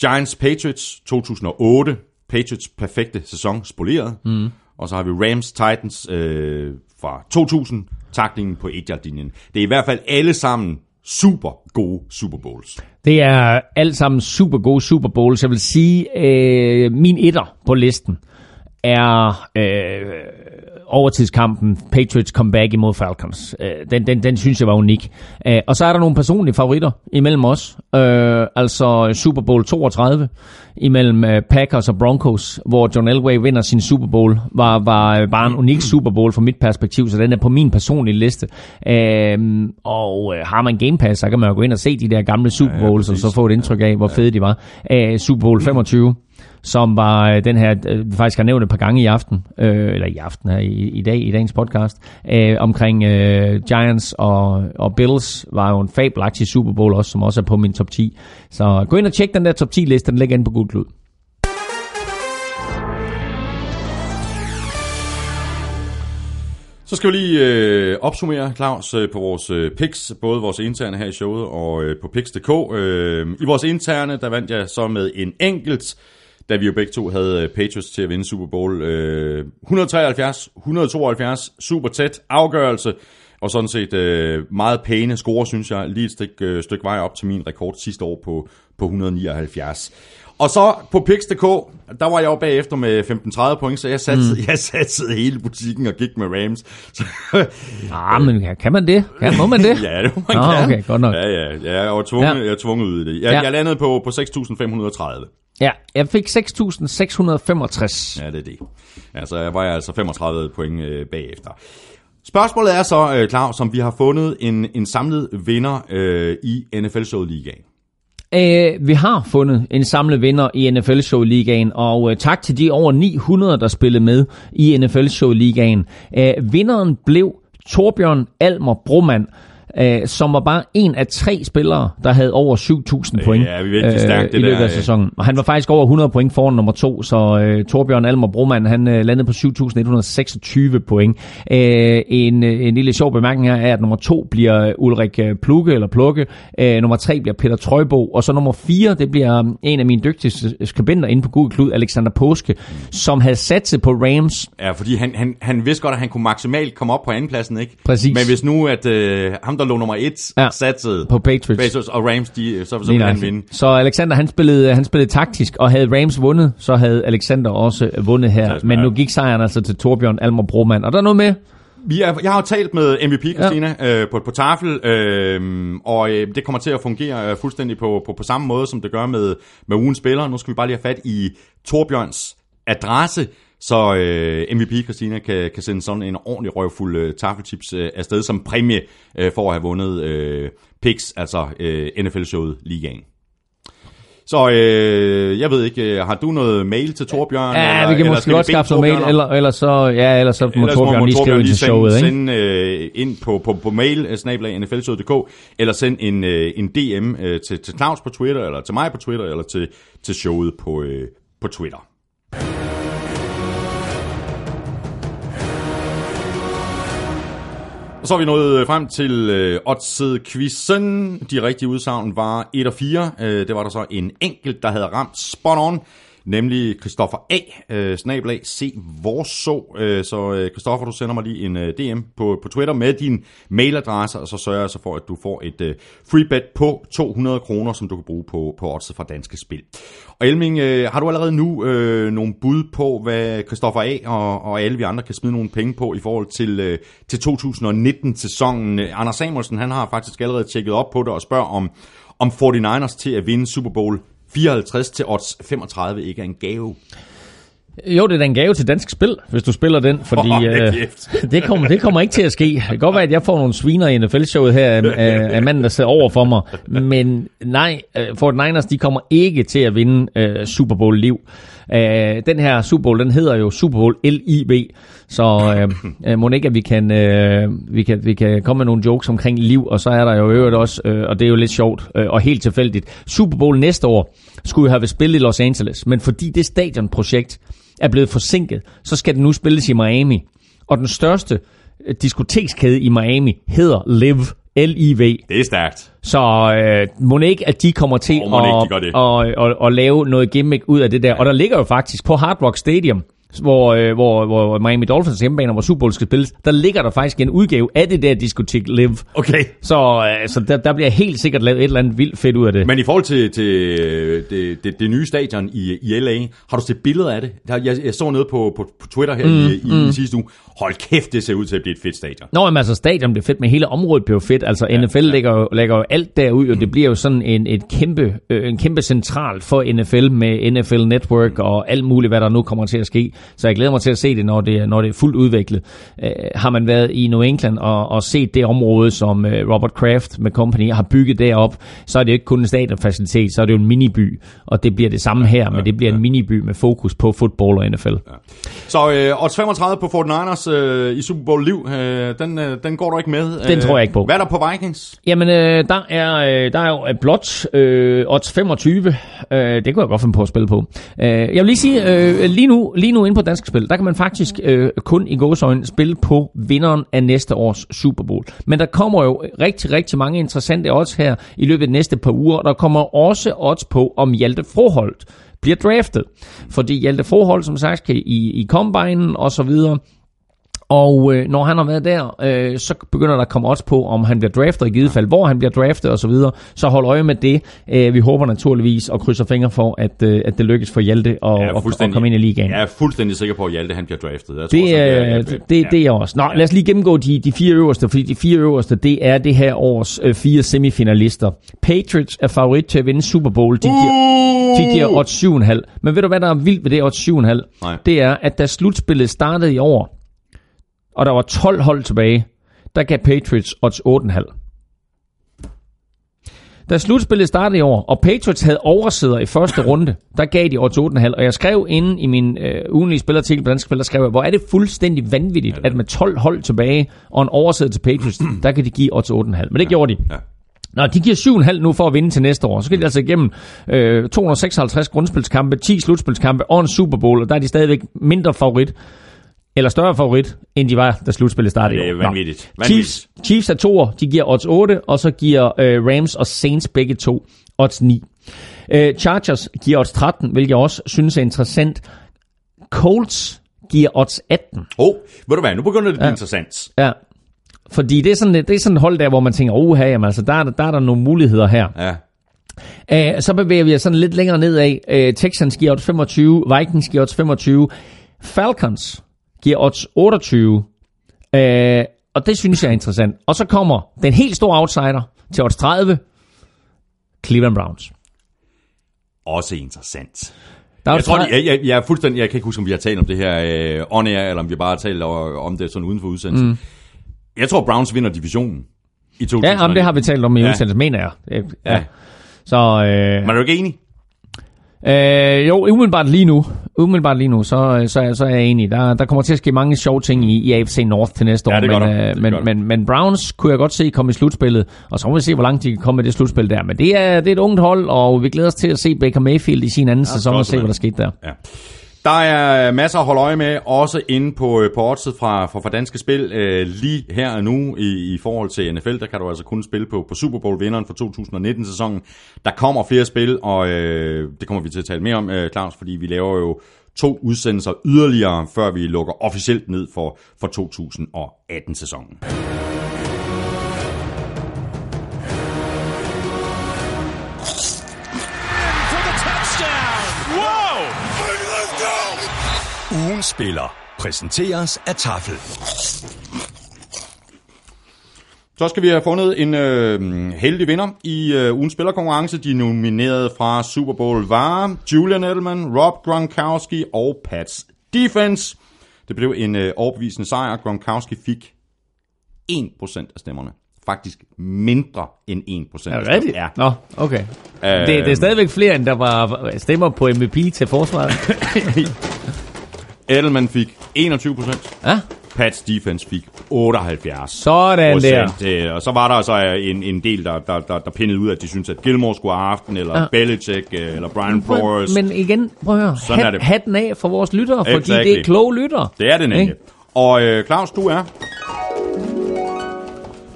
Giants Patriots 2008, Patriots perfekte sæson spoleret. Mm. Og så har vi Rams Titans øh, fra 2000, taklingen på 1 linjen Det er i hvert fald alle sammen super gode Super Bowls. Det er alt sammen super gode Super Bowls. Jeg vil sige, øh, min etter på listen er øh, overtidskampen, Patriots comeback imod Falcons. Øh, den, den, den synes jeg var unik. Øh, og så er der nogle personlige favoritter imellem os. Øh, altså Super Bowl 32 imellem Packers og Broncos, hvor John Elway vinder sin Super Bowl, var, var bare en unik Super Bowl fra mit perspektiv, så den er på min personlige liste. og har man Game Pass, så kan man jo gå ind og se de der gamle Super Bowls, ja, ja, og så få et indtryk af, hvor fede de var. Super Bowl 25 som var øh, den her, øh, vi faktisk har nævnt et par gange i aften, øh, eller i aften her i, i dag, i dagens podcast, øh, omkring øh, Giants og, og Bills, var jo en fabelagtig Super Bowl også, som også er på min top 10. Så gå ind og tjek den der top 10 liste, den ligger inde på Google Klud. Så skal vi lige øh, opsummere, Claus, øh, på vores øh, picks, både vores interne her i showet og øh, på picks.dk. Øh, I vores interne, der vandt jeg så med en enkelt da vi jo begge to havde øh, Patriots til at vinde Super Bowl. Øh, 173-172, super tæt afgørelse, og sådan set øh, meget pæne score, synes jeg. Lige et stykke, øh, stykke vej op til min rekord sidste år på, på 179. Og så på Pix.dk, der var jeg jo bagefter med 15-30 point, så jeg satte, mm. jeg satte hele butikken og gik med Rams. Så, Ah, men kan- kan man det? Kan, må man det? *laughs* ja, det må man Nå, gerne. okay, godt nok. Ja, ja, ja jeg var tvunget, Ja. jeg er tvunget ud i det. Jeg, Ja. jeg landede på, på 6.530. Ja, jeg fik 6.665. Ja, det er det. Altså, jeg var jeg altså 35 point øh, bagefter. Spørgsmålet er så, øh, Claus, som vi har fundet en, en samlet vinder øh, i NFL-showet Ligaen. Øh, vi har fundet en samlet vinder i NFL Show Ligaen, og øh, tak til de over 900, der spillede med i NFL Show Ligaen. Øh, vinderen blev Torbjørn Almer Brumand øh, som var bare en af tre spillere, der havde over 7.000 point Ja, vi virkelig stærkt, det i løbet der, af øh. sæsonen. Og han var faktisk over 100 point foran nummer to, så øh, Torbjørn Almer Broman, han øh, landede på 7.126 point. Øh, en, øh, en lille sjov bemærkning her er, at nummer to bliver Ulrik øh, Plukke, eller Plukke. Øh, nummer tre bliver Peter Trøjbo, og så nummer fire, det bliver øh, en af mine dygtigste skribenter inde på Google Klud, Alexander Påske, som havde sat sig på Rams. Ja, fordi han, han, han vidste godt, at han kunne maksimalt komme op på andenpladsen, ikke? Præcis. Men hvis nu, at øh, ham, der lå nummer et, Ja. ja. satsede På Patriots. Patriots og Rams, de, så, så Lige ville han vinde. Så Alexander, han spillede, han spillede taktisk, og havde Rams vundet, så havde Alexander også vundet her. Så Men nu gik sejren altså til Torbjørn Almer Broman. Og der er noget med, Vi er, jeg har jo talt med MVP, Christina, ja. øh, på, på tafel, øh, og øh, det kommer til at fungere øh, fuldstændig på, på, på samme måde, som det gør med, med ugens spillere. Nu skal vi bare lige have fat i Torbjørns adresse, så øh, MVP Christina kan, kan sende sådan en ordentlig røvfuld øh, tafelchips øh, afsted som præmie øh, for at have vundet øh, picks, altså øh, NFL-showet Ligaen. Så øh, jeg ved ikke, øh, har du noget mail til Torbjørn? ja, vi kan måske skal godt skaffe noget mail, eller, eller så, ja, eller så må Ellers Torbjørn lige skrive ind til showet, ikke? sende øh, ind på, på, på mail, øh, snablag nflshowet.dk, eller send en, øh, en DM øh, til, til Claus på Twitter, eller til mig på Twitter, eller til, til showet på, øh, på Twitter. Og så er vi nået øh, frem til øh, Odds-quizzen. De rigtige udsagn var 1 og 4. Øh, det var der så en enkelt, der havde ramt spot on, nemlig Christoffer A. Øh, snablag C. Vorså. Øh, så øh, Christoffer, du sender mig lige en øh, DM på, på Twitter med din mailadresse, og så sørger jeg så for, at du får et øh, free bet på 200 kroner, som du kan bruge på, på Odds fra Danske Spil. Og Elming, øh, har du allerede nu øh, nogle bud på, hvad Christoffer A. Og, og alle vi andre kan smide nogle penge på i forhold til, øh, til 2019-sæsonen? Anders Samuelsen, han har faktisk allerede tjekket op på det og spørger om, om 49ers til at vinde Super Bowl 54 til odds 35 ikke er en gave. Jo, det er da en gave til dansk spil, hvis du spiller den, fordi da øh, *laughs* det, kommer, det kommer ikke til at ske. Det kan godt være, at jeg får nogle sviner i NFL-showet her af, af, af manden, der sidder over for mig, men nej, øh, Fort Niners, de kommer ikke til at vinde øh, Super Bowl-liv. Øh, den her Super Bowl, den hedder jo Super Bowl LIV, så øh, øh, må ikke, at vi kan, øh, vi, kan, vi kan komme med nogle jokes omkring liv, og så er der jo øvrigt også, øh, og det er jo lidt sjovt øh, og helt tilfældigt, Super Bowl næste år skulle jo have været spillet i Los Angeles, men fordi det stadionprojekt er blevet forsinket, så skal den nu spilles i Miami. Og den største øh, diskotekskæde i Miami hedder Live, L-I-V. Det er stærkt. Så øh, må ikke, at de kommer til gør at, at, at, at lave noget gimmick ud af det der. Og der ligger jo faktisk på Hard Rock Stadium, hvor, øh, hvor, hvor Miami Dolphins hjemmebane, hvor Super Bowl skal spilles, der ligger der faktisk en udgave af det der diskotek Live. Okay. Så, øh, så der, der bliver helt sikkert lavet et eller andet vildt fedt ud af det. Men i forhold til, til øh, det, det, det nye stadion i, i LA, har du set billeder af det? Der- Jeg, jeg så noget på, på, på Twitter her mm, i, i, mm. sidste uge. Hold kæft, det ser ud til at blive et fedt stadion. Nå, men altså stadion bliver fedt, men hele området bliver fedt. Altså ja, NFL ja. Lægger, jo, lægger jo alt derud, og det bliver jo sådan en, et kæmpe, øh, en kæmpe central for NFL med NFL Network og alt muligt, hvad der nu kommer til at ske. Så jeg glæder mig til at se det, når det, når det er fuldt udviklet. Øh, har man været i New England og, og set det område, som øh, Robert Kraft med company har bygget derop, så er det jo ikke kun en stadionfacilitet, så er det jo en miniby. Og det bliver det samme her, men det bliver en miniby med fokus på fodbold og NFL. Så øh, odds 35 på 49ers øh, i Super Bowl liv, øh, den, øh, den går du ikke med. Den tror jeg ikke på. Hvad er der på Vikings? Jamen, øh, der, er, øh, der er jo øh, blot øh, odds 25. Øh, det kunne jeg godt finde på at spille på. Øh, jeg vil lige sige, øh, lige, nu, lige nu inde på Dansk Spil, der kan man faktisk øh, kun i gåsøjne spille på vinderen af næste års Super Bowl. Men der kommer jo rigtig, rigtig mange interessante odds her i løbet af de næste par uger. Der kommer også odds på, om Hjalte Froholt bliver draftet. Fordi Hjalte Froholt, som sagt, kan i, i combinen og så videre, og øh, når han har været der, øh, så begynder der at komme odds på, om han bliver draftet, i givet fald, hvor han bliver draftet osv. Så, videre. så hold øje med det. Øh, vi håber naturligvis og krydser fingre for, at, øh, at det lykkes for Hjalte at, er at, komme ind i ligaen. Jeg er fuldstændig sikker på, at Hjalte han bliver draftet. Jeg tror Det, også, han bliver- er, ja, det, det, det er jeg også. Nå, lad os lige gennemgå de, de fire øverste, fordi de fire øverste, det er det her års øh, fire semifinalister. Patriots er favorit til at vinde Super Bowl. De giver, de giver odds 7,5. Men ved du, hvad der er vildt ved det odds 7,5? Nej. Det er, at da slutspillet startede i år, og der var 12 hold tilbage, der gav Patriots odds 8,5. Da slutspillet startede i år, og Patriots havde oversidder i første runde, der gav de odds 8,5. Og jeg skrev inde i min øh, ugenlige spillerartikel på Dansk Spil, der skrev jeg, hvor er det fuldstændig vanvittigt, at med 12 hold tilbage og en oversider til Patriots, *clears throat* der kan de give odds 8,5. Men det gjorde de. Ja. Nå, de giver 7,5 nu for at vinde til næste år. Så skal de altså igennem øh, 256 grundspilskampe, 10 slutspilskampe og en Super Bowl, og der er de stadigvæk mindre favorit, eller større favorit, end de var, da slutspillet startede. Det er vanvittigt. Vanvittigt. Chiefs, Chiefs er toer, de giver odds 8, og så giver øh, Rams og Saints begge to odds 9. Øh, Chargers giver odds 13, hvilket jeg også synes er interessant. Colts giver odds 18. Åh, oh, ved du hvad, nu begynder det at blive Ja. interessant. Ja. Fordi det er sådan, det er sådan et hold der, hvor man tænker, oh, jamen, altså, der, er, der er der nogle muligheder her. Ja. Uh, så bevæger vi os sådan lidt længere nedad. Uh, Texans giver odds 25, Vikings giver odds 25, Falcons giver odds 28, uh, og det synes jeg er interessant. Og så kommer den helt store outsider til odds 30, Cleveland Browns. Også interessant. Der er Jeg tror, 30 jeg, jeg, jeg, er fuldstændig, jeg kan ikke huske, om vi har talt om det her øh, on air, eller om vi bare har talt om det sådan uden for udsendelsen. Mm. Jeg tror, Browns vinder divisionen i 2019. Ja, jamen, det har vi talt om i Ja. udsendelsen, mener jeg. Øh, Ja. Ja. Så, øh, Men er du ikke enig? Øh, jo, umiddelbart lige nu, umiddelbart lige nu, så, så, så er jeg enig. Der, der kommer til at ske mange sjove ting i, i AFC North til næste Ja, år. men, øh, men, der. men, men Browns kunne jeg godt se komme i slutspillet, og så må vi se, hvor langt de kan komme med det slutspil der. Men det er, det er et ungt hold, og vi glæder os til at se Baker Mayfield i sin anden ja, sæson og se, hvad der skete der. Ja. Der er masser at holde øje med, også inde på, øh, på oddset fra, fra, fra Danske Spil. Øh, lige her og nu i, i forhold til NFL, der kan du altså kun spille på, på Super Bowl-vinderen for 2019-sæsonen. Der kommer flere spil, og øh, det kommer vi til at tale mere om, øh, Claus, fordi vi laver jo to udsendelser yderligere, før vi lukker officielt ned for, for 2018-sæsonen. Ugen spiller præsenteres af Tafel. Så skal vi have fundet en øh, heldig vinder i øh, ugens spillerkonkurrence. De nominerede fra Super Bowl var Julian Edelman, Rob Gronkowski og Pats Defense. Det blev en øh, overbevisende sejr. Gronkowski fik 1% af stemmerne. Faktisk mindre end 1% Er det rigtigt? Ja. Nå, okay. Øh, Det, det er stadigvæk flere, end der var stemmer på MVP til forsvaret. *laughs* Edelman fik 21%. Ja. Pats Defense fik 78 Sådan der. Øh, Og så var der så en, en del, der, der, der, der pindede ud, at de syntes, at Gilmore skulle have haft den, eller Ja. ja. Belichick, øh, eller Brian Flores. Men igen, prøv at høre. Sådan er Hat, det. hatten af for vores lyttere, fordi Exactly. det er kloge lyttere. Det er det nemlig. Ikke? Og øh, Claus, du er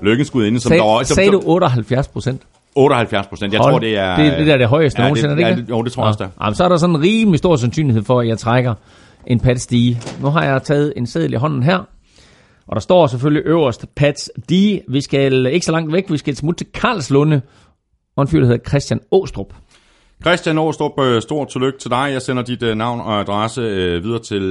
lykkens inde, som Sag, der var, som, sagde du 78 procent? 78 procent. Jeg tror, det er... Det, det der er det højeste ja, nogensinde, er det ja, ikke? det, jo, det tror jeg også, det er. Jamen, så er der sådan en rimelig stor sandsynlighed for, at jeg trækker en Pats D. Nu har jeg taget en seddel i hånden her, og der står selvfølgelig øverst Pats D. Vi skal ikke så langt væk, vi skal et smut til Karlslunde, og en fyr, der hedder Christian Åstrup. Christian Åstrup, øh, stort tillykke til dig. Jeg sender dit øh, navn og adresse øh, videre til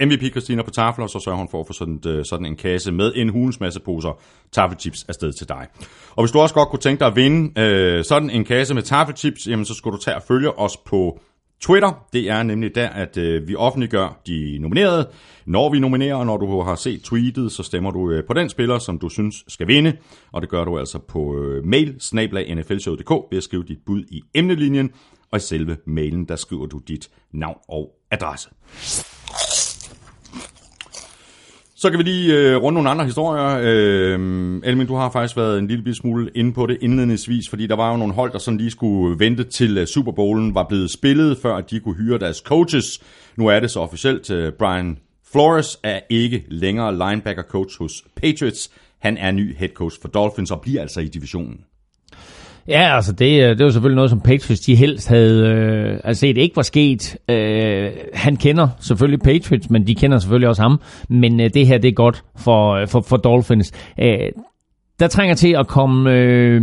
MVP Christina på tafel, og så sørger hun for at få sådan, sådan en kasse med en hulens masse poser taffelchips afsted til dig. Og hvis du også godt kunne tænke dig at vinde sådan en kasse med taffelchips, jamen så skulle du tage og følge os på Twitter. Det er nemlig der, at øh, vi offentliggør de nominerede. Når vi nominerer, når du har set tweetet, så stemmer du øh, på den spiller, som du synes skal vinde. Og det gør du altså på øh, mail nflshow.dk ved at skrive dit bud i emnelinjen. Og i selve mailen, der skriver du dit navn og adresse. Så kan vi lige øh, runde nogle andre historier. Øh, Elmin, du har faktisk været en lille smule inde på det indledningsvis, fordi der var jo nogle hold, der sådan lige skulle vente til øh, uh, Super Bowlen var blevet spillet, før de kunne hyre deres coaches. Nu er det så officielt. Uh, Brian Flores er ikke længere linebacker coach hos Patriots. Han er ny head coach for Dolphins og bliver altså i divisionen. Ja, altså det, øh, det var selvfølgelig noget, som Patriots de helst havde øh, altså set ikke var sket. Øh, han kender selvfølgelig Patriots, men de kender selvfølgelig også ham. Men øh, det her, det er godt for, øh, for, for Dolphins. Øh, der trænger til at komme øh,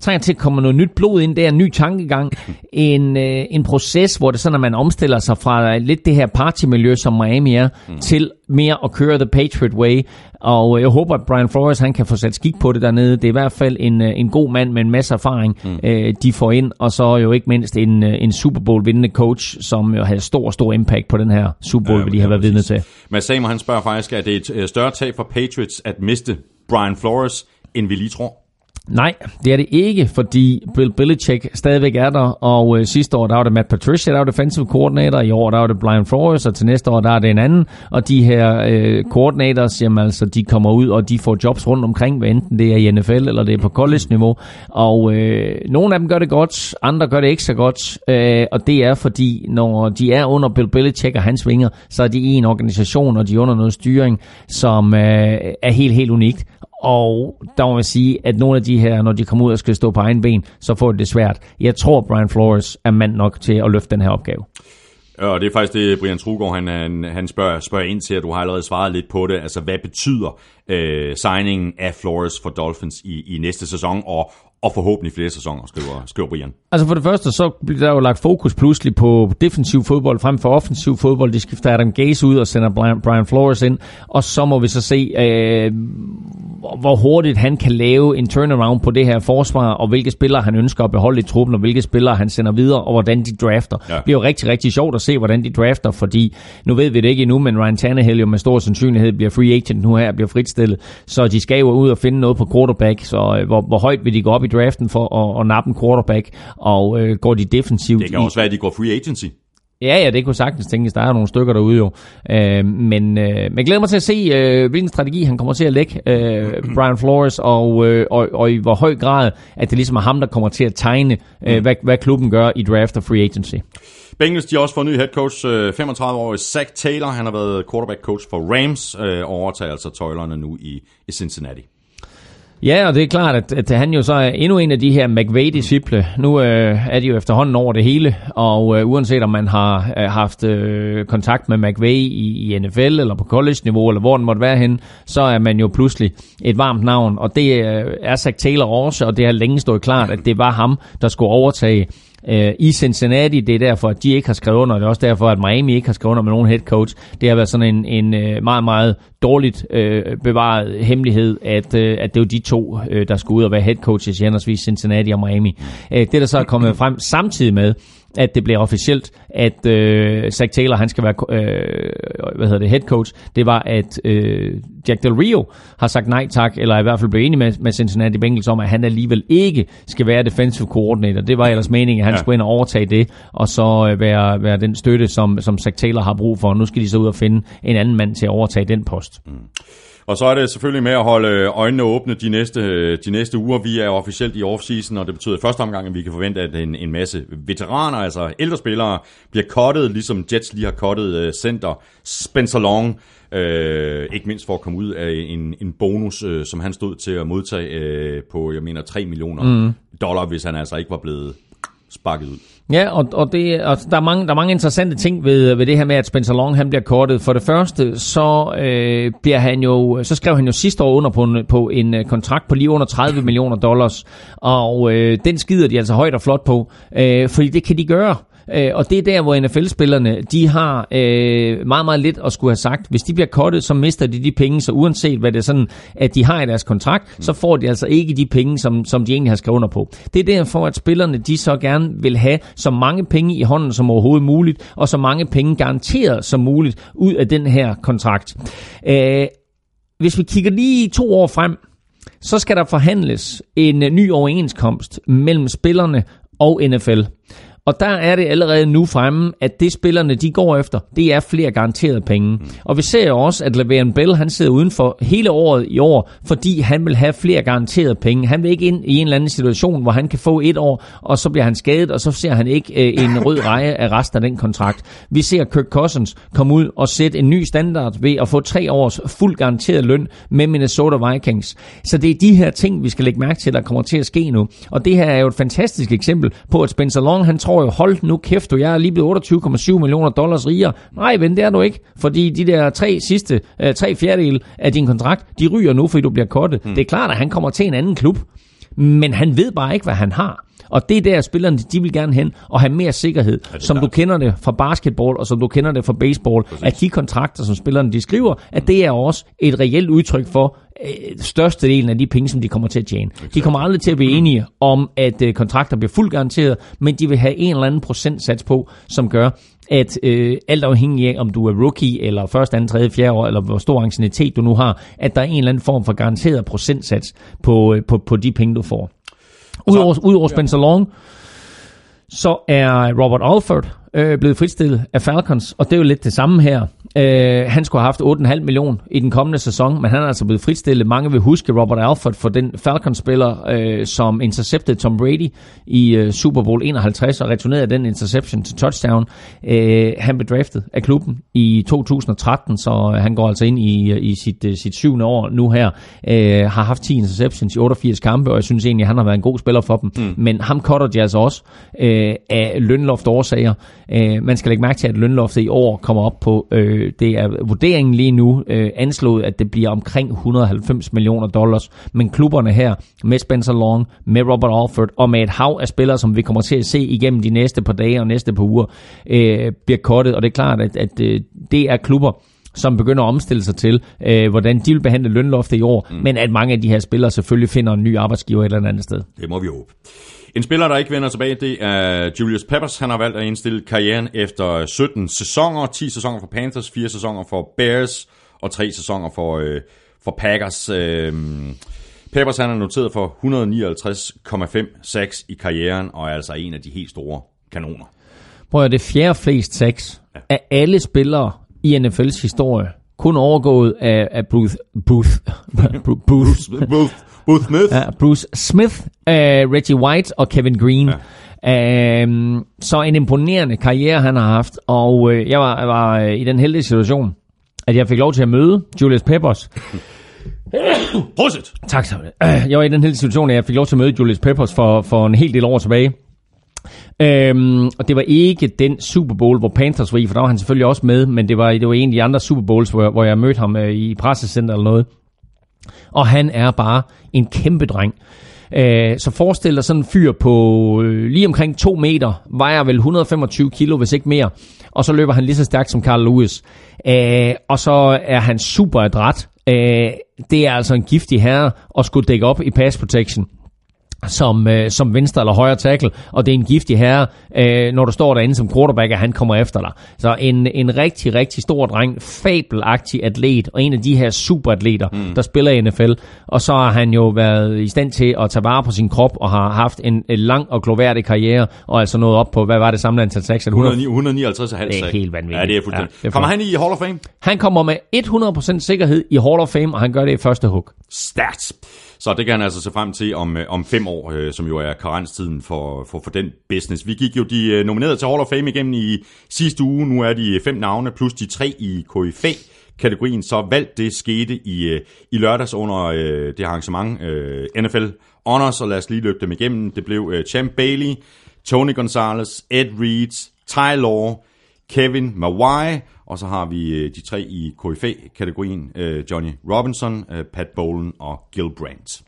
trænger til at komme noget nyt blod ind der, en ny tankegang, en, øh, en proces, hvor det sådan, at man omstiller sig fra lidt det her partymiljø, som Miami er, mm. til mere at køre the Patriot way. Og jeg håber, at Brian Flores han kan få sat skik på det dernede. Det er i hvert fald en, øh, en god mand med en masse erfaring, mm. øh, de får ind. Og så jo ikke mindst en, øh, en Super Bowl vindende coach, som jo havde stor, stor impact på den her Super Bowl, ja, vi har været vidne til. Men Samer han spørger faktisk, at det er et øh, større tab for Patriots at miste Brian Flores, end vi lige tror? Nej, det er det ikke, fordi Bill Belichick stadigvæk er der, og øh, sidste år der var det Matt Patricia, der var defensive coordinator, i år der var det Brian Flores, og til næste år der er det en anden, og de her øh, coordinators, jamen altså, de kommer ud, og de får jobs rundt omkring, hvad enten det er i NFL, eller det er på college-niveau, og øh, nogle af dem gør det godt, andre gør det ikke så godt, øh, og det er fordi, når de er under Bill Belichick og hans vinger, så er de i en organisation, og de er under noget styring, som øh, er helt, helt unikt, og der må man sige, at nogle af de her, når de kommer ud og skal stå på egen ben, så får det det svært. Jeg tror, Brian Flores er mand nok til at løfte den her opgave. Ja, og det er faktisk det, Brian Trugård, han, han, han spørger, spørger ind til, at du har allerede svaret lidt på det. Altså, hvad betyder øh, signingen af Flores for Dolphins i, i næste sæson, og, og forhåbentlig flere sæsoner, skriver, skriver Brian. Altså for det første, så bliver der jo lagt fokus pludselig på defensiv fodbold frem for offensiv fodbold. De skifter Adam Gaze ud og sender Brian Flores ind, og så må vi så se, øh, hvor hurtigt han kan lave en turnaround på det her forsvar, og hvilke spillere han ønsker at beholde i truppen, og hvilke spillere han sender videre, og hvordan de drafter. Ja. Det bliver jo rigtig, rigtig sjovt at se, hvordan de drafter, fordi nu ved vi det ikke endnu, men Ryan Tannehill jo med stor sandsynlighed bliver free agent nu her, bliver fritstillet, så de skal jo ud og finde noget på quarterback, så øh, hvor, hvor højt vil de gå op i draften for at, at nappe en quarterback, og øh, går de defensivt Det kan også være, at de går free agency. Ja, ja, det kunne sagtens tænkes. Der er nogle stykker derude jo. Øh, men, øh, men glæder mig til at se, øh, hvilken strategi han kommer til at lægge, øh, *clears throat* Brian Flores, og, øh, og, og i hvor høj grad, at det ligesom er ham, der kommer til at tegne, øh, mm. hvad, hvad klubben gør i draft og free agency. Bengals, de har også fået ny head coach, 35-årig Zach Taylor. Han har været quarterback coach for Rams, og overtager altså tøjlerne nu i, i Cincinnati. Ja, og det er klart, at, at han jo så er endnu en af de her McVay-disciple. Nu øh, er de jo efterhånden over det hele, og øh, uanset om man har øh, haft øh, kontakt med McVay i, i NFL, eller på college-niveau, eller hvor den måtte være henne, så er man jo pludselig et varmt navn. Og det øh, er Zach Taylor også, og det har længe stået klart, at det var ham, der skulle overtage øh, i Cincinnati. Det er derfor, at de ikke har skrevet under. Det er også derfor, at Miami ikke har skrevet under med nogen head coach. Det har været sådan en, en øh, meget, meget dårligt øh, bevaret hemmelighed, at, øh, at det var de to, øh, der skulle ud og være head coaches i henholdsvis Cincinnati og Miami. Øh, det, der så er kommet frem samtidig med, at det blev officielt, at øh, Zach Taylor han skal være øh, hvad hedder det, head coach, det var, at øh, Jack Del Rio har sagt nej tak, eller i hvert fald blev enig med, med Cincinnati Bengals om, at han alligevel ikke skal være defensive coordinator. Det var ellers meningen, at han ja. skulle ind og overtage det, og så øh, være, være den støtte, som, som Zach Taylor har brug for. Nu skal de så ud og finde en anden mand til at overtage den post. Mm. Og så er det selvfølgelig med at holde øjnene åbne de næste, de næste uger. Vi er officielt i offseason, og det betyder i første omgang, at vi kan forvente, at en, en masse veteraner, altså ældre spillere, bliver kottet, ligesom Jets lige har kottet uh, center Spencer Long. Uh, ikke mindst for at komme ud af en, en bonus, uh, som han stod til at modtage uh, på, jeg mener, 3 millioner mm. dollar, hvis han altså ikke var blevet sparket ud. Ja, og, og, det, og der, er mange, der er mange interessante ting ved, ved det her med, at Spencer Long han bliver kortet. For det første, så, øh, bliver han jo, så skrev han jo sidste år under på en, på en øh, kontrakt på lige under 30 millioner dollars, og øh, den skider de altså højt og flot på, øh, fordi det kan de gøre. Øh, og det er der, hvor NFL-spillerne, de har øh, meget, meget lidt at skulle have sagt. Hvis de bliver kottet, så mister de de penge, så uanset hvad det er sådan, at de har i deres kontrakt, så får de altså ikke de penge, som, som de egentlig har skrevet under på. Det er derfor, at spillerne, de så gerne vil have så mange penge i hånden som overhovedet muligt, og så mange penge garanteret som muligt ud af den her kontrakt. Øh, hvis vi kigger lige to år frem, så skal der forhandles en ny overenskomst mellem spillerne og NFL. Og der er det allerede nu fremme, at det spillerne de går efter, det er flere garanterede penge. Mm. Og vi ser jo også, at Le'Veon Bell han sidder uden for hele året i år, fordi han vil have flere garanterede penge. Han vil ikke ind i en eller anden situation, hvor han kan få et år, og så bliver han skadet, og så ser han ikke øh, en rød reje af resten af den kontrakt. Vi ser Kirk Cousins komme ud og sætte en ny standard ved at få tre års fuld garanteret løn med Minnesota Vikings. Så det er de her ting, vi skal lægge mærke til, der kommer til at ske nu. Og det her er jo et fantastisk eksempel på, at Spencer Long, han tror jo, hold nu kæft, du, jeg er lige blevet 28,7 millioner dollars rigere. Nej, ven, det er du ikke, fordi de der tre sidste, øh, tre fjerdedel af din kontrakt, de ryger nu, fordi du bliver kortet. Mm. Det er klart, at han kommer til en anden klub, men han ved bare ikke, hvad han har. Og det er der, spillerne de vil gerne hen og have mere sikkerhed, som du kender det fra basketball og som du kender det fra baseball, Præcis. at de kontrakter, som spillerne de skriver, at det er også et reelt udtryk for øh, størstedelen af de penge, som de kommer til at tjene. Exactly. De kommer aldrig til at blive enige om, at øh, kontrakter bliver fuldt garanteret, men de vil have en eller anden procentsats på, som gør, at øh, alt afhængig af, om du er rookie, eller første, anden, tredje, fjerde år, eller hvor stor anciennitet du nu har, at der er en eller anden form for garanteret procentsats på, øh, på, på de penge, du får. Udover, udover Spencer Long, så er Robert Alford øh, blevet fritstillet af Falcons, og det er jo lidt det samme her. Øh, han skulle have haft 8,5 million i den kommende sæson, men han er altså blevet fritstillet. Mange vil huske Robert Alford for den Falcons-spiller, øh, som interceptede Tom Brady i øh, Super Bowl 51 og returnerede den interception til touchdown. Øh, han blev draftet af klubben i 2013, så han går altså ind i, i sit, øh, sit syvende år nu her. Øh, har haft 10 interceptions i 88 kampe, og jeg synes egentlig, at han har været en god spiller for dem. Mm. Men ham cutter de altså også øh, af lønloft årsager. Øh, man skal lægge mærke til, at lønloftet i år kommer op på, øh, det er vurderingen lige nu, øh, anslået, at det bliver omkring 190 millioner dollars. Men klubberne her, med Spencer Long, med Robert Alford og med et hav af spillere, som vi kommer til at se igennem de næste par dage og næste par uger, øh, bliver kottet. Og det er klart, at, at øh, det er klubber, som begynder at omstille sig til, øh, hvordan de vil behandle lønloftet i år, mm. men at mange af de her spillere selvfølgelig finder en ny arbejdsgiver et eller andet sted. Det må vi håbe. En spiller, der ikke vender tilbage, det er Julius Peppers. Han har valgt at indstille karrieren efter 17 sæsoner. 10 sæsoner for Panthers, 4 sæsoner for Bears og 3 sæsoner for, øh, for Packers. Øh, Peppers han er noteret for 159,5 sacks i karrieren og er altså en af de helt store kanoner. Prøv at det fjerde flest sacks ja. af alle spillere i NFL's historie. Kun overgået af, af Bruce, Bruce, Bruce, Bruce, Bruce, Bruce Smith. Ja, Bruce Smith, uh, Reggie White og Kevin Green. Ja. Um, så en imponerende karriere, han har haft. Og uh, jeg var, jeg var uh, i den heldige situation, at jeg fik lov til at møde Julius Peppers. *coughs* Prosit! Tak så Jeg var i den heldige situation, at jeg fik lov til at møde Julius Peppers for, for en hel del år tilbage. Øhm, og det var ikke den Super Bowl, hvor Panthers var i, for der var han selvfølgelig også med, men det var, det var en af de andre Super Bowls, hvor, hvor jeg mødte ham øh, i pressecenter eller noget. Og han er bare en kæmpe dreng. Øh, så forestil dig sådan en fyr på øh, lige omkring 2 meter, vejer vel 125 kilo, hvis ikke mere, og så løber han lige så stærkt som Carl Lewis. Øh, og så er han super adræt. Øh, det er altså en giftig herre at skulle dække op i pass protection som, øh, som venstre eller højre tackle, og det er en giftig herre, øh, når du står derinde som quarterback, at han kommer efter dig. Så en, en rigtig, rigtig stor dreng, fabelagtig atlet, og en af de her superatleter, mm. der spiller i NFL, og så har han jo været i stand til at tage vare på sin krop, og har haft en, en lang og gloværdig karriere, og altså nået op på, hvad var det samlede antal sacks? 159 Det er helt vanvittigt. Ja, det er fuldstændig. Ja, kommer han i Hall of Fame? Han kommer med 100% sikkerhed i Hall of Fame, og han gør det i første hug. Stærkt. Så det kan han altså se frem til om, øh, om fem år, øh, som jo er karenstiden for, for, for den business. Vi gik jo de øh, nominerede til Hall of Fame igennem i sidste uge. Nu er de øh, fem navne plus de tre i KFA kategorien, så valgt det skete i, øh, i lørdags under øh, det arrangement øh, NFL Honors, og lad os lige løbe dem igennem. Det blev øh, Champ Bailey, Tony Gonzalez, Ed Reed, Ty Law, Kevin Mawai, og så har vi øh, de tre i KFA-kategorien, øh, Johnny Robinson, øh, Pat Bowlen og Gil Brandt.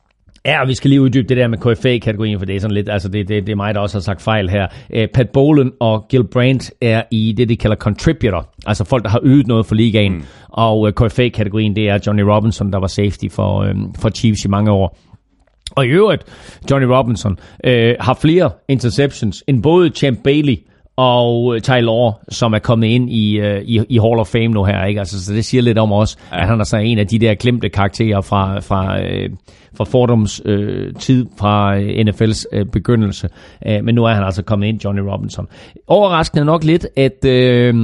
Ja, og vi skal lige uddybe det der med KFA-kategorien, for det er sådan lidt, altså det, det, det er mig, der også har sagt fejl her. Uh, Pat Bowlen og Gil Brandt er i det, de kalder contributor, altså folk, der har ydet noget for ligaen. Mm. Og uh, KFA-kategorien, det er Johnny Robinson, der var safety for, um, for Chiefs i mange år. Og i øvrigt, Johnny Robinson uh, har flere interceptions end både Champ Bailey og øh, Taylor, som er kommet ind i, øh, i, i Hall of Fame nu her. Ikke? Altså, så det siger lidt om os, ja. at han er så en af de der glemte karakterer fra, fra, øh, fra Fordums øh, tid, fra øh, NFL's øh, begyndelse. Øh, men nu er han altså kommet ind, Johnny Robinson. Overraskende nok lidt, at øh,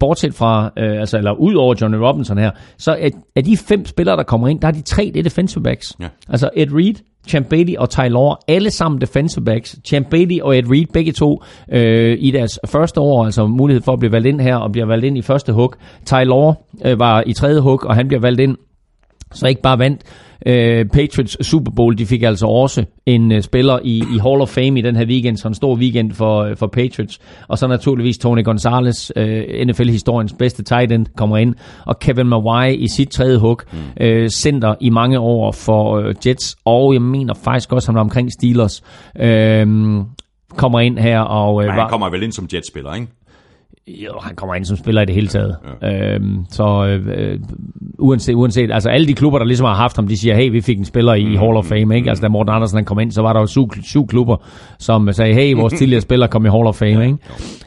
bortset fra, øh, altså, eller ud over Johnny Robinson her, så er, er de fem spillere, der kommer ind, der er de tre, det er defensive backs. Ja. Altså Ed Reed, Champ Bailey og Taylor, alle sammen defensive backs. Champ Bailey og Ed Reed, begge to øh, i deres første år, altså mulighed for at blive valgt ind her, og bliver valgt ind i første hug. Taylor øh, var i tredje hug, og han bliver valgt ind, så ikke bare vandt øh, Patriots Super Bowl, de fik altså også en øh, spiller i, i Hall of Fame i den her weekend, så en stor weekend for, øh, for Patriots. Og så naturligvis Tony Gonzalez, øh, NFL-historiens bedste tight end, kommer ind. Og Kevin Mawai i sit tredje hug, mm. øh, center i mange år for øh, Jets, og jeg mener faktisk også, han var omkring Steelers, øh, kommer ind her. Og, øh, Men han var, kommer vel ind som Jets-spiller, ikke? Jo, han kommer ind som spiller i det hele taget. Ja. Øhm, så øh, uanset, uanset, altså alle de klubber, der ligesom har haft ham, de siger, hey, vi fik en spiller i mm, Hall of Fame, ikke? Altså da Morten Andersen han kom ind, så var der jo syv, syv klubber, som sagde, hey, vores *laughs* tidligere spiller kom i Hall of Fame, ikke?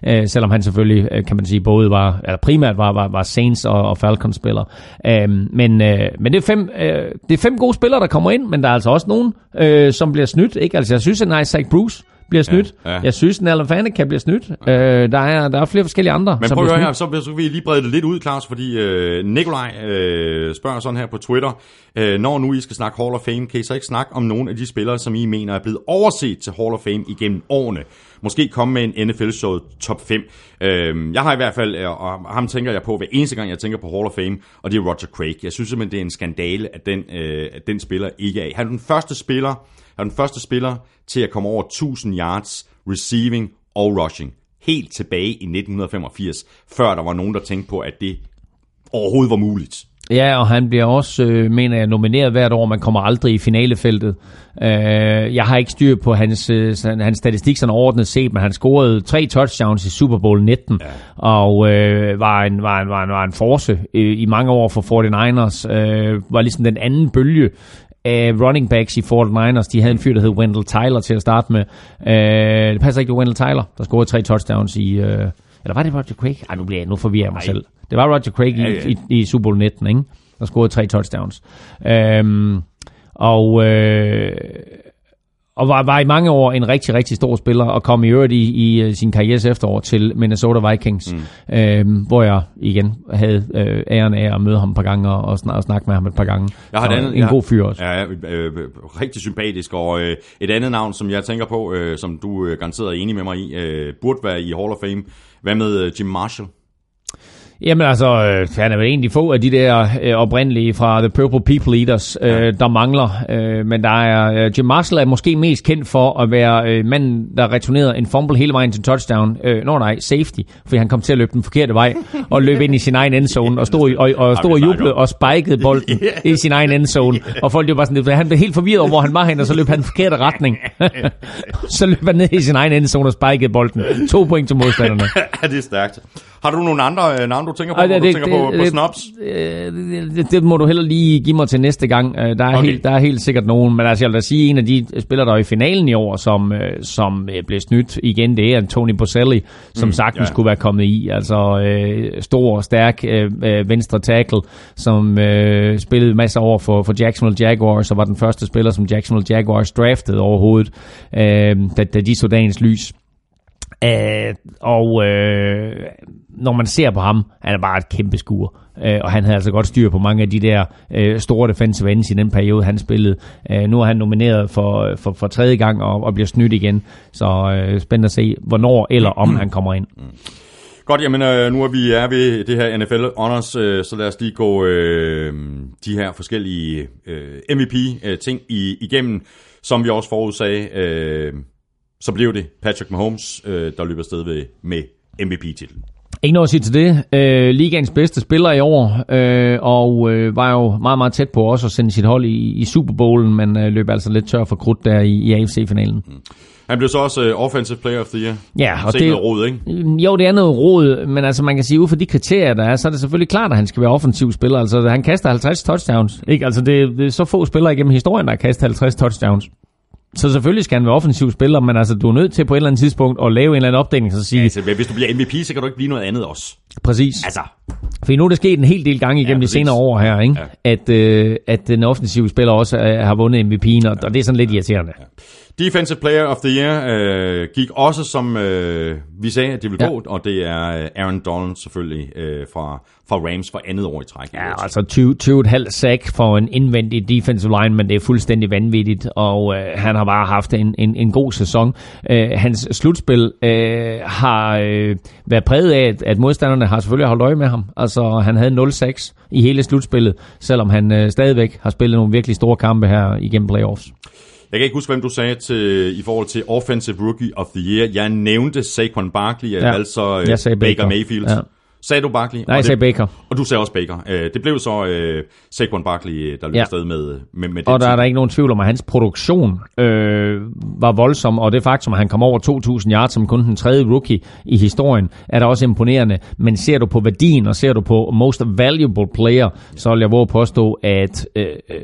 Øh, selvom han selvfølgelig, øh, kan man sige, både var, eller primært var, var, var Saints og, og Falcons spiller. Øhm, men, øh, men det er, fem, øh, det er fem gode spillere, der kommer ind, men der er altså også nogen, øh, som bliver snydt, ikke? Altså jeg synes, at Isaac Bruce, bliver snydt. Ja, Ja. Jeg synes, at Alan Faneca bliver snydt. Ja. Øh, der, er, der er flere forskellige andre, Men som prøv at høre her, så, så vil jeg lige brede det lidt ud, Claus, fordi øh, Nikolaj øh, spørger sådan her på Twitter, øh, når nu I skal snakke Hall of Fame, kan I så ikke snakke om nogle af de spillere, som I mener er blevet overset til Hall of Fame igennem årene? Måske komme med en NFL-show top 5. Øh, jeg har i hvert fald, øh, og ham tænker jeg på hver eneste gang, jeg tænker på Hall of Fame, og det er Roger Craig. Jeg synes simpelthen, det er en skandale, at den, øh, at den spiller ikke er. Han er den første spiller, han er den første spiller til at komme over 1000 yards receiving og rushing. Helt tilbage i 1985, før der var nogen, der tænkte på, at det overhovedet var muligt. Ja, og han bliver også, øh, mener jeg, nomineret hvert år. Man kommer aldrig i finalefeltet. Øh, jeg har ikke styr på hans, øh, hans statistik sådan overordnet set, men han scorede tre touchdowns i Super Bowl 19, ja. og øh, var, en, var, en, var, en, var en force øh, i mange år for 49ers. Øh, var ligesom den anden bølge af running backs i 49ers. De havde en fyr, der hed Wendell Tyler til at starte med. Øh, det passer ikke, det Wendell Tyler, der scorede tre touchdowns i... Øh, eller var det Roger Craig? Ej, nu bliver jeg, nu forvirrer jeg mig selv. Det var Roger Craig i, Ja, i, i Super Bowl 19, ikke? Der scorede tre touchdowns. Øhm, og øh, og var, var i mange år en rigtig, rigtig stor spiller, og kom i øvrigt i, i øh, sin karrieres efterår til Minnesota Vikings, mm. øhm, hvor jeg igen havde øh, æren af at møde ham et par gange, og, og, snak, og snakke med ham et par gange. Jeg har et andet, en jeg, god fyr også. Ja, øh, øh, rigtig sympatisk, og øh, et andet navn, som jeg tænker på, øh, som du øh, garanteret er enig med mig i, øh, burde være i Hall of Fame. Hvad med øh, Jim Marshall? Jamen altså, øh, han er vel egentlig få af de der øh, oprindelige fra The Purple People Eaters, øh, der mangler. Øh, men der er, øh, Jim Marshall er måske mest kendt for at være øh, manden, der returnerede en fumble hele vejen til touchdown. Øh, Nå nej, safety, fordi han kom til at løbe den forkerte vej *laughs* og løb ind i sin egen endzone og stod, i- og, og stod og jublede og spikede bolden *laughs* i sin egen endzone. Og folk var bare sådan, han blev helt forvirret over, hvor han var hen, og så løb han den forkerte retning. *laughs* så løb han ned i sin egen endzone og spikede bolden. To point til modstanderne. ja, det er stærkt. Har du nogle andre øh, navne, du tænker på, Ej, når du tænker på, på det- snaps? øh, det, det, det må du heller lige give mig til næste gang. Øh, Der er, Okay. helt, der er helt sikkert nogen, men altså, jeg vil da sige, en af de spillere, der er i finalen i år, som, øh, som blev snydt igen, det er Tony Boselli, som Mm, sagtens ja. kunne være kommet i. Altså øh, stor og stærk øh, venstre tackle, som øh, spillede masser over for, for Jacksonville Jaguars, og var den første spiller, som Jacksonville Jaguars draftede overhovedet, øh, da, da de så dagens lys. Øh, og øh, når man ser på ham, han er bare et kæmpe skur. Øh, og han havde altså godt styr på mange af de der øh, store defensive ends i den periode, han spillede. Øh, nu er han nomineret for, for, for tredje gang og, og bliver snydt igen. Så øh, spændende at se, hvornår eller om han kommer ind. Godt, jamen øh, nu er vi er ved det her NFL Honors, øh, så lad os lige gå øh, de her forskellige øh, MVP-ting øh, igennem, som vi også forudsagde. Øh, så blev det Patrick Mahomes, øh, der løber afsted ved, med MVP-titlen. Ikke noget at sige til det. Øh, ligaens bedste spiller i år, øh, og øh, var jo meget, meget tæt på også at sende sit hold i, i Super Bowlen, men øh, løb altså lidt tør for krudt der i, i AFC-finalen. Han blev så også øh, Offensive Player of the Year. Ja, og det, noget rod, ikke? Jo, det er noget råd, men altså man kan sige, ud fra de kriterier, der er, så er det selvfølgelig klart, at han skal være offensiv spiller. Altså han kaster 50 touchdowns. Ikke? Altså det, det er så få spillere igennem historien, der har kastet 50 touchdowns. Så selvfølgelig skal han være offensiv spiller, men altså, du er nødt til på et eller andet tidspunkt at lave en eller anden opdeling, så sige, Altså, hvis du bliver MVP, så kan du ikke blive noget andet også præcis. Altså, For nu er det sket en hel del gange igennem Ja, de præcis. senere år her, ikke? At, øh, at den offensive spiller også øh, har vundet MVP'en, og, og det er sådan lidt irriterende. Defensive Player of the Year øh, gik også, som øh, vi sagde, at det ville Ja. ja. gå, og det er øh, Aaron Donald selvfølgelig øh, fra, fra Rams for andet år i træk. Ja, altså 20, 20,5 sack for en indvendig defensive line, men det er fuldstændig vanvittigt, og øh, han har bare haft en, en, en god sæson. Øh, hans slutspil øh, har øh, været præget af, at, at modstanderne har selvfølgelig holdt øje med ham. Altså, han havde 0-6 i hele slutspillet, selvom han øh, stadigvæk har spillet nogle virkelig store kampe her igennem playoffs. Jeg kan ikke huske, hvem du sagde til, i forhold til Offensive Rookie of the Year. Jeg nævnte Saquon Barkley, Ja. altså Jeg sagde Baker, Baker. Mayfield. Ja. Sagde du Barkley? Nej, jeg Og sagde Baker. Og du sagde også Baker. Øh, det blev så øh, Saquon Barkley, der løb Ja. afsted med, med, med Og den der er der ikke nogen tvivl om, at hans produktion øh, var voldsom, og det faktum, at han kom over 2.000 yards som kun den tredje rookie i historien, er da også imponerende. Men ser du på værdien, og ser du på most valuable player, så vil jeg våge påstå, at øh, øh,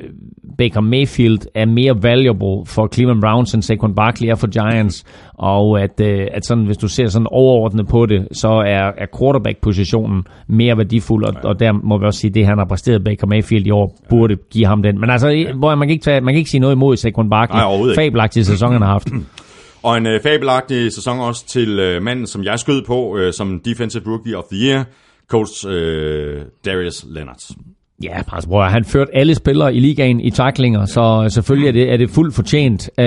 Baker Mayfield er mere valuable for Cleveland Browns, end Saquon Barkley er for Giants. Og at, øh, at sådan, hvis du ser sådan overordnet på det, så er, er quarterback-positionen mere værdifuld, og, og der må vi også sige, det han har præsteret Baker Mayfield i år, burde give ham den. Men altså, hvor man kan ikke, tage, man kan ikke sige noget imod Saquon Barkley. Nej. Fabelagtige sæson, han har haft. *clears throat* Og en øh, fabelagtig sæson også til øh, manden, som jeg skød på øh, som Defensive Rookie of the Year, coach øh, Darius Leonard. Ja, altså, bror, han førte alle spillere i ligaen i taklinger, så selvfølgelig er det, er det fuldt fortjent. Uh,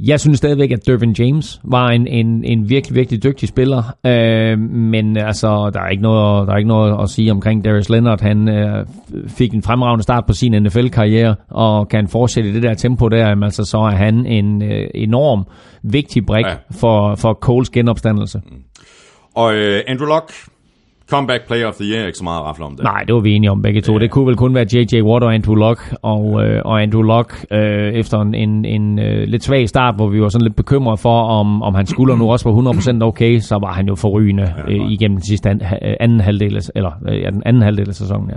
jeg synes stadigvæk, at Dervin James var en, en, en virkelig, virkelig dygtig spiller, uh, men altså, der er, ikke noget, der er ikke noget at sige omkring Darius Leonard. Han uh, fik en fremragende start på sin NFL-karriere, og kan fortsætte i det der tempo der, jamen, altså, så er han en uh, enorm vigtig brik ja. For, for Coles genopstandelse. Og øh, Andrew Luck, comeback player of the year, ikke så meget at om det. Nej, det var vi enige om begge to. Det kunne vel kun være J.J. Watt og Andrew Luck. Og, øh, og Andrew Luck, øh, efter en, en, en øh, lidt svag start, hvor vi var sådan lidt bekymrede for, om, om hans skulder nu også var 100% okay, så var han jo forrygende øh, igennem den sidste an, anden halvdel eller, øh, ja, den anden halvdel af sæsonen. Ja.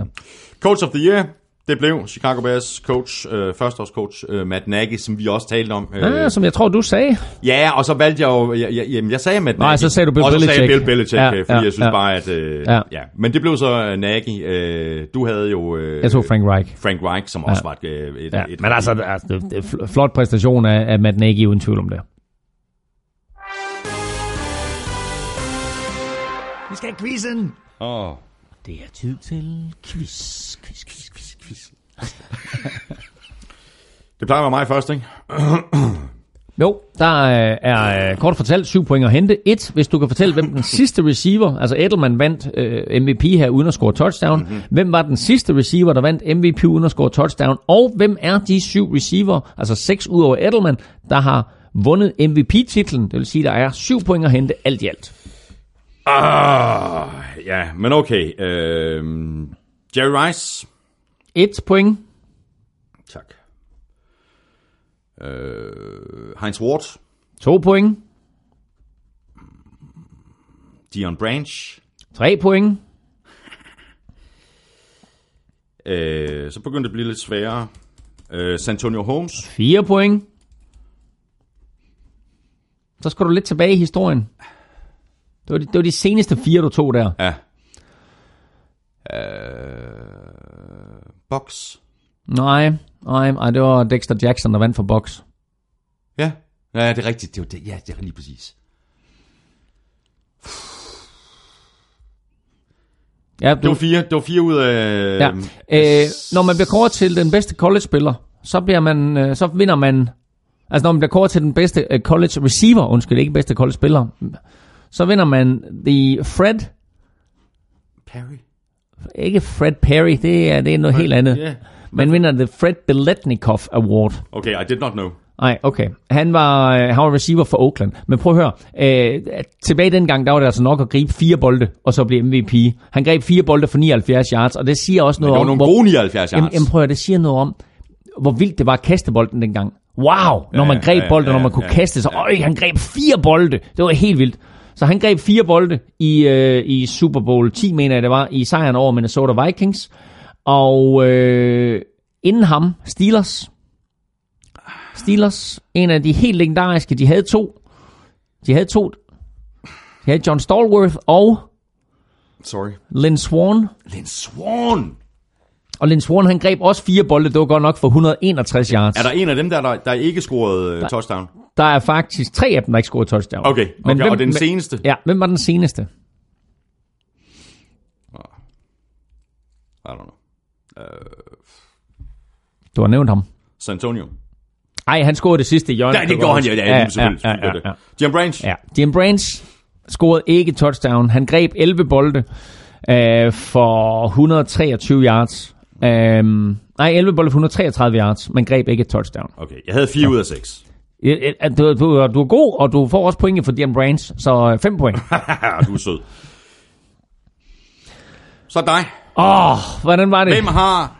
Coach of the year, det blev Chicago Bears coach, øh, førsteårscoach øh, Matt Nagy, som vi også talte om. Øh, Ja, som jeg tror, du sagde. Ja, og så valgte jeg jo, jeg, jeg, jamen, jeg sagde Matt Nej, Nagy. så sagde du Bill og så sagde Belichick. Bill Belichick, Ja, ja, fordi ja, jeg synes ja. bare, at, øh, Ja. ja. ja. Men det blev så uh, Nagy. Øh, du havde jo... Øh, Jeg tog Frank Reich. Frank Reich, som også var et, øh, et, Ja, et, men altså, det- altså det, det er fl- flot præstation af, af Matt Nagy, uden tvivl om det. Vi skal have quizzen. Åh. Det er tid til quiz, quiz, quiz. *laughs* Det plejer at være mig først, ikke? Jo, der er, er øh, kort fortalt syv point at hente. Et, hvis du kan fortælle, hvem den sidste receiver, altså Edelman vandt øh, MVP her uden at score touchdown. Mm-hmm. Hvem var den sidste receiver, der vandt MVP uden at score touchdown? Og hvem er de syv receiver, altså seks ud over Edelman, der har vundet MVP-titlen? Det vil sige, der er syv point at hente alt i alt. Ah, ja, men okay. Øh, Jerry Rice. Et point. Tak. Øh, Heinz Ward. To point. Dion Branch. Tre point. Øh, så begyndte det at blive lidt sværere. Øh, Santonio Holmes. Fire point. Så skal du lidt tilbage i historien. Det var de, det var de seneste fire, du tog der. Ja. Øh, Box. Nej, nej, nej, det var Dexter Jackson, der vandt for Box. Ja. Ja, det er rigtigt. Det var det. Ja, det er lige præcis. Ja, Det var fire, det var fire ud af... ja. Øh, når man bliver kåret til den bedste college-spiller, så, bliver man, øh, så vinder man... Altså når man bliver kåret til den bedste øh, college receiver, undskyld, ikke bedste college-spiller, så vinder man the Fred... Perry. Ikke Fred Perry, det er, det er noget helt andet. ja. Man vinder the Fred Beletnikoff Award. Okay, I did not know. Nej, okay. Han var, øh, han var receiver for Oakland. Men prøv at høre. Øh, tilbage dengang, der var det altså nok at gribe fire bolde, og så blive MVP. Han greb fire bolde for 79 yards, og det siger også noget det var om... nogle gode 79 yards. Jamen, jamen, prøv at høre, det siger noget om, hvor vildt det var at kaste bolden dengang. Wow, når man greb ja, bolden, ja, når man kunne kaste, så øj, han greb fire bolde. Det var helt vildt. Så han greb fire bolde i, øh, i Super Bowl 10, mener jeg det var, i sejren over Minnesota Vikings. Og øh, inden ham, Steelers, Steelers. En af de helt legendariske. De havde to. De havde to. De havde John Stallworth og Sorry. Lynn Swan. Lynn Swan! Og Lynn Swan, han greb også fire bolde. Det var godt nok for 161 yards. Er der en af dem der, der, der ikke scorede uh, touchdown? Der er faktisk tre af dem, der ikke scorede touchdown. Okay, okay. og den hvem- seneste? Ja, hvem var den seneste? I don't know. Uh, Du har nævnt ham. San Antonio. Nej, han scorede det sidste i hjørnet. Ja, det gjorde han, ja, ja, ja ja, ja, ja, det. Jim Branch. Ja, Jim Branch scorede ikke touchdown. Han greb 11 bolde øh, for 123 yards. Um, nej, 11 bolde for 133 yards, men greb ikke et touchdown. Okay, jeg havde 4 ud af 6. Ja, ja, Du, du, du er god, og du får også point for Jim Branch, så 5 point. *laughs* du er sød. Så dig. Åh, oh, hvordan var det? Hvem har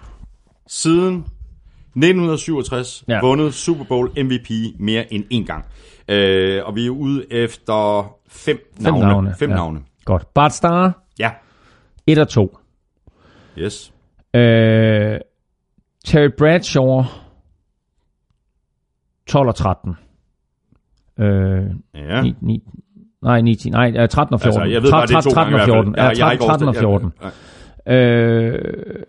siden 1967 Ja. ja. vundet Super Bowl MVP mere end én gang? Øh, og vi er ude efter fem, Fem navne. navne. Fem ja. navne. Godt. Bart Starr, Ja. 1 og 2. Yes. Øh, Terry Bradshaw, 12 og 13. Øh, Ja. 9, 9, nej, 9, 10, nej, øh, 13 og 14. Altså, jeg ved bare, det er to 13 gange og i hvert 14. fald. Ja, Jeg- jeg har 13, ikke 13 og overstået- 14. Nej. Øh,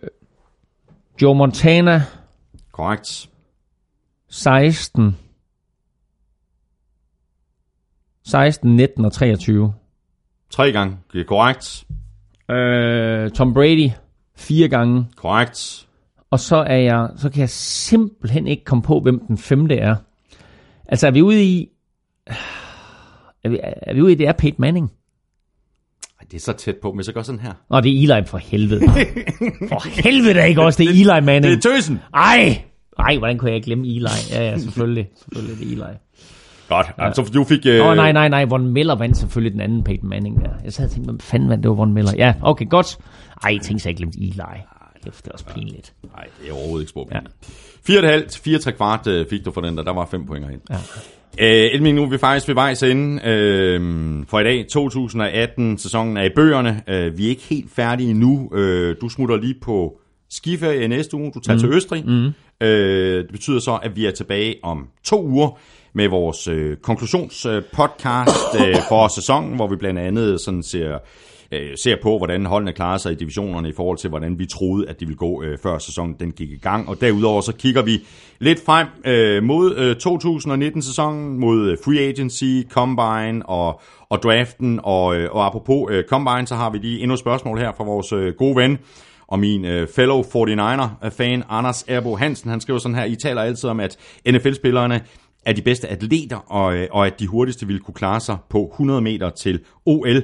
Joe Montana, Korrekt. 16. 16, 19 og 23. Tre gange. Det er korrekt. Øh, Tom Brady, fire gange. Korrekt. Og så er jeg, så kan jeg simpelthen ikke komme på, hvem den femte er. Altså, er vi ude i... Er vi, er vi ude i, det er Peyton Manning? Ej, Det er så tæt på, men så gør sådan her. Nå, det er Eli for helvede. for helvede er ikke også, det er Eli Manning. Det er tøsen. Ej! Ej, hvordan kunne jeg glemme Eli? Ja, ja, selvfølgelig. Selvfølgelig det er Eli. Godt. Ja. Så du fik... Øh... Åh, oh, nej, nej, nej. Von Miller vandt selvfølgelig den anden Peyton Manning der. Jeg sad og tænkte, hvem fanden vandt? Det var Von Miller. Ja, okay, godt. Ej, jeg tænkte så, jeg glemte Eli. Kæft, det er også pinligt. Nej, det er overhovedet ikke spor. Ja. Ja. 4,5, 4 3 kvart øh, fik du for den der. Der var 5 point herhen. Ja. Øh, Elming, nu er vi faktisk ved vejs ende øh, for i dag. 2018-sæsonen er i bøgerne. Øh, vi er ikke helt færdige endnu. Øh, du smutter lige på skiferie i næste uge. Du tager mm. til Østrig. Mm. Øh, det betyder så, at vi er tilbage om to uger med vores øh, konklusionspodcast øh, *coughs* for sæsonen, hvor vi blandt andet sådan ser øh, ser på, hvordan holdene klarer sig i divisionerne i forhold til, hvordan vi troede, at de ville gå, øh, før sæsonen den gik i gang. Og derudover så kigger vi lidt frem øh, mod øh, 2019-sæsonen, mod øh, free agency, combine og, og draften. Og, øh, og apropos øh, combine, så har vi lige endnu et spørgsmål her fra vores øh, gode ven og min øh, fellow 49er-fan, Anders Erbo Hansen. Han skriver sådan her, I taler altid om, at NFL-spillerne er de bedste atleter, og, øh, og at de hurtigste ville kunne klare sig på 100 meter til OL.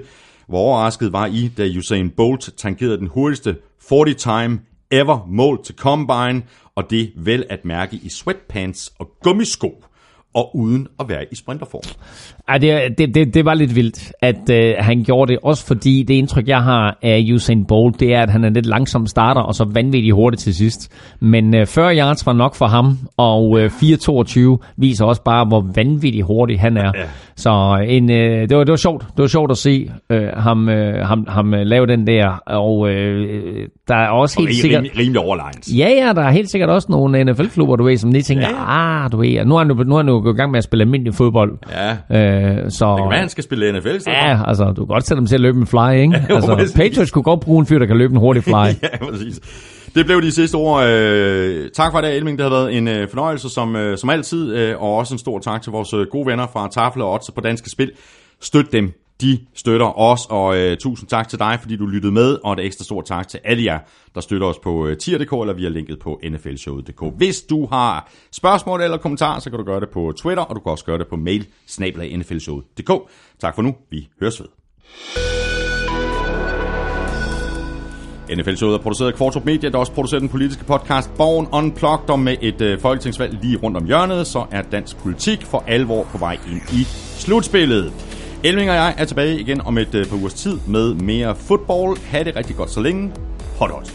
Hvor overrasket var I, da Usain Bolt tangerede den hurtigste 40-time ever mål til Combine, og det vel at mærke i sweatpants og gummisko, og uden at være i sprinterform. Ej, det, det, det, det var lidt vildt, at øh, han gjorde det. Også fordi det indtryk, jeg har af Usain Bolt, det er, at han er lidt langsom starter, og så vanvittigt hurtigt til sidst. Men øh, 40 yards var nok for ham, og øh, 4.22 viser også bare, hvor vanvittigt hurtig han er. Ja. Så en, øh, det, var, det var sjovt. Det var sjovt at se øh, ham, øh, ham, ham øh, lave den der. Og øh, der er også Og helt rimelig, sikkert... rimelig, overlegnet. Ja, ja, der er helt sikkert også nogle NFL-klubber, du ved, som lige tænker, Ja, ja, ah, du ved, nu er han nu er han jo gået i gang med at spille almindelig fodbold. Ja. Øh, så, Det kan være, han skal spille NFL. Så. Ja, altså, du kan godt sætte dem til at løbe en fly, ikke? *laughs* Jo, Altså, præcis. Patriots kunne godt bruge en fyr, der kan løbe en hurtig fly. *laughs* ja, præcis. Det blev de sidste ord. Øh, tak for i dag, Elming. Det har været en øh, fornøjelse som, øh, som altid. Øh, og også en stor tak til vores øh, gode venner fra Tafel og Odds på Danske Spil. Støt dem. De støtter os, og øh, tusind tak til dig, fordi du lyttede med, og et ekstra stort tak til alle jer, der støtter os på øh, tier.dk eller via linket på nflshowet.dk. Hvis du har spørgsmål eller kommentarer, så kan du gøre det på Twitter, og du kan også gøre det på mail, snablag nflshowet.dk. Tak for nu. Vi høres ved. NFL-showet er produceret af Kvartrup Media, der også producerer den politiske podcast Born Unplugged, og med et øh, folketingsvalg lige rundt om hjørnet, så er dansk politik for alvor på vej ind i slutspillet. Elving og jeg er tilbage igen om et øh, par ugers tid med mere fodbold. Ha' det rigtig godt så længe. Hot hot.